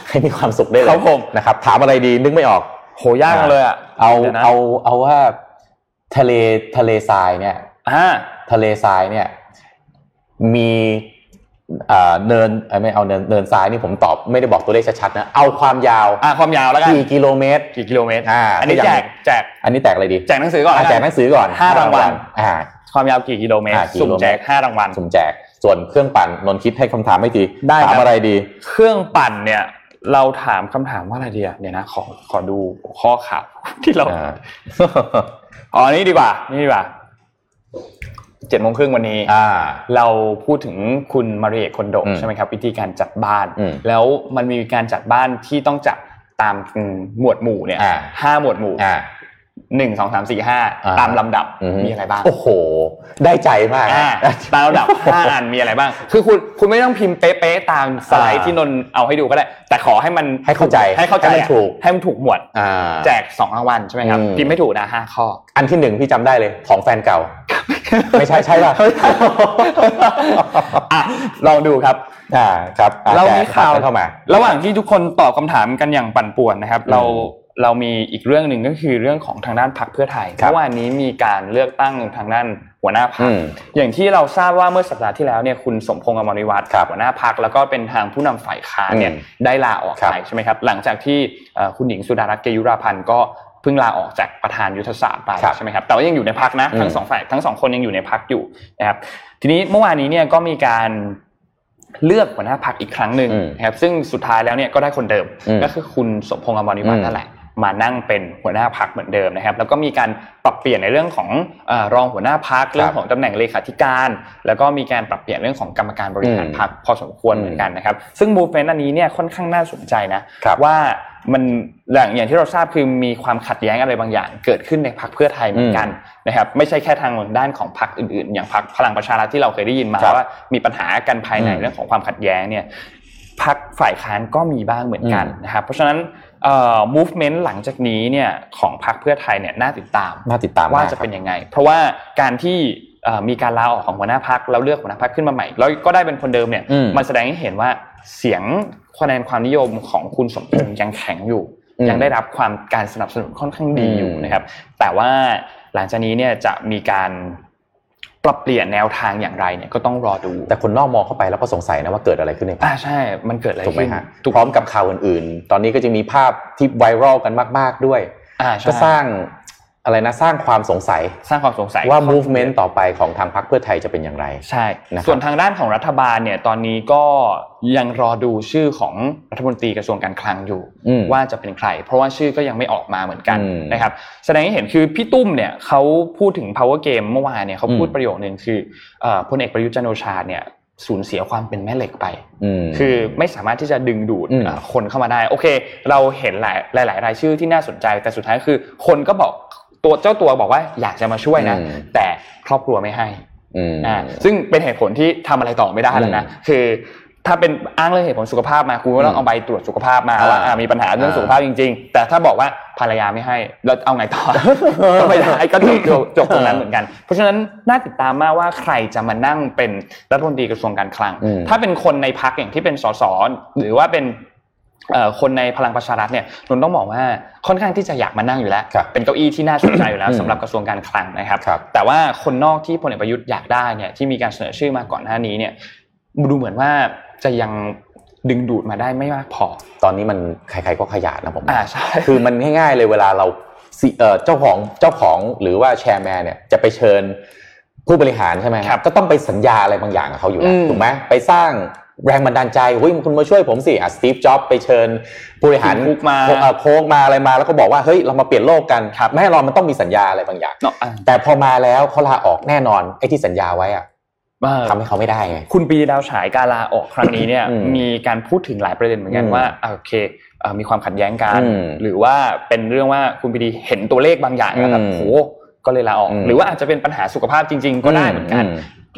ให้มีความสุขได้เลครัยบผมนะครับ ถามอะไรดีนึกไม่ออก โหยากจังเลยอะเอาดี๋ยวนะเอาเอาว่าทะเลทะเลทรายเนี่ยอ่าทะเลทรายเนี่ย มีอ่าเนินเอ้ยไม่เอาเนินเนินทรายนี่ผมตอบไม่ได้บอกตัวเลขชัดๆนะเอาความยาวอ่าความยาวแล้วกันกี่กิโลเมตรกี่กิโลเมตรอ่าอันนี้ถ้าแจอย่างกแจกอันนี้แตกอะไรดีแจกหนังสือก่อนอะล้วแจกหนังสือก่อนห้ารางวัลอ่าความยาวกี่กิโลเมตรอ่ากี่สุ่มกิโลเมตรแจกห้ารางวัลสุ่มแจกส่วนเครื่องปั่นนนท์คิดให้คำถามไม่ทีได้ครับถามอะไรดี เครื่องปั่นเนี่ย เราถามคำถามว่าอะไรดีอะเดี๋ยวนะขอขอดูหัวข้อข่าวที่เราอ่าอ๋อนี่ดีกว่านี่ดีกว่าเจ็ดโมงครึ่งวันนี้อ่าเราพูดถึงคุณมาริเอะคนโดอืมใช่ไหมครับ วิธีการจัดบ้านอืมแล้วมันมีการจัดบ้านที่ต้องจัดตามหมวดหมู่เนี่ยอ่าห้าหมวดหมู่อ่า หนึ่งสองสามสี่ห้าอ่าตามลำดับอืมีอะไรบ้าง โอ้โห ได้ใจมากอ่านะตามลำดับห้าอันมีอะไรบ้าง คือคุณคุณไม่ต้องพิมพ์เป๊ะๆตามสไลด์อ่าที่นนท์เอาให้ดูก็ได้ แต่ขอให้มันให้เข้าใจให้เข้าใจให้มันอะถูกให้มันถูกหมวดอ่าแจกสองรางวัลใช่ไหมครับอืมพิมพ์ไม่ถูกนะห้าข้อ อันที่หนึ่งพี่จำได้เลยของแฟนเก่า ไม่ใช่ใช่ป่ะอะลองดูครับอ่าครับอะเราแจกมีข่าวเข้ามา ระหว่างที่ทุกคนตอบคำถามกันอย่างปั่นป่วนนะครับ เรา เรามีอีกเรื่องหนึ่งก็คือเรื่องของทางด้านพรรคเพื่อไทยครับเมื่อวานนี้มีการเลือกตั้งทางด้านหัวหน้าพรรคอืมอย่างที่เราทราบว่าเมื่อสัปดาห์ที่แล้วเนี่ยคุณสมพงษ์อมรวิวัฒน์ครับหัวหน้าพรรคแล้วก็เป็นทางผู้นำฝ่ายค้านเนี่ยอืมได้ลาออกครับไปใช่ไหมครับ หลังจากที่เอ่อคุณหญิงสุดารัตน์เกยุราพันธ์ก็เพิ่งลาออกจากประธานยุทธศาสตร์ไปครับใช่ไหมครับแต่ว่ายังอยู่ในพรรคนะอืมทั้งสองฝ่ายทั้งสองคนยังอยู่ในพรรคอยู่นะครับทีนี้เมื่อวานนี้เนี่ยก็มีการเลือกหัวหน้าพรรคอีกครั้งหนึ่งอืมนะครับซึ่งสุดท้ายแล้วเนี่ยก็ได้คนเดิมอืมก็คือคุณสมพงษ์อมรวิวัฒอืน์มนั่นแหละ มานั่งเป็นหัวหน้าพักเหมือนเดิมนะครับ แล้วก็มีการปรับเปลี่ยนในเรื่องของเออรองหัวหน้าพักเรื่องของตำแหน่งเลขาธิการ แล้วก็มีการปรับเปลี่ยนเรื่องของกรรมการบริหารอืมพักพอสมควรอืมเหมือนกันนะครับ ซึ่ง movement อันนี้เนี่ยค่อนข้างน่าสนใจนะครับว่ามันอย่างอย่างที่เราทราบคือมีความขัดแย้งอะไรบางอย่าง เกิดขึ้นในพักเพื่อไทยเหมือนกันนะครับไม่ใช่แค่ทางด้านของพักอื่นๆ อย่างพักพลังประชารัฐที่เราเคยได้ยินมาครับว่ามีปัญหากันภายในอืมเรื่องของความขัดแย้งเนี่ย พักฝ่ายค้านก็มีบ้างเหมือนกันอืมนะครับเพราะฉะนั้นเอ่อ movement หลังจากนี้เนี่ยของพรรคเพื่อไทยเนี่ยน่าติดตามน่าติดตามว่ามกจะครับเป็นยังไง เพราะว่าการที่เอ่อมีการลาออกของหัวหน้าพักแล้วเลือกหัวหน้าพักขึ้นมาใหม่ แล้วก็ได้เป็นคนเดิมเนี่ยอืมมันแสดงให้เห็นว่าเสียงคะแนนความนิยมของคุณสมพงษ์ยังแข็งอยู่อืมยังได้รับความการสนับสนุนค่อนข้างดีอยู่อืมนะครับ แต่ว่าหลังจากนี้เนี่ยจะมีการ ปรับเปลี่ยนแนวทางอย่างไรเนี่ยก็ต้องรอดู แต่คนนอกมองเข้าไปแล้วก็สงสัยนะว่าเกิดอะไรขึ้นในพรรอ่าคใช่ มันเกิดอะไรถูกไหมขึ้นฮะถูกพร้อมกับข่าวอื่นๆ ตอนนี้ก็จะมีภาพที่ไวรัลกันมาก ๆด้วยอ่าใช่ก็สร้าง อะไรนะสร้างความสงสัยสร้างความสงสัยว่า movement ต่อไปของทางพรรคเพื่อไทยจะเป็นอย่างไร ใช่นะครับส่วนทางด้านของรัฐบาลเนี่ยตอนนี้ก็ยังรอดูชื่อของรัฐมนตรีกระทรวงการคลังอยู่อืมว่าจะเป็นใคร เพราะว่าชื่อก็ยังไม่ออกมาเหมือนกันอืมนะครับแสดงให้เห็นคือพี่ตุ้มเนี่ยเขาพูดถึง power game เมื่อวานเนี่ยเขาพูดอืมประโยคนึงคือเอ่อพลเอกประยุทธ์จันทร์โอชาเนี่ยสูญเสียความเป็นแม่เหล็กไปอืมคือไม่สามารถที่จะดึงดูดอืมเอ่อคนเข้ามาได้ โอเค เราเห็นหลายหลายๆรายชื่อที่น่าสนใจ แต่สุดท้ายคือ คนก็บอก ตัวเจ้าตัวบอกว่าอยากจะมาช่วยนะอืมแต่ครอบครัวไม่ให้อืมอ่าซึ่งเป็นเหตุผลที่ทำอะไรต่อไม่ได้แล้วนะอืมคือถ้าเป็นอ้างเรื่องเหตุผลสุขภาพมาคุณก็ต้องอืมเอาใบตรวจสุขภาพมาอ่าว่าอ่ามีปัญหาเรื่องอ่าสุขภาพจริง ๆ แต่ถ้าบอกว่าภรรยาไม่ให้แล้วเอาไงต่อก็ไม่ได้ก็จบจบจบตรงนั้นเหมือนกัน เพราะฉะนั้นน่าติดตามมากว่าใครจะมานั่งเป็นรัฐมนตรีกระทรวงการคลังอืมถ้าเป็นคนในพักอย่างที่เป็นสสหรือว่าเป็นเอ่อ คนในพลังประชารัฐเนี่ยนนท์ต้องบอกว่าค่อนข้างที่จะอยากมานั่งอยู่แล้วครับเป็นเก้าอี้ที่น่าสนใจอยู่แล้วอืมสำหรับกระทรวงการคลังนะครับครับ แต่ว่าคนนอกที่พลเอกประยุทธ์อยากได้เนี่ยที่มีการเสนอชื่อมาก่อนหน้านี้เนี่ยดูเหมือนว่าจะยังดึงดูดมาได้ไม่มากพอ ตอนนี้มันใครๆก็ขยาดนะผมอ่าใช่คือมันง่ายๆเลยเวลาเราสิเอ่อเจ้าของเจ้าของหรือว่าแชร์แมนเนี่ยจะไปเชิญผู้บริหารใช่ไหมครับก็ต้องไปสัญญาอะไรบางอย่างกับเขาอยู่แล้วอืมถูกไหมไปสร้าง แรงบันดาลใจเฮ้ยคุณมาช่วยผมสิอะสตีฟจ็อบไปเชิญผู้บริหารทีมคุกมาโคเอ่อโค้กมาอะไรมาแล้วก็บอกว่าเฮ้ยเรามาเปลี่ยนโลกกันครับไม่ให้เรามันต้องมีสัญญาอะไรบางอย่างเนาะอะแต่พอมาแล้วเขาลาออกแน่นอนไอ้ที่สัญญาไว้อะเออทำให้เขาไม่ได้ไงคุณปีดาวฉายการลาออกครั้งนี้เนี่ยอืมมีการพูดถึงหลายประเด็นเหมือนกันอืมว่าอะโอเคเอ่อมีความขัดแย้งกันอืมหรือว่าเป็นเรื่องว่าคุณปีดีเห็นตัวเลขบางอย่างแล้วแบบอืมโห ก็เลยลาออกอืมหรือว่าอาจจะเป็นปัญหาสุขภาพจริง ๆ ก็ได้เหมือนกัน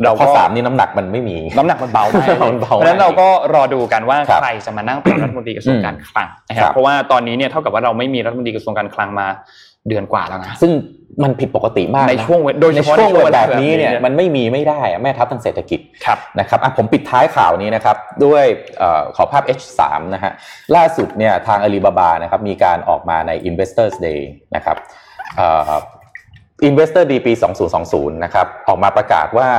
เราข้อก็สามนี่น้ำหนักมันไม่มี น้ำหนักมันเบามากมันเบาเพราะฉะนั้นมากเราก็รอดูกันว่าครับใครจะมานั่งเป็นรัฐมนตรีกระทรวงการคลังนะครัครับบเพราะว่าตอนนี้เนี่ยเท่ากับว่าเราไม่มีรัฐมนตรีกระทรวงการคลังมาเดือนกว่าแล้วนะซึ่งมันผิดปกติมากะในช่วงเวโดยเฉในพาะช่วงในช่วงเวแบลาบนี้เนี่ยแบบนี้เนี่ยมันไม่มีไม่ได้อะแม่ทัพทางเศรษฐกิจครับนะครับอะผมปิดท้ายข่าวนี้นะครับด้วยเออขอภาพ H3 นะฮะล่าสุดเนี่ยทาง Alibaba นะครับมีการออกมาใน Investors Day นะครับเอ่อ Investor Day ปี 2020 นะครับ ออกมาประกาศว่า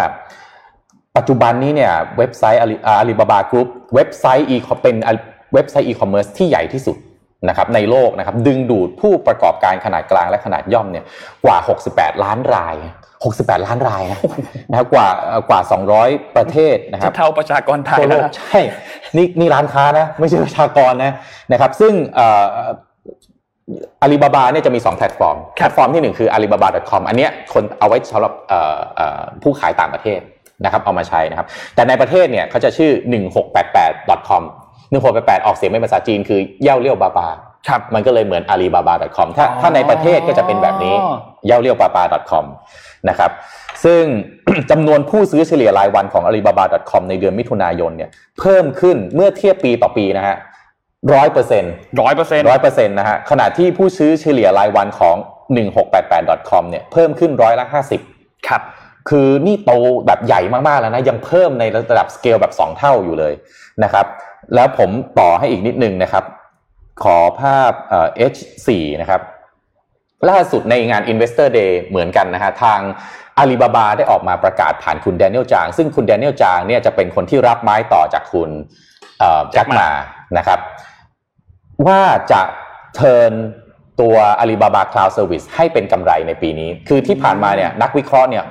ปัจจุบันนี้เนี่ยเว็บไซต์ Alibaba Group เว็บไซต์อีเป็นเว็บไซต์อีคอมเมิร์ซที่ใหญ่ที่สุดนะครับในโลกนะครับดึงดูดผู้ประกอบการขนาดกลางและขนาดย่อมเนี่ยกว่า 68 ล้านราย 68 ล้านรายนะนะครับกว่าเอ่อกว่า 200 ประเทศนะครับเท่าประชากรไทยแล้วนะทั่วโลกใช่นี่นี่ร้านค้านะไม่ใช่ประชากรนะนะครับซึ่ง อาลีบาบาเนี่ยจะมี 2 แพลตฟอร์ม แพลตฟอร์มที่ 1 คือ alibaba.com อันเนี้ยคนเอาไว้สำหรับเอ่อเอ่อผู้ขายต่างประเทศนะครับเอามาใช้นะครับ แต่ในประเทศเนี่ยเขาจะชื่อ 1688.com 1688 ออกเสียงเป็นภาษาจีนคือเย่าเลี่ยวบาบาครับมันก็เลยเหมือน alibaba.com ถ้าอ๋อถ้าในประเทศก็จะเป็นแบบนี้เย่าเรียวปาปา .com นะครับซึ่งจำนวนผู้ซื้อเฉลี่ยรายวันของ alibaba.com ในเดือนมิถุนายนเนี่ยเพิ่มขึ้นเมื่อเทียบปีต่อปีนะฮะ ร้อยเปอร์เซ็นต์ร้อยเปอร์เซ็นต์ร้อยเปอร์เซ็นต์นะฮะขณะที่ผู้ซื้อเฉลี่ยรายวันของ 1688.com เนี่ยเพิ่มขึ้นร้อยละห้าสิบครับคือนี่โตแบบใหญ่มากๆแล้วนะ ยังเพิ่มในระดับสเกลแบบ 2 เท่าอยู่เลยนะครับ แล้วผมต่อให้อีกนิดนึงนะครับ ขอภาพเอ่อ H4 นะครับ ล่าสุดในงาน Investor Day เหมือนกันนะฮะทางอาลีบาบาได้ออกมาประกาศผ่านคุณแดเนียลจาง ซึ่งคุณแดเนียลจางเนี่ยจะเป็นคนที่รับไม้ต่อจากคุณแจ็คมานะครับ ว่าจะเทิร์นตัว Alibaba Cloud Service ให้เป็นกำไรในปีนี้ คือที่ผ่านมาเนี่ยนักวิเคราะห์เนี่ย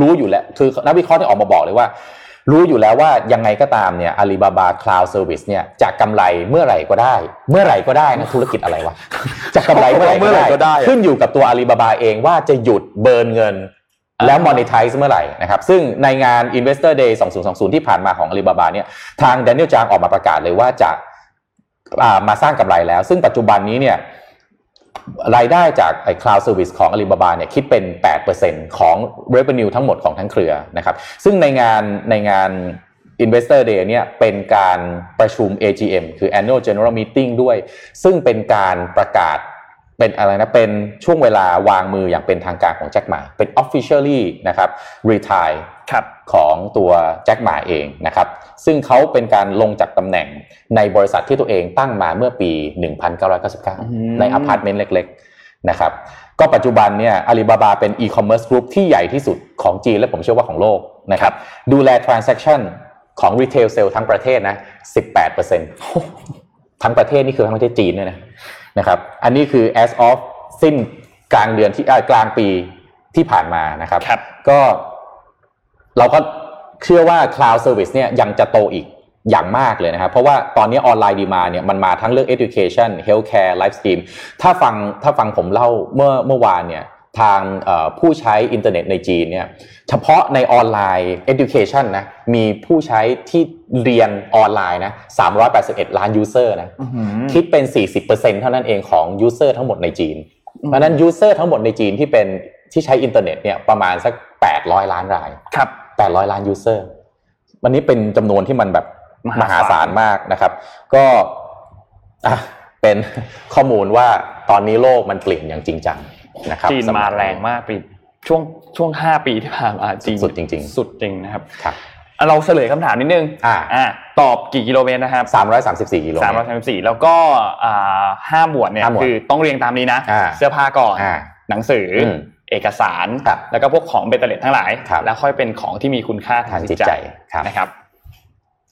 รู้อยู่แล้ว คือนักวิเคราะห์เนี่ยออกมาบอกเลยว่า รู้อยู่แล้วว่ายังไงก็ตามเนี่ย Alibaba Cloud Service เนี่ยจะกำไรเมื่อไหร่ก็ได้ เมื่อไหร่ก็ได้นะธุรกิจอะไรวะ จะกำไรเมื่อไหร่เมื่อไหร่ก็ได้ ขึ้นอยู่กับตัว Alibaba เองว่าจะหยุดเบิร์นเงินแล้ว monetize เมื่อไหร่นะครับ ซึ่งในงาน Investor Day 2020 ที่ผ่านมาของ Alibaba เนี่ย ทาง Daniel จางออกมาประกาศเลยว่าจะอ่า มาสร้างกำไรแล้ว ซึ่งปัจจุบันนี้เนี่ยรายได้จากไอ้ cloud service ของ Alibaba เนี่ยคิดเป็น 8%ของ revenue ทั้งหมดของทั้งเครือนะครับ ซึ่งในงานในงาน Investor Day เนี่ยเป็นการประชุม AGM คือ Annual General Meeting ด้วย ซึ่งเป็นการประกาศ เป็นอะไรนะ เป็นช่วงเวลาวางมืออย่างเป็นทางการของแจ็คหมาเป็น officially นะครับ retire ครับของตัวแจ็คหมาเองนะครับ ซึ่งเขาเป็นการลงจากตำแหน่งในบริษัทที่ตัวเองตั้งมาเมื่อปี 1999 ในอพาร์ตเมนต์เล็กๆนะครับ ก็ปัจจุบันเนี่ยอาลีบาบาเป็นอีคอมเมิร์ซกรุ๊ปที่ใหญ่ที่สุดของจีนและผมเชื่อว่าของโลกนะครับ ดูแล transaction ของ retail sale ทั้งประเทศนะ 18%ทั้งประเทศนี่คือทั้งประเทศจีนเนี่ยนะ นะครับ อันนี้คือ as of สิ้นกลางเดือนที่เอ่อกลางปีที่ผ่านมานะครับครับก็เราก็เชื่อว่า cloud service เนี่ยยังจะโตอีกอย่างมากเลยนะครับ เพราะว่าตอนนี้ออนไลน์ดีมาเนี่ยมันมาทั้งเรื่อง education healthcare life stream ถ้าฟังถ้าฟังผมเล่าเมื่อเมื่อวานเนี่ย ทางเอ่อผู้ใช้อินเทอร์เน็ตในจีนเนี่ยเฉพาะในออนไลน์ education นะมีผู้ใช้ที่เรียนออนไลน์นะ381 ล้าน user นะคิดเป็น 40%เท่านั้นเองของ user ทั้งหมดในจีน เพราะฉะนั้น user ทั้งหมดในจีนที่เป็นที่ใช้อินเทอร์เน็ตเนี่ยประมาณสัก 800 ล้านรายครับ800 ล้าน user วันนี้เป็นจำนวนที่มันแบบมมหาหาศาศาลลมากนะครับ ก็อะเป็นข้อมูลว่าตอนนี้โลกมันเปลี่ยนอย่างจริงจัง นะครับจีนสำหมาบแรงมากปีช่วงช่วงห้าปีที่ผ่านมาจีนสุดจริง ๆ สุดจริงนะครับครับอะเราเฉลยคำถามนิดนึงอ่าอ่าตอบกี่กิโลเมตรนะครับ334กิโลสามเมร้อตยรสามสิบสี่แล้วก็อ่าห้าหมวดเนี่ยห้าหมวดคือต้องเรียงตามนี้นะอ่าเสื้อผ้าก่อนอ่าหนังสืออมเอกสารครับแล้วก็พวกของเบตเตอร์เลททั้งหลายครับแล้วค่อยเป็นของที่มีคุณค่าทางจิตใจครับนะครับโ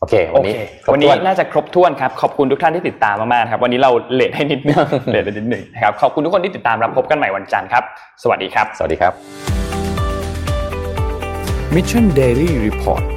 อเคโอวันเคนี้ครบวันนี้ถ้น่าจะครบถ้วนครับขอบคุณทุกท่านที่ติดตามมากๆนะครับวันนี้เราเลทให้นิดนึงเลทไปนิดหนึ่งนะครับขอบคุณทุกคนที่ติดตามรับพบกันใหม่วันจันทร์ครับ สวัสดีครับ สวัสดีครับ Mission Daily Report